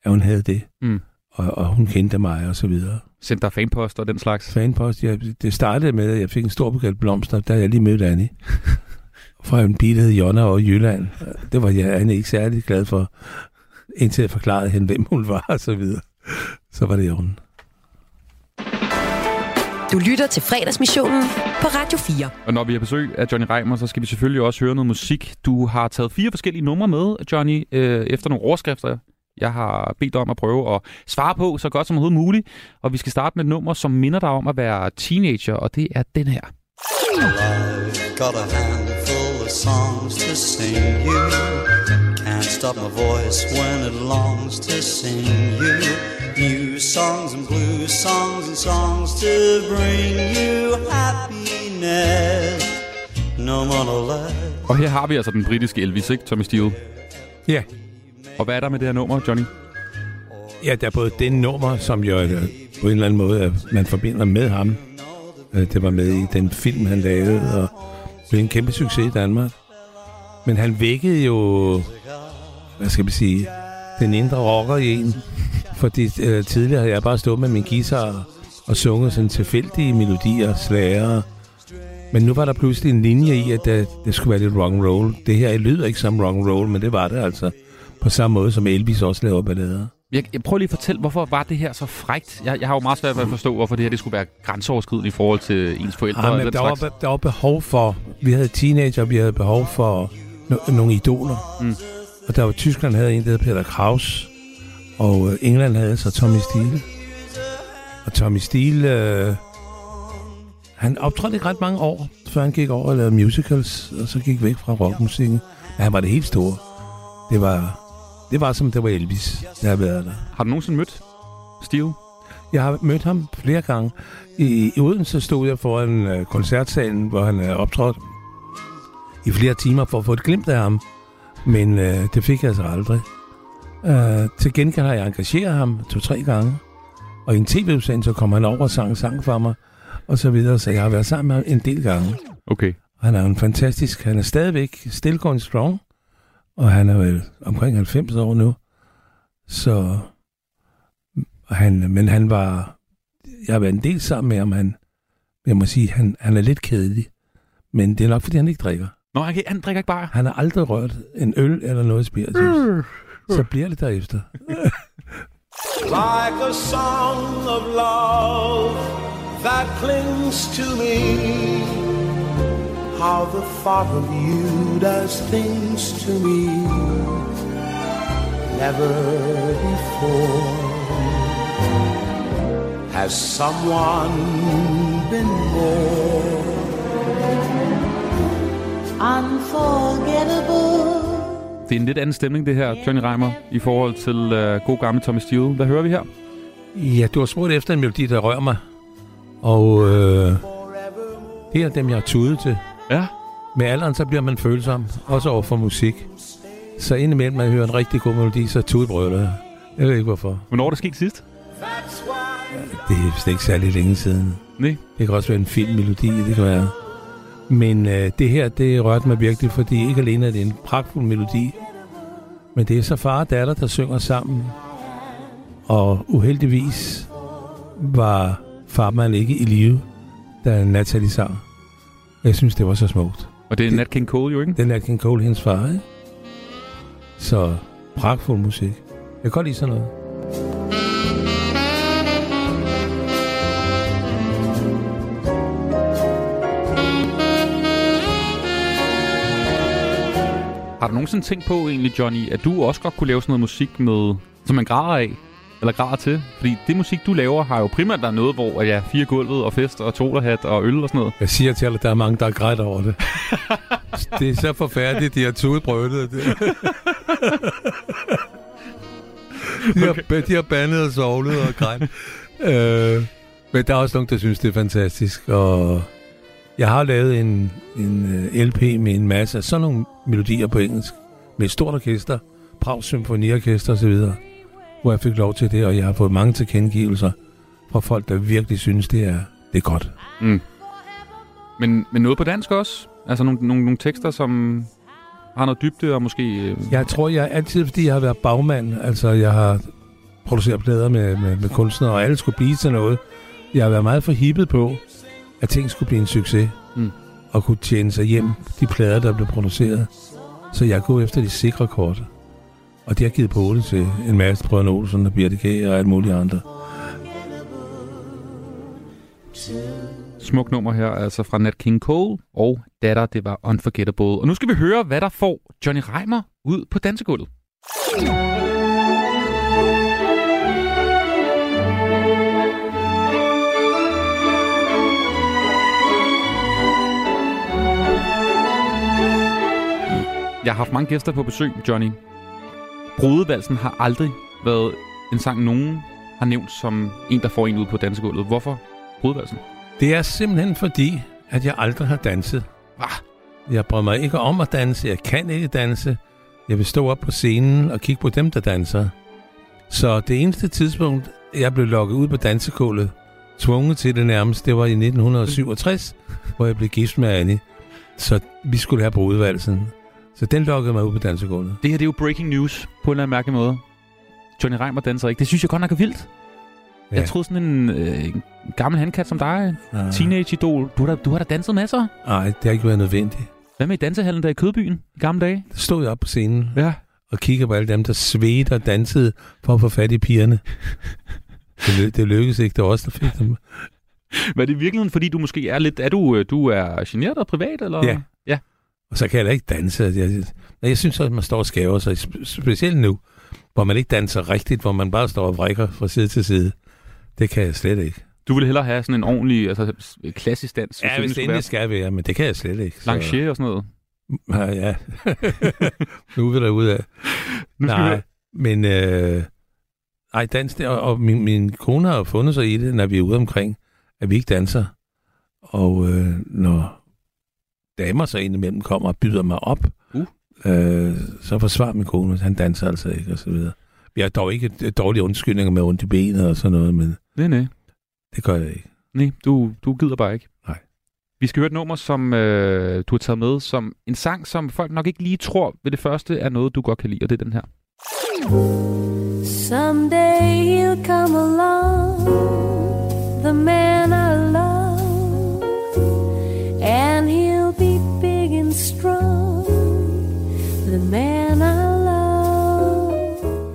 at hun havde det. Mm. Og, og hun kendte mig og så videre. Sendte dig fanpost og den slags? Fanpost, ja. Det startede med, at jeg fik en stor buket blomster, da jeg lige mødte Annie. Fra en bil, der hed Jonna over i Jylland. Det var jeg ikke særlig glad for, indtil jeg forklarede hende, hvem hun var og så videre. Så var det i orden. Du lytter til fredagsmissionen på Radio 4. Og når vi har besøg af Johnny Reimer, så skal vi selvfølgelig også høre noget musik. Du har taget fire forskellige numre med, Johnny, øh, efter nogle overskrifter. Jeg har bedt dig om at prøve at svare på så godt som overhovedet muligt. Og vi skal starte med et nummer, som minder dig om at være teenager, og det er den her. I've of songs to sing you. Can't stop my voice when it longs to sing you. New songs and blues songs and songs to bring you happiness. No more, no less. Og her har vi altså den britiske Elvis, ikke, Tommy Steele? Ja. Og hvad er der med det her nummer, Johnny? Ja, der er både det nummer, som jo øh, på en eller anden måde, at man forbinder med ham. Øh, Det var med i den film, han lavede, og blev en kæmpe succes i Danmark. Men han vækkede jo, hvad skal man sige, den indre rocker i en. Fordi øh, tidligere havde jeg bare stået med min guitar og sunget sådan tilfældige melodier, slager. Men nu var der pludselig en linje i, at det, det skulle være lidt rock and roll. Det her lyder ikke som rock and roll, men det var det altså. På samme måde som Elvis også laver ballader. Jeg, jeg prøver lige at fortælle, hvorfor var det her så frægt? Jeg, jeg har jo meget svært ved at forstå, hvorfor det her det skulle være grænseoverskridende i forhold til ens forældre. Og men der, var, slags. der var behov for, vi havde teenager, vi havde behov for no, nogle idoler. Mm. Og der var Tyskland havde en, der hed Peter Kraus, og øh, England havde så Tommy Steele. Og Tommy Steele, øh, han optrådte ikke ret mange år, før han gik over og lavede musicals, og så gik væk fra rockmusikken. Men han var det helt store. Det var, det var som det var Elvis, der har været der. Har du nogensinde mødt Steve? Jeg har mødt ham flere gange. I, i Odense stod jeg foran øh, koncertsalen, hvor han er optrådt i flere timer for at få et glimt af ham. Men øh, det fik jeg altså aldrig. Øh, til gengæld har jeg engageret ham to-tre gange. Og i en tv-udsendelse kom han over og sang sang for mig. Og så videre, så jeg har været sammen med ham en del gange. Okay. Han er en fantastisk, han er stadigvæk still going strong. Og han er vel omkring 90 år nu. Så og han, men han var, jeg har været en del sammen med ham, han, jeg må sige, han, han er lidt kedelig. Men det er nok, fordi han ikke drikker. Nå, han, han drikker ikke bare? Han har aldrig rørt en øl eller noget spiritus. Så bliver det derefter. <laughs> Like a song of love that clings to me how the thought of you does things to me never before has someone been more unforgettable. Det er en lidt anden stemning, det her, Johnny Reimer, i forhold til uh, god gamle Tommy Steele. Hvad hører vi her? Ja, du har spurgt efter en melodi, der rører mig. Og øh, det er dem, jeg har tudet til. Ja. Med alderen, så bliver man følsom, også over for musik. Så indimellem, man hører en rigtig god melodi, så tudebrøler jeg. Jeg ved ikke, hvorfor. Hvornår er det sket sidst? Det er vist ikke særlig længe siden. Nej. Det kan også være en filmmelodi, det kan være. Men øh, det her, det rørte mig virkelig, fordi ikke alene er det en pragtfuld melodi, men det er så far og datter, der synger sammen. Og uheldigvis var farmand ikke i live, da Natalie sang. Jeg synes, det var så smukt. Og det er Nat King Cole jo, ikke? Det er Nat King Cole, hendes far, ikke? Så pragtfuld musik. Jeg kan godt lide sådan noget. Har du nogensinde tænkt på egentlig, Johnny, at du også godt kunne lave sådan noget musik med, som man græder af? Eller græder til? Fordi det musik, du laver, har jo primært der er noget, hvor ja, fire gulvet og fest og tolerhat og øl og sådan noget. Jeg siger til dig, at der er mange, der græder over det. <laughs> det er så forfærdeligt, de har tudebrølet det. <laughs> de, har, okay. de har bandet og sovlet og grædt. øh, men der er også nogen, der synes, det er fantastisk. Og jeg har lavet en, en øh, LP med en masse af sådan nogle melodier på engelsk. Med et stort orkester, Prags Symfoniorkester osv. Hvor jeg fik lov til det, og jeg har fået mange tilkendegivelser fra folk, der virkelig synes, det er, det er godt. Mm. Men, men noget på dansk også? Altså nogle, nogle, nogle tekster, som har noget dybde og måske... Øh... Jeg tror, jeg altid, fordi jeg har været bagmand, altså jeg har produceret plader med, med, med kunstnere, og alle skulle blive til noget. Jeg har været meget forhippet på, at ting skulle blive en succes, mm. og kunne tjene sig hjem de plader, der blev produceret. Så jeg går efter de sikre kort. Og det har givet på det til en masse Brødrene Olsen og Birte K. og alt muligt andre. Smuk nummer her, altså fra Nat King Cole og Datter, det var Unforgettable. Og nu skal vi høre, hvad der får Johnny Reimer ud på dansegulvet. Jeg har haft mange gæster på besøg, Johnny. Brudevalsen har aldrig været en sang, nogen har nævnt som en, der får en ud på dansegulvet. Hvorfor Brudevalsen? Det er simpelthen fordi, at jeg aldrig har danset. Ah. Jeg bryder mig ikke om at danse. Jeg kan ikke danse. Jeg vil stå op på scenen og kigge på dem, der danser. Så det eneste tidspunkt, jeg blev lukket ud på dansekålet, tvunget til det nærmest, det var i 1967, hvor jeg blev gift med Annie. Så vi skulle have brudevalsen. Så den lukkede mig ud på dansegulvet. Det her det er jo breaking news på en eller anden mærkelig måde. Johnny Reimer danser ikke. Det synes jeg godt nok er vildt. Ja. Jeg troede sådan en, øh, en gammel handkat som dig, Ja. teenage-idol. Du har, da, du har da danset masser. Nej, det har ikke været nødvendigt. Hvad med i dansehallen der i Kødbyen i gamle dage? Der stod jeg op på scenen ja. og kiggede på alle dem, der svedte og dansede for at få fat i pigerne. det, det lykkedes ikke. Det var også der fik dem. <laughs> Men er det i virkeligheden, fordi du måske er lidt... Er du, øh, du er generet og privat, eller? Ja. Og så kan jeg da ikke danse. Jeg, jeg, jeg synes, at man står og skæver sig, spe- specielt nu, hvor man ikke danser rigtigt, hvor man bare står og vrikker fra side til side. Det kan jeg slet ikke. Du ville hellere have sådan en ordentlig, altså klassisk dans. Ja, hvis det endelig skal være, men det kan jeg slet ikke. så- Lancier og sådan noget. Ja, ja. <laughs> nu vil der ud af. Nu skal vi Nej, men... Øh, ej, dans det, og, og min, min kone har fundet sig i det, når vi er ude omkring, at vi ikke danser. Og øh, når damer så indimellem kommer og byder mig op, uh. øh, så forsvarer min kone, han danser altså ikke, og så videre. Vi har dog ikke dårlige undskyldninger med ondt i benet og sådan noget, men Nej, nej. det gør jeg ikke. Nej, du, du gider bare ikke. Nej. Vi skal høre et nummer, som øh, du har taget med, som en sang, som folk nok ikke lige tror ved det første er noget, du godt kan lide, og det er den her. Someday he'll come along, the man the man I love.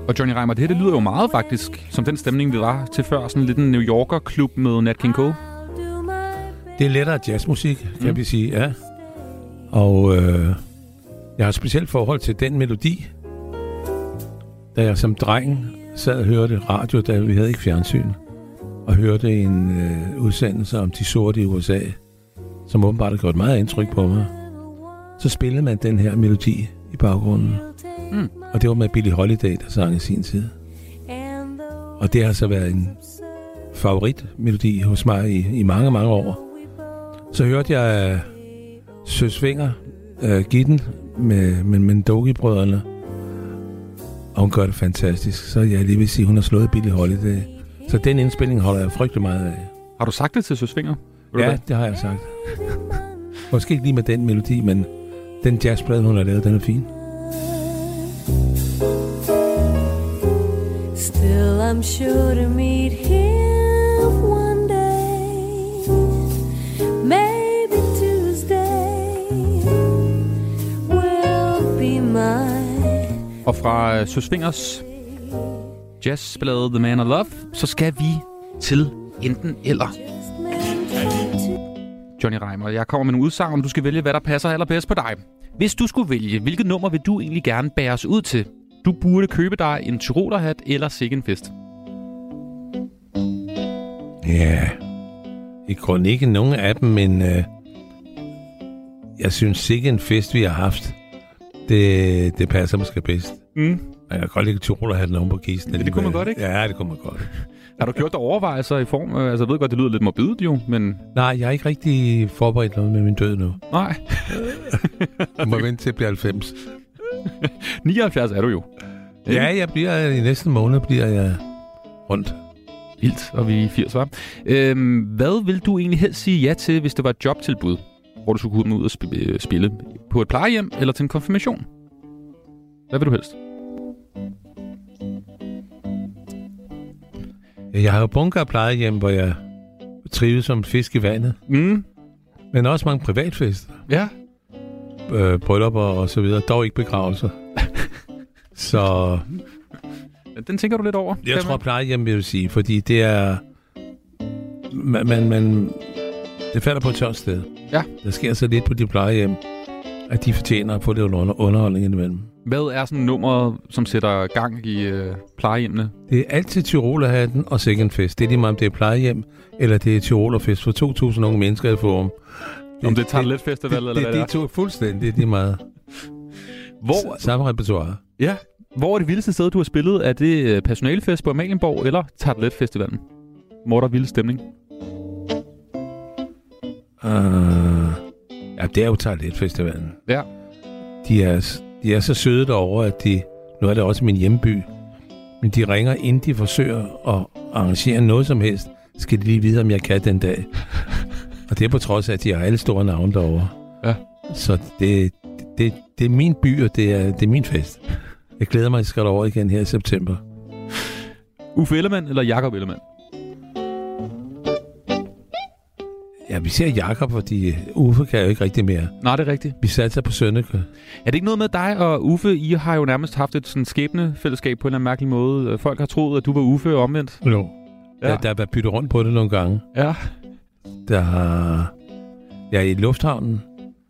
Og Johnny Reimer, det her det lyder jo meget faktisk som den stemning, vi var til før. Sådan lidt en New Yorker-klub med Nat King Cole. Det er lettere jazzmusik, kan Mm. vi sige, ja. Og øh, jeg har et specielt forhold til den melodi. Da jeg som dreng sad og hørte radio, da vi havde ikke fjernsyn, og hørte en øh, udsendelse om de sorte i USA, som åbenbart har gjort meget indtryk på mig, så spillede man den her melodi i baggrunden. Mm. Og det var med Billie Holiday, der sang i sin tid. Og det har så været en favoritmelodi hos mig i, i mange, mange år. Så hørte jeg uh, Søsvinger uh, give den med, med Mendogi-brødrene. Og hun gør det fantastisk. Så jeg lige vil sige, at hun har slået Billie Holiday. Så den indspilning holder jeg frygtelig meget af. Har du sagt det til Søsvinger? Ja, det har jeg sagt. <laughs> Måske ikke lige med den melodi, men den jazzplade, hun har lavet, den er fin. Still, I'm sure to meet him one day. Maybe Tuesday will be mine. Og fra øh, Søsvingers jazzblade The Man I Love, så skal vi til enten eller. Johnny Reimer, jeg kommer med en udsagn, du skal vælge, hvad der passer allerbedst på dig. Hvis du skulle vælge, hvilket nummer vil du egentlig gerne bære os ud til? Du burde købe dig en tyrolerhat eller sikke en fest. Ja, i grunden ikke nogen af dem, men øh, jeg synes sikkert en fest, vi har haft, det, det passer måske bedst. Mm. Jeg kan godt lide tyrolerhatten oven på kisten. det kunne man godt, ikke? Ja, det kunne man godt. Har du gjort dig overvejelser i form? Altså, jeg ved godt, det lyder lidt morbidt jo, men... Nej, jeg har ikke rigtig forberedt noget med min død nu. Nej. jeg må vente til at blive 90. 79 er du jo. Ja, jeg bliver i næste måned bliver jeg rundt. Vildt, og vi er i 80, var. Øhm, hvad vil du egentlig helst sige ja til, hvis det var et jobtilbud, hvor du skulle komme ud og øh, spille? På et plejehjem eller til en konfirmation? Hvad vil du helst? Jeg har jo bunker af plejehjem, hvor jeg trives som fisk i vandet. Mm. Men også mange privatfester. Ja. Øh, bryllupper og så videre. Dog ikke begravelser. <laughs> så Den tænker du lidt over? jeg tror man? plejehjem, vil jeg sige, fordi det er... Man, man, man, det falder på et tørt sted. Ja. Der sker så lidt på de plejehjem, at de fortjener at få lidt under, underholdning indimellem. Hvad er sådan nummer, som sætter gang i øh, plejehjemmene? Det er altid Tyrolerhatten og Second Fest. Det er lige meget, om det er plejehjem, eller det er Tyrolerfest for 2.000 unge mennesker i forum. Om det er Tartelet Festival, det, eller det, hvad det, det det er fuldstændig lige meget. Hvor, Samme repertoire. ja. Hvor er det vildeste sted, du har spillet? Er det øh, personalfest på Amalienborg eller Tartelet Festivalen? Hvor er der vild stemning? Uh, ja, det er jo Tarlet Festivalen. Ja. De er, de er så søde derovre, at de... Nu er det også min hjemby. Men de ringer, inden de forsøger at arrangere noget som helst, skal de lige vide, om jeg kan den dag. <laughs> og det er på trods af, at de har alle store navne derovre. Ja. Så det, det, det er min by, og det er, det er min fest. Jeg glæder mig, at jeg skal derover igen her i september. Uffe Ellemann eller Jakob Ellemann? Ja, vi ser Jakob, fordi Uffe kan jo ikke rigtig mere. Nej, det er rigtigt. Vi satser på Sønneke. Er det ikke noget med dig og Uffe? I har jo nærmest haft et sådan skæbnefællesskab på en eller anden mærkelig måde. Folk har troet, at du var Uffe og omvendt. Jo. Ja. Ja. Der, har været byttet rundt på det nogle gange. Ja. Der har... Ja, i lufthavnen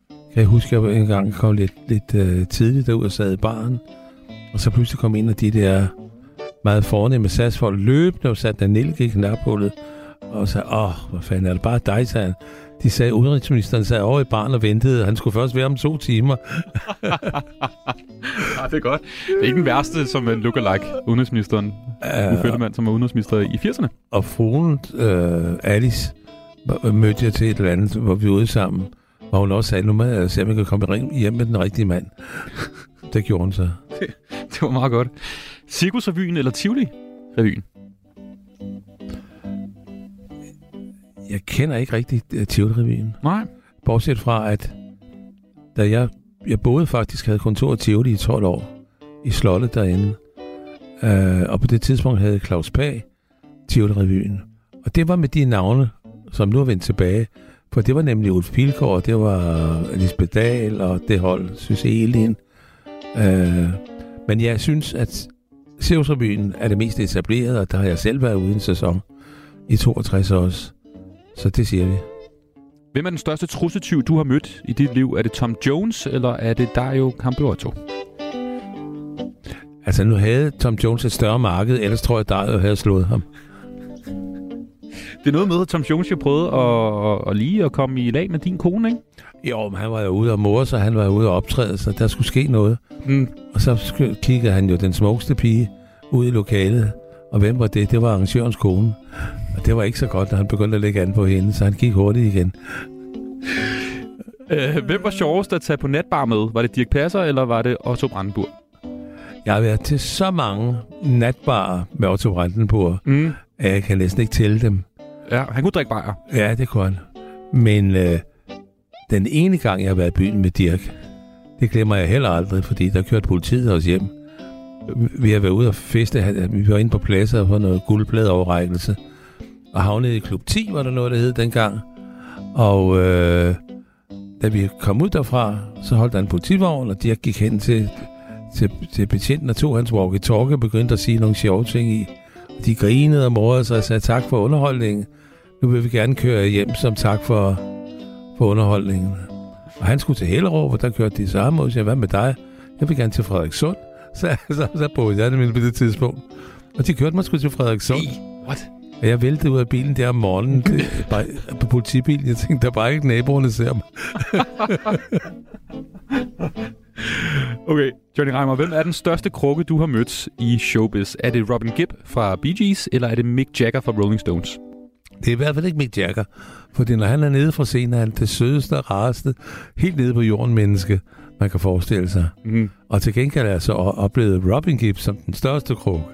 kan jeg huske, at jeg en gang kom lidt, lidt uh, tidligt derud og sad i baren. Og så pludselig kom en af de der meget fornemme satsfolk løbende og satte den nælke i knaphullet. Og sagde, åh, hvad fanden er det bare dig, sagde han. De sagde, udenrigsministeren sad over i baren og ventede. Han skulle først være om to timer. <laughs> Ja, det er godt. Det er ikke den værste som en lookalike, udenrigsministeren. Ja. Uffe Ellemann, som var udenrigsminister i 80'erne. Og fruen, øh, Alice, mødte jeg til et eller andet, hvor vi var ude sammen. Hvor hun også sagde, nu må jeg se, om jeg kan komme hjem med den rigtige mand. Det gjorde hun så. <laughs> Det var meget godt. Cirkusrevyen eller Tivoli-revyen? Jeg kender ikke rigtig uh, Tivoli-revyen. Nej. Bortset fra, at da jeg, jeg boede faktisk, havde kontor i Tivoli i 12 år, i slottet derinde. Uh, og på det tidspunkt havde Claus Pag Tivoli-revyen. Og det var med de navne, som nu er vendt tilbage. For det var nemlig Ulf Pilgaard, det var Lisbeth Dahl, og det hold, synes Elin. Uh, men jeg synes, at Cirkusrevyen er det mest etablerede, og der har jeg selv været ude i en sæson i 62 også. Så det siger vi. Hvem er den største trussetyv, du har mødt i dit liv? Er det Tom Jones, eller er det Dario Campeotto? Altså, nu havde Tom Jones et større marked, ellers tror jeg, Dario havde slået ham. Det er noget med, at Tom Jones jo prøvede at, at, at lige at komme i lag med din kone, ikke? Jo, men han var jo ude og mor sig, han var ude og optræde, så der skulle ske noget. Mm. Og så kiggede han jo den smukkeste pige ud i lokalet. Og hvem var det? Det var arrangørens kone. Og det var ikke så godt, når han begyndte at lægge an på hende, så han gik hurtigt igen. Øh, hvem var sjovest at tage på natbar med? Var det Dirk Passer, eller var det Otto Brandenburg? Jeg har været til så mange natbarer med Otto Brandenburg, mm. at jeg kan næsten ikke tælle dem. Ja, han kunne drikke bajer. Ja, det kunne han. Men øh, den ene gang, jeg har været i byen med Dirk, det glemmer jeg heller aldrig, fordi der kørte politiet os hjem. Vi har været ude og feste, vi var inde på pladser for noget guldpladeoverrækkelse, og havnede i klub 10, var der noget, der hed dengang. Og øh, da vi kom ud derfra, så holdt der en politivogn, og Dirk gik hen til, til, til betjenten og tog hans walkie-talkie og begyndte at sige nogle sjove ting i. De grinede og morede sig og sagde tak for underholdningen. Nu vil vi gerne køre hjem som tak for, for underholdningen. Og han skulle til Hellerup, og der kørte de samme, og jeg sagde, hvad med dig? Jeg vil gerne til Frederikssund. <laughs> Så, så, så boede jeg nemlig på det tidspunkt. Og de kørte mig sgu til Frederikssund. What? Og jeg væltede ud af bilen der om morgenen det, bare, på politibilen. Jeg tænkte, der er bare ikke naboerne ser mig. <laughs> Okay, Johnny Reimer, hvem er den største krukke, du har mødt i showbiz? Er det Robin Gibb fra Bee Gees, eller er det Mick Jagger fra Rolling Stones? Det er i hvert fald ikke Mick Jagger. Fordi når han er nede fra scenen, er han det sødeste og rareste, helt nede på jorden menneske, man kan forestille sig. Mm. Og til gengæld er jeg så oplevet Robin Gibb som den største krog.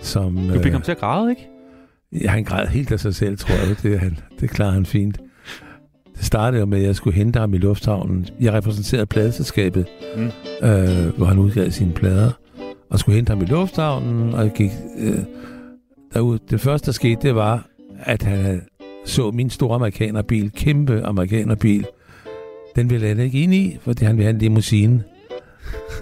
Som, Du fik ham til at græde, ikke? Ja, han græd helt af sig selv, tror jeg. Det, han, det klarer han fint. Det startede jo med, at jeg skulle hente ham i lufthavnen. Jeg repræsenterede pladeselskabet, Mm. øh, hvor han udgav sine plader. Og skulle hente ham i lufthavnen, og jeg gik øh, derud. Det første, der skete, det var, at han så min store amerikanerbil, kæmpe amerikanerbil. Den ville han ikke ind i, fordi han ville have en limousine.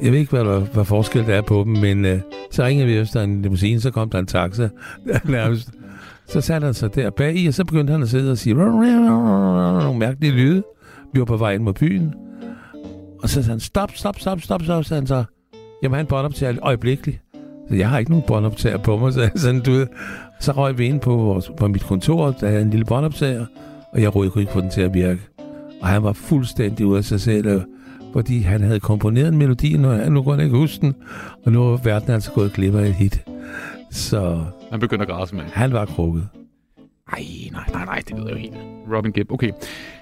Jeg ved ikke, hvad, der, hvad forskel der er på dem, men øh, så ringede vi efter en limousine, så kom der en taxa <laughs> nærmest. Så satte han sig der bag i, og så begyndte han at sidde og sige nogle mærkelige lyde. Vi var på vej ind mod byen. Og så sagde han, stop, stop, stop, stop, stop, sagde han så. Jamen, han båndoptager øjeblikkeligt. Så jeg har ikke nogen båndoptager på mig, <laughs> så sådan, du ved. Så røg vi ind på, vores, på mit kontor, der havde en lille båndoptager, og jeg rådede ikke på den til at virke. Og han var fuldstændig ude af sig selv, øh, fordi han havde komponeret en melodi, og han nu kunne han ikke huske den, og nu var verden altså gået glip af et hit. Så han begynder at græde simpelthen. han var krukket. Nej, nej, nej, nej, det jeg jo helt. Robin Gibb, okay.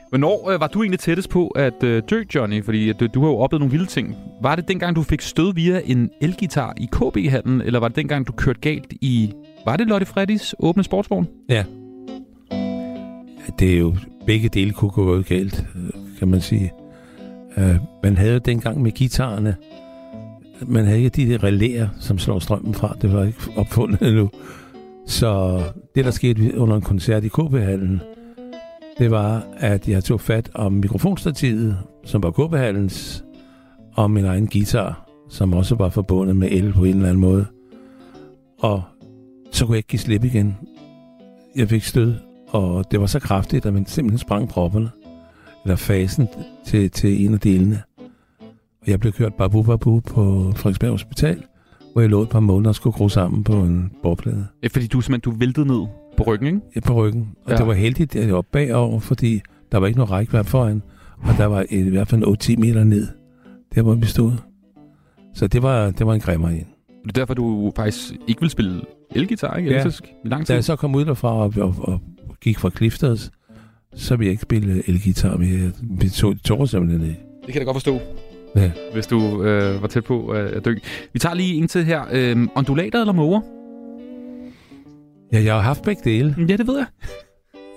Hvornår øh, var du egentlig tættest på at øh, dø, Johnny? Fordi at, øh, du har jo oplevet nogle vilde ting. Var det dengang, du fik stød via en elgitar i KB-hallen, eller var det dengang, du kørte galt i... Var det Lotte Freddys åbne sportsvogn? Ja. Det er jo begge dele kunne gå galt, øh, kan man sige. Uh, man havde jo dengang med guitarerne, man havde ikke de der relæer, som slår strømmen fra. Det var ikke opfundet endnu. Så det, der skete under en koncert i KB-hallen, det var, at jeg tog fat om mikrofonstativet, som var kb og min egen guitar, som også var forbundet med el på en eller anden måde. Og så kunne jeg ikke give slip igen. Jeg fik stød, og det var så kraftigt, at man simpelthen sprang propperne, eller fasen til, til en af delene. Jeg blev kørt babu babu på Frederiksberg Hospital, hvor jeg lå et par måneder og skulle gro sammen på en bordplade. Ja, fordi du simpelthen du væltede ned på ryggen, ikke? Ja, på ryggen. Og Ja. det var heldigt, at jeg var bagover, fordi der var ikke noget rækværd foran, og der var i hvert fald 8-10 meter ned, der hvor vi stod. Så det var, det var en grimmer en. Det er derfor, du faktisk ikke vil spille elgitar, ikke? Ja. Elektrisk, i lang Da tid. jeg så kom ud derfra og, og, og gik fra Clifters, så ville jeg ikke spille elgitar mere. Vi tog, tog simpelthen ikke. Det kan jeg da godt forstå. Ja. Hvis du øh, var tæt på øh, at dø. Vi tager lige en til her. Øh, ondulater eller måger? Ja, jeg har haft begge dele. Ja, det ved jeg.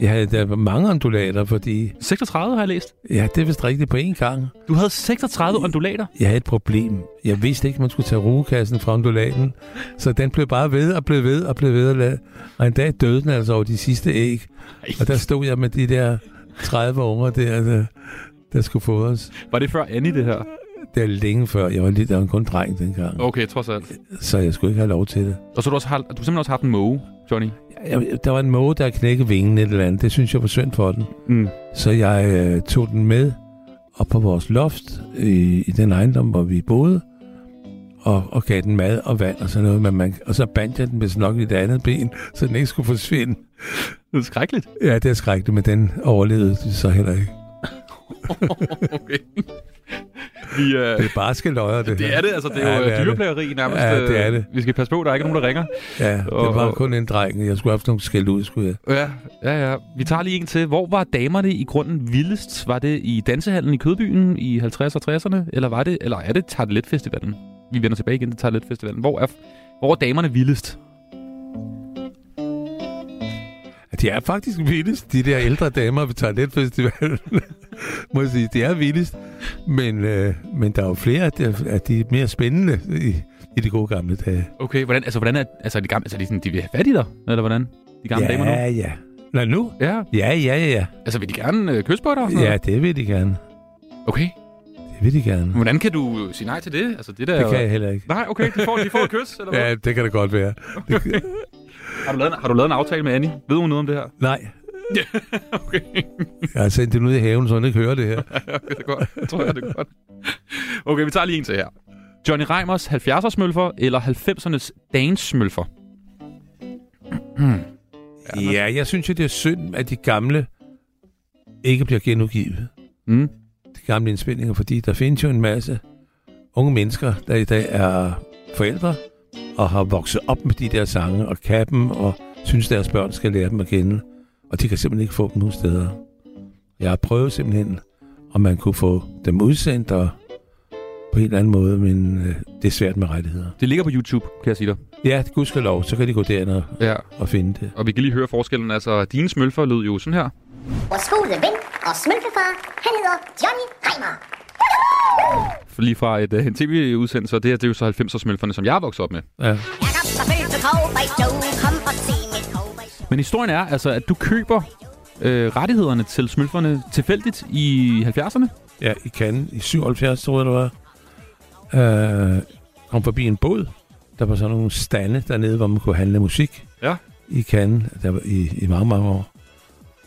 Ja, der var mange ondulater, fordi... 36 har jeg læst. Ja, det er vist rigtigt på én gang. Du havde 36 ondulater? Jeg havde et problem. Jeg vidste ikke, man skulle tage rugekassen fra ondulaten. Så den blev bare ved og blev ved og blev ved. Og, og en dag døde den altså over de sidste æg. Og der stod jeg med de der 30 unger der, der, der skulle fodres. Var det før Annie, det her? Det er længe før. Jeg var lidt der var kun dreng dengang. Okay, trods alt. Så jeg skulle ikke have lov til det. Og så har du, også har, du har simpelthen også haft en måge, Johnny. Jeg, der var en måge, der knækkede vingen et eller andet. Det synes jeg var synd for den. Mm. Så jeg øh, tog den med op på vores loft i, i den ejendom, hvor vi boede. Og, og gav den mad og vand og sådan noget. Men man, og så bandt jeg den med nok et andet ben, så den ikke skulle forsvinde. Det er skrækkeligt. Ja, det er skrækkeligt, men den overlevede så heller ikke. <laughs> okay. Vi, øh, Det er bare skal løjer, det det er det, altså. Det er jo det ja, dyreplageri nærmest. Ja, det er øh, det. Vi skal passe på, der er ikke nogen, der ringer. Ja, det Og- var kun en dreng. Jeg skulle have haft nogle skæld ud, skulle jeg. Ja, ja, ja. Vi tager lige en til. Hvor var damerne i grunden vildest? Var det i dansehallen i Kødbyen i 50'erne og 60'erne? Eller, var det, eller er det Tartelet Festivalen? Vi vender tilbage igen til Tartelet Festivalen. Hvor er, hvor er damerne vildest? De er faktisk vildest, de der ældre damer ved Toiletfestivalen. <laughs> Må jeg sige, de er vildest. Men, øh, men der er jo flere af de, af de mere spændende i, i de gode gamle dage. Okay, hvordan, altså, hvordan er, altså, de gamle, altså, de, sådan, de vil have fat i dig? Eller hvordan? De gamle ja, damer nu? ja. Nå, nu? Ja. Ja, ja, ja, ja. Altså, vil de gerne øh, kysse på dig? Ja, det vil de gerne. Okay. Det vil de gerne. Hvordan kan du sige nej til det? Altså, det, der Det er kan jo- jeg heller ikke. Nej, okay, de får, de får et kys, <laughs> eller hvad? Ja, det kan det godt være. Det, Har, du lavet, har du lavet en aftale med Annie? Ved hun noget om det her? nej, <laughs> okay. jeg har sendt den ud i haven, så hun ikke hører det her. <laughs> okay, det er godt. Jeg tror jeg, det er godt. Okay, vi tager lige en til her. Johnny Reimers 70'er smølfer eller 90'ernes dance smølfer? <clears throat> Ja, jeg synes jo, det er synd, at de gamle ikke bliver genudgivet. Mm. De gamle indspilninger, fordi der findes jo en masse unge mennesker, der i dag er forældre og har vokset op med de der sange og kan dem og synes, deres børn skal lære dem at kende. Og de kan simpelthen ikke få dem nogen steder. Jeg har prøvet simpelthen, om man kunne få dem udsendt og på en eller anden måde, men øh, det er svært med rettigheder. Det ligger på YouTube, kan jeg sige dig. Ja, gudskelov, så kan de gå derind og, Ja. og finde det. Og vi kan lige høre forskellen. Altså, dine smølfer lød jo sådan her. Vores gode ven og smølfefar, han hedder Johnny Reimer. Lige fra et, uh, en tv-udsendelse, og det her det er jo så 90'er smølferne, som jeg er vokset op med. Ja. Men historien er altså, at du køber øh, rettighederne til smølferne tilfældigt i 70'erne. Ja, i Cannes i 77, tror jeg, det var. Øh, kom forbi en båd. Der var sådan nogle stande dernede, hvor man kunne handle musik. Ja. I Cannes, der var i, i mange, mange år.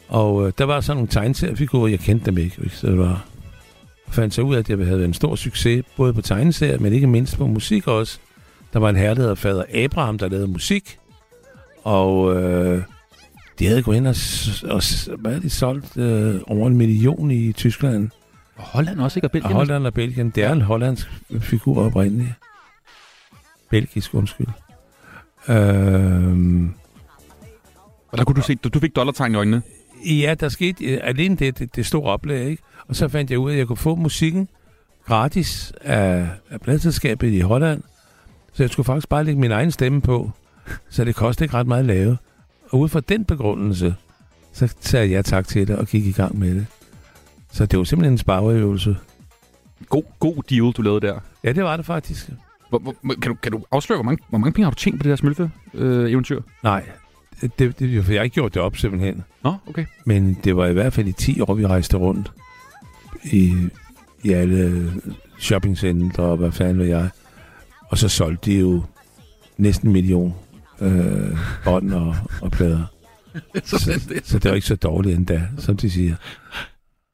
Og øh, der var sådan nogle tegneseriefigurer, jeg kendte dem ikke. ikke? Så det var... Fandt så ud af, at jeg havde været en stor succes, både på tegneserier, men ikke mindst på musik også. Der var en herre, der hedder Fader Abraham, der lavede musik. Og øh, de havde gået ind og, og hvad de solgt? Øh, over en million i Tyskland. Og Holland også, ikke? Og Belgien. Og Holland og Belgien. Det er en hollandsk figur oprindeligt. Belgisk, undskyld. Øhm, Og der kunne du se, du, du fik dollartegn i øjnene. Ja, der skete øh, alene det, det, det store oplag, ikke? Og så fandt jeg ud af, at jeg kunne få musikken gratis af, af pladselskabet i Holland. Så jeg skulle faktisk bare lægge min egen stemme på. Så det kostede ikke ret meget at lave. Og ud fra den begrundelse, så sagde jeg tak til det og gik i gang med det. Så det var simpelthen en spareøvelse. God, god deal, du lavede der. Ja, det var det faktisk. Hvor, hvor, kan, du, kan du afsløre, hvor mange, hvor mange penge har du tjent på det her smølfe-eventyr? Nej, det, det, det, for jeg har ikke gjort det op simpelthen. Nå, okay. Men det var i hvert fald i 10 år, vi rejste rundt i, i alle shoppingcentre og hvad fanden ved jeg. Og så solgte de jo næsten en million øh, bånd og, og plader. <laughs> Så så, det- så det var ikke så dårligt endda, som de siger.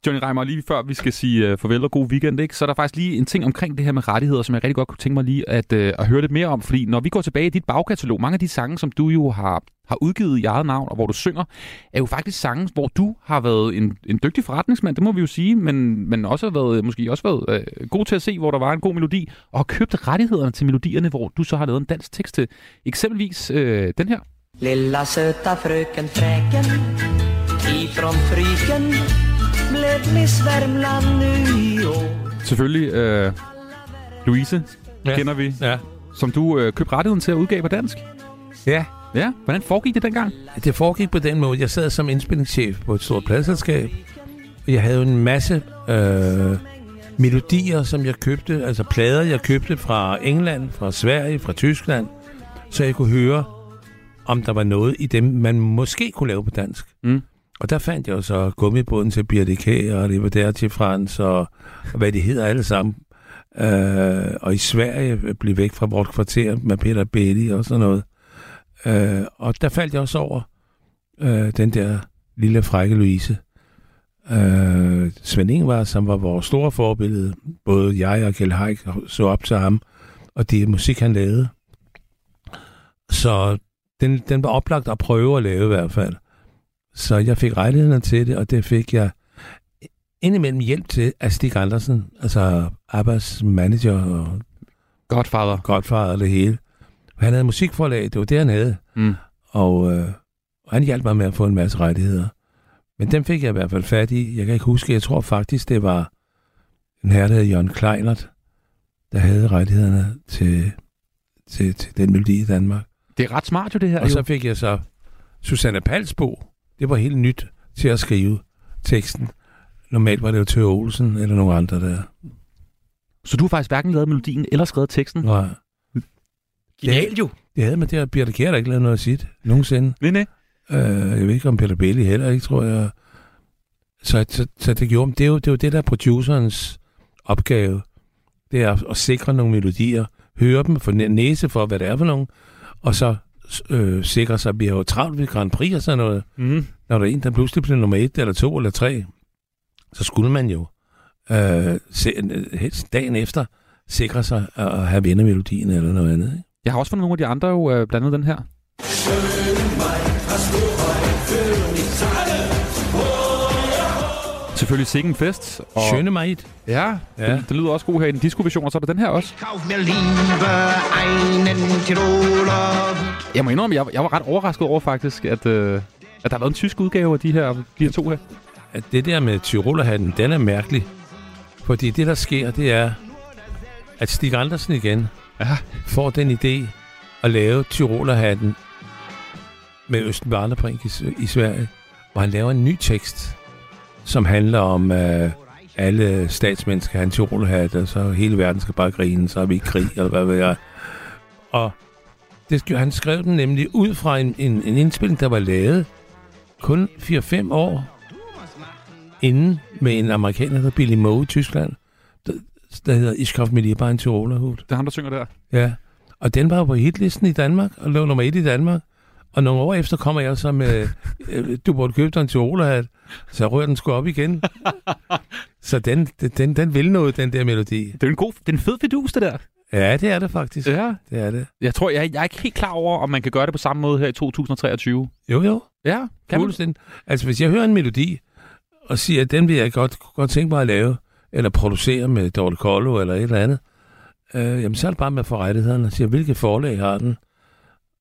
Johnny Reimer, lige før vi skal sige uh, farvel og god weekend, ikke? så er der faktisk lige en ting omkring det her med rettigheder, som jeg rigtig godt kunne tænke mig lige at, uh, at høre lidt mere om. Fordi når vi går tilbage i dit bagkatalog, mange af de sange, som du jo har, har udgivet i eget navn, og hvor du synger, er jo faktisk sange, hvor du har været en, en dygtig forretningsmand, det må vi jo sige, men, men også har været, måske også været uh, god til at se, hvor der var en god melodi, og har købt rettighederne til melodierne, hvor du så har lavet en dansk tekst til. Eksempelvis uh, den her. Lilla søta frøken fræken, ifrån Fryken Miss Värmland nu i år. Selvfølgelig uh, Louise, Ja. kender vi, Ja. som du uh, købte rettigheden til at udgive på dansk. Ja. Ja, hvordan foregik det dengang? Det foregik på den måde. Jeg sad som indspillingschef på et stort pladselskab. Og jeg havde en masse øh, melodier, som jeg købte. Altså plader, jeg købte fra England, fra Sverige, fra Tyskland. Så jeg kunne høre, om der var noget i dem, man måske kunne lave på dansk. Mm. Og der fandt jeg jo så gummibåden til Birte K. og det var der til Frans og, og hvad det hedder alle sammen. Øh, og i Sverige øh, blev væk fra vores kvarter med Peter Belli og sådan noget. Øh, og der faldt jeg også over øh, den der lille frække Louise. Øh, Svend Ingvar, som var vores store forbillede, både jeg og Kjell Haik så op til ham, og det musik, han lavede. Så den, den var oplagt at prøve at lave i hvert fald. Så jeg fik rettighederne til det, og det fik jeg indimellem hjælp til af Stig Andersen, altså Abbas manager og Godfather. Godfather og det hele. Han havde musikforlag, det var det, han havde. Mm. Og, øh, han hjalp mig med at få en masse rettigheder. Men dem fik jeg i hvert fald fat i. Jeg kan ikke huske, jeg tror faktisk, det var en herre, der hed Jørgen Kleinert, der havde rettighederne til, til, til den melodi i Danmark. Det er ret smart jo, det her. Og så jo. fik jeg så Susanne Palsbo. Det var helt nyt til at skrive teksten. Normalt var det jo Tøge Olsen eller nogle andre der. Så du har faktisk hverken lavet melodien eller skrevet teksten? Nej. Genialt jo. Det havde man der. Birte Kjær der ikke lavet noget at sige nogensinde. Nej, nej. Øh, jeg ved ikke om Peter Belli heller ikke, tror jeg. Så, så, så det gjorde det er, jo, det er jo det, der er producerens opgave. Det er at, at sikre nogle melodier, høre dem, få næse for, hvad det er for nogen, og så øh, sikre sig, at vi har jo travlt ved Grand Prix og sådan noget. Mm. Når der er en, der pludselig bliver nummer et, eller to, eller tre, så skulle man jo øh, se, helst dagen efter sikre sig at have vindermelodien eller noget andet. Ikke? Jeg har også fundet nogle af de andre jo, øh, blandt andet den her. Selvfølgelig Sikken Fest. Og... Schöne Maid. Ja, Ja. ja. Den, den, lyder også god her i den disco-version, og så er der den her også. Kauf mir lieber einen Tiroler. Jeg må indrømme, jeg, jeg var ret overrasket over faktisk, at, øh, at der har været en tysk udgave af de her, de her to her. At det der med Tyrolerhatten, den er mærkelig. Fordi det, der sker, det er, at Stig Andersen igen ja. får den idé at lave Tyrolerhatten med Østen Barnebrink i, i Sverige, hvor han laver en ny tekst, som handler om, øh, alle statsmænd skal have en Tyrolerhat, og så hele verden skal bare grine, så er vi i krig, eller hvad ved jeg. Og det, han skrev den nemlig ud fra en, en, en indspilning, der var lavet kun 4-5 år inden med en amerikaner, der hedder Billy Moe i Tyskland, der, der hedder kauf mir lieber en Tyrolerhut. Det er ham, der synger der. Ja, og den var jo på hitlisten i Danmark, og lå nummer et i Danmark. Og nogle år efter kommer jeg så med, øh, du burde købe dig en Tyrolerhat, så rører den sgu op igen. så den, den, den vil noget, den der melodi. Det er en god, det er en fed fidus, det der. Ja, det er det faktisk. Ja. Det er det. Jeg tror, jeg, jeg er ikke helt klar over, om man kan gøre det på samme måde her i 2023. Jo, jo. Ja, kan man? Fuldstændig. Altså, hvis jeg hører en melodi, og siger, at den vil jeg godt, godt tænke mig at lave, eller producere med Dorte Kollo eller et eller andet, øh, jamen så er det bare med at få rettighederne og siger, hvilke forlag har den?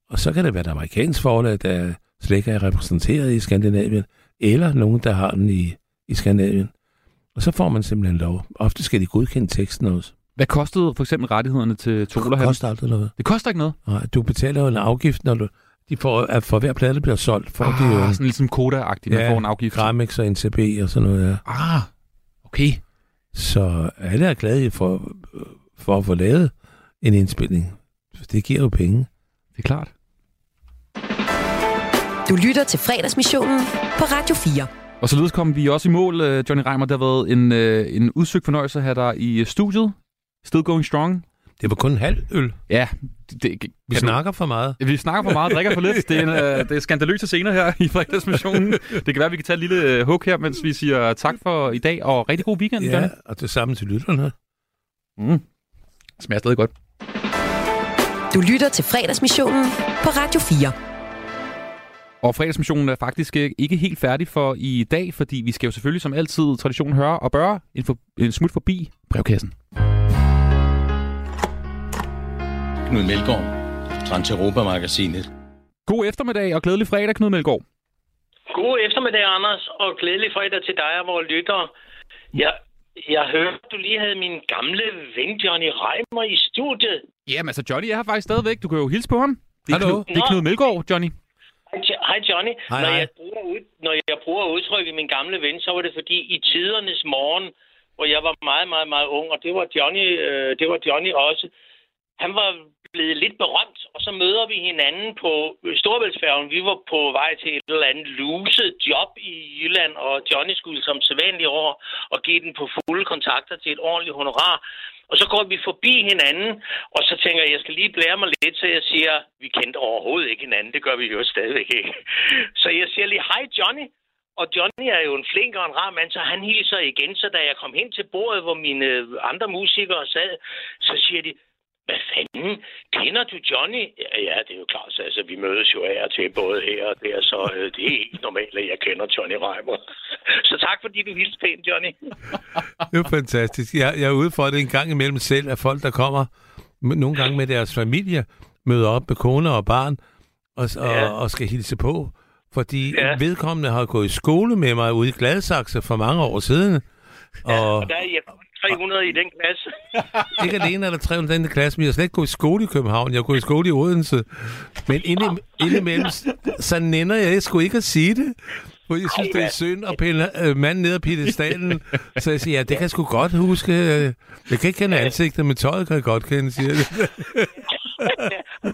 Og så kan det være et amerikansk forlag, der slet ikke er repræsenteret i Skandinavien, eller nogen, der har den i, i Skandinavien. Og så får man simpelthen lov. Ofte skal de godkende teksten også. Hvad kostede for eksempel rettighederne til Tola? Det koster aldrig noget. Det koster ikke noget? Nej, du betaler jo en afgift, når du, de får, at for hver plade, der bliver solgt, får Ah, de jo sådan ligesom Koda-agtigt, man får en afgift. Gramex og NCB og sådan noget, ja. Ah, okay. Så alle er glade for, for at få lavet en indspilning. Det giver jo penge. Det er klart. Du lytter til fredagsmissionen på Radio 4. Og således kom vi også i mål, øh, Johnny Reimer. Det har været en, øh, en udsøgt fornøjelse at have dig i øh, studiet. Still going strong. Det var kun en halv øl. Ja. Det, det, Vi du- snakker for meget. Vi snakker for meget, drikker for lidt. Det er, en, øh, det er skandaløse scener her i fredagsmissionen. Det kan være, at vi kan tage et lille hug her, mens vi siger tak for i dag, og rigtig god weekend, Ja, Johnny. og det samme til lytterne. Mm. Smager stadig godt. Du lytter til fredagsmissionen på Radio 4. Og fredagsmissionen er faktisk øh, ikke helt færdig for i dag, fordi vi skal jo selvfølgelig som altid traditionen høre og børe en, for, en smut forbi brevkassen. Knud Melgaard, Transeuropa-magasinet. God eftermiddag og glædelig fredag, Knud Melgaard. God eftermiddag, Anders, og glædelig fredag til dig og vores lyttere. Jeg, jeg hørte, du lige havde min gamle ven Johnny Reimer i studiet. Jamen altså, Johnny er her faktisk stadigvæk. Du kan jo hilse på ham. Det er, Hallo. Knud, det er Knud Melgaard, Johnny. Hej, Jo- Hej Johnny. Hej, når, hej. Jeg bruger ud, når jeg bruger udtrykket min gamle ven, så var det fordi i tidernes morgen, hvor jeg var meget, meget, meget ung, og det var Johnny, øh, det var Johnny også. Han var blevet lidt berømt, og så møder vi hinanden på Storbæltsfærgen. Vi var på vej til et eller andet luset job i Jylland, og Johnny skulle som sædvanligt over og give den på fulde kontakter til et ordentligt honorar. Og så går vi forbi hinanden, og så tænker jeg, jeg skal lige blære mig lidt, så jeg siger, vi kendte overhovedet ikke hinanden, det gør vi jo stadigvæk ikke. <laughs> Så jeg siger lige, hej Johnny, og Johnny er jo en flink og en rar mand, så han hilser igen. Så da jeg kom hen til bordet, hvor mine øh, andre musikere sad, så siger de, hvad fanden, kender du Johnny? Ja, ja det er jo klart, så altså, vi mødes jo af og til både her og der, så øh, det er helt normalt, at jeg kender Johnny Reimer. så tak, fordi du hilste pænt, Johnny. Det er fantastisk. Jeg, jeg er ude for det en gang imellem selv, at folk, der kommer nogle gange med deres familie, møder op med kone og barn, og, og, Ja. og skal hilse på. Fordi Ja. ja. vedkommende har gået i skole med mig ude i Gladsaxe for mange år siden. Og Og der er jeg 300 i den klasse. <laughs> ikke alene er der 300 i den klasse, men jeg har slet ikke gået i skole i København. Jeg har gået i skole i Odense. Men inde, indimellem, så nænder jeg sgu ikke at sige det. For jeg synes, det er synd at pille øh, manden ned af piedestalen. Så jeg siger, ja, det kan jeg sgu godt huske. Jeg kan ikke kende ansigtet, men tøjet kan jeg godt kende, siger jeg.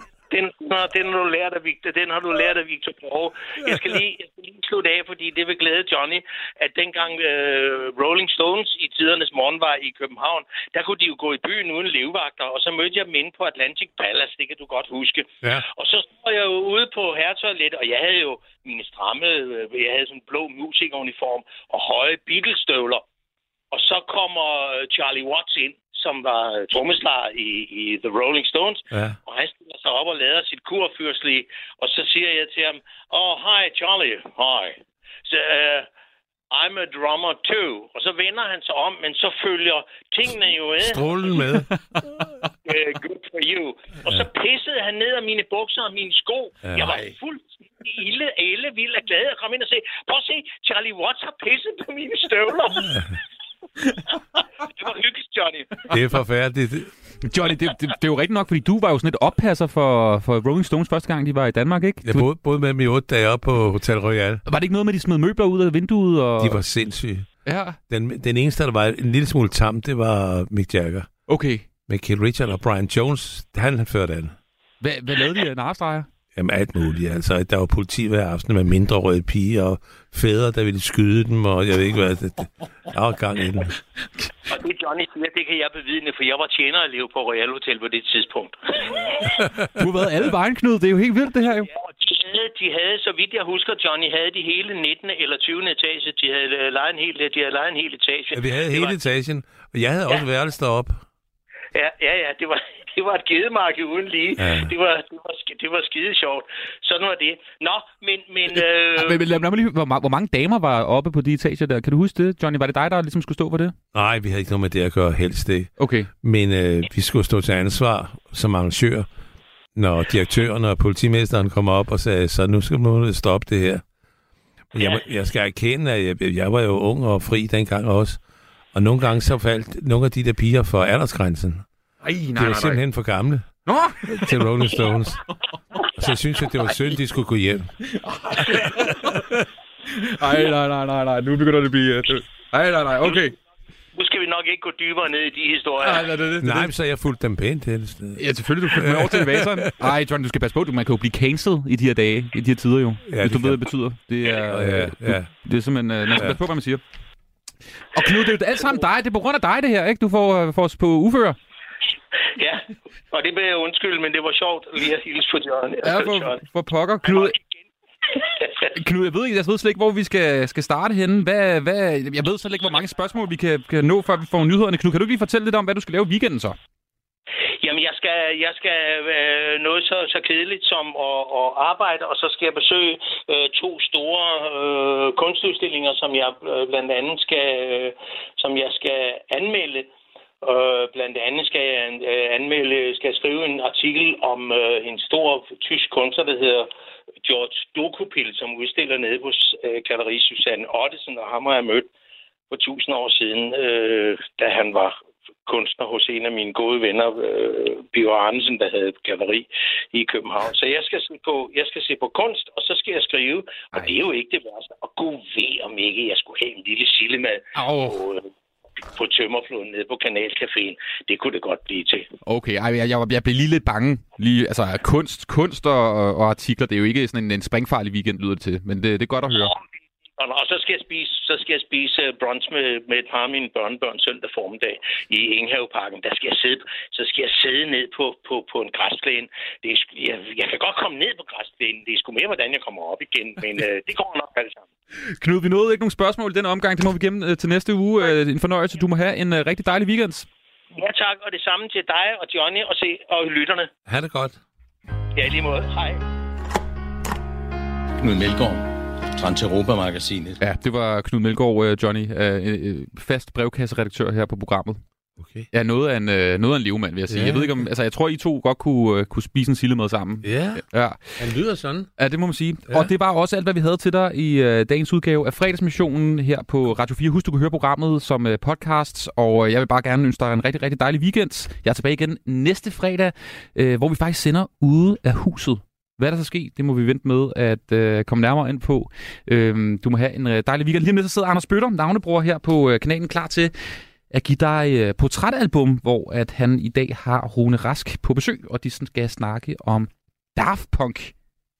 <laughs> Den, nå, den, har du lært af Victor, den har du lært af Victor Borg. Jeg skal lige, jeg skal lige slutte af, fordi det vil glæde Johnny, at dengang øh, Rolling Stones i tidernes morgen var i København, der kunne de jo gå i byen uden levevagter, og så mødte jeg dem inde på Atlantic Palace, det kan du godt huske. Ja. Og så stod jeg jo ude på herretoilet, og jeg havde jo mine stramme, øh, jeg havde sådan en blå musikeruniform og høje Beatles-støvler. Og så kommer Charlie Watts ind, som var trommeslager i, i The Rolling Stones. Ja. Og han stiller sig op og lader sit kurfyrstlige. Og så siger jeg til ham, oh, hi Charlie, hi. Så, uh, I'm a drummer too. Og så vender han sig om, men så følger tingene jo med. Strålen med. Uh, <laughs> good for you. Og så pissede han ned af mine bukser og mine sko. Ja. Jeg var fuldstændig ille, elle, vild og glad at komme ind og se, prøv at se, Charlie Watts har pisset på mine støvler. Det var hyggeligt, Johnny. Det er forfærdeligt. Johnny, det, det, det er jo rigtigt nok, fordi du var jo sådan et oppasser for, for Rolling Stones første gang, de var i Danmark, ikke? Jeg boede, boede med dem i otte dage op på Hotel Royal. Var det ikke noget med, at de smed møbler ud af vinduet? Og... De var sindssyge. Ja. Den, den eneste, der var en lille smule tam, det var Mick Jagger. Okay. Men Keith Richard og Brian Jones, han, han førte an. Hvad, hvad lavede de af narstreger? Jamen alt muligt. Altså, der var politi hver aften med mindre røde piger og fædre, der ville skyde dem, og jeg ved ikke hvad. Det, der var gang i den. Og det Johnny siger, det kan jeg bevidne, for jeg var tjenerelev på Royal Hotel på det tidspunkt. Du har været alle vejen, Knud. Det er jo helt vildt, det her jo. Og de havde, de havde, så vidt jeg husker, Johnny, havde de hele 19. eller 20. etage. De havde øh, lejet en hel, de havde lejet en hel etage. Ja, vi havde Det hele var- etagen, og jeg havde også værelse deroppe. Ja, ja, ja, det var, <laughs> det var et gedemarked uden lige. Ja. Det, var, det, var, det var skide sjovt. Sådan var det. Nå, men... men øh, Men, men lad, lad mig lige, hvor, hvor mange damer var oppe på de etager der? Kan du huske det, Johnny? Var det dig, der ligesom skulle stå for det? Nej, vi havde ikke noget med det at gøre helst det. Okay. Men øh, vi skulle stå til ansvar som arrangør, når direktøren og politimesteren kom op og sagde, så nu skal man stoppe det her. Jeg, må- jeg skal erkende, at jeg, jeg var jo ung og fri dengang også. Og nogle gange så faldt nogle af de der piger for aldersgrænsen. Ej, de var simpelthen for gamle Nå! til Rolling Stones. Og så synes jeg, det var synd, de skulle gå hjem. Ej, nej, nej, nej, nej. Nu begynder det at blive... Uh, ej, nej, nej, okay. nu skal vi nok ikke gå dybere ned i de historier. Ej, nej, det, det, Nej, men så jeg fulgte dem pænt til sted. Ja, selvfølgelig, du følger med over til vaseren. Ej, John, du skal passe på, du, man kan jo blive cancelled i de her dage, i de her tider jo. Ja, hvis det du ved, hvad det betyder. Det er, Ja, øh, ja. Du, det er simpelthen, øh, man skal Ja. passe på, hvad man siger. Og Knud, det er jo alt sammen dig. Det er på grund af dig, det her, ikke? Du får, øh, får os på uføre. Ja, og det vil jeg undskylde, men det var sjovt lige at hilse på John. Ja, for, for pokker. Knud, Knud, jeg ved, ikke, jeg ved slet ikke, hvor vi skal, skal starte henne. Hvad, hvad, jeg ved slet ikke, hvor mange spørgsmål vi kan, kan nå, før vi får nyhederne. Knud, kan du ikke lige fortælle lidt om, hvad du skal lave i weekenden så? Jamen, jeg skal, jeg skal øh, noget så, så kedeligt som at, at arbejde, og så skal jeg besøge øh, to store øh, kunstudstillinger, som jeg øh, blandt andet skal, øh, som jeg skal anmelde. Øh, blandt andet skal jeg øh, anmelde, skal jeg skrive en artikel om øh, en stor tysk kunstner, der hedder George Dokupil, som udstiller nede hos øh, galleri Susanne Ottesen, og ham har jeg mødt for tusind år siden, øh, da han var kunstner hos en af mine gode venner, øh, Bio Arnesen, der havde et galleri i København. Så jeg skal, se på, jeg skal se på kunst, og så skal jeg skrive, og det er jo ikke det værste. Og gud ved, om ikke jeg skulle have en lille sillemad Au. på, øh, på Tømmerfloden nede på Kanalcaféen. Det kunne det godt blive til. Okay, ej, jeg, jeg, jeg blev lige lidt bange. Lige, altså, kunst, kunst og, og artikler, det er jo ikke sådan en, en springfarlig weekend, lyder det til. Men det, det er godt at høre. Og, og så skal jeg spise, så skal jeg spise øh, brunch med, med et par af mine børnebørn søndag formiddag i Enghaveparken. Der skal jeg sidde, så skal jeg sidde ned på, på, på en græsplæne. Det er, jeg, jeg kan godt komme ned på græsplænen. Det er sgu mere, hvordan jeg kommer op igen. Men øh, det går nok alt sammen. <laughs> Knud, vi nåede ikke nogen spørgsmål i den omgang. Det må vi gemme øh, til næste uge. Øh, En fornøjelse. Du må have en øh, rigtig dejlig weekend. Ja tak, og det samme til dig og Johnny og, se, og lytterne. Ha' det godt. Ja, lige måde. Hej. Knud Melgaard, Transeuropa-magasinet. Ja, det var Knud Melgaard, øh, Johnny, øh, øh, fast brevkasseredaktør her på programmet. Okay. Ja, noget af en, øh, noget af en levemand, vil jeg sige. Ja. Jeg ved ikke om, altså jeg tror, I to godt kunne, øh, kunne spise en sillemad sammen. Ja. Ja. Han lyder sådan. Ja, det må man sige. Ja. Ja. Og det var også alt, hvad vi havde til dig i øh, dagens udgave af fredagsmissionen her på Radio 4. Husk, du kan høre programmet som øh, podcast, og øh, jeg vil bare gerne ønske dig en rigtig, rigtig dejlig weekend. Jeg er tilbage igen næste fredag, øh, hvor vi faktisk sender ude af huset. Hvad der så sker, det må vi vente med at øh, komme nærmere ind på. Øh, du må have en øh, dejlig weekend. Lige lidt så sidder Anders Bøtter, navnebror her på øh, kanalen, klar til at give dig øh, portrætalbum, hvor at han i dag har Rune Rask på besøg, og de sådan skal snakke om Daft Punk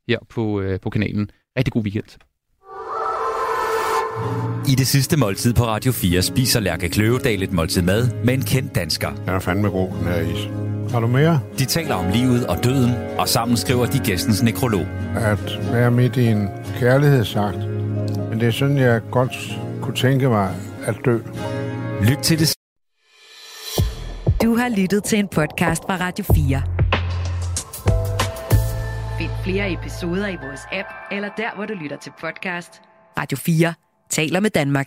her på, øh, på kanalen. Rigtig god weekend. I det sidste måltid på Radio 4 spiser Lærke Kløvedal et måltid mad med en kendt dansker. Den er fandme god, den her is. Har du mere? De taler om livet og døden, og sammen skriver de gæstens nekrolog. At være midt i en kærlighedsakt. Men det er sådan, jeg godt kunne tænke mig at dø. Lyt til det Du har lyttet til en podcast fra Radio 4. Find flere episoder i vores app, eller der, hvor du lytter til podcast. Radio 4 taler med Danmark.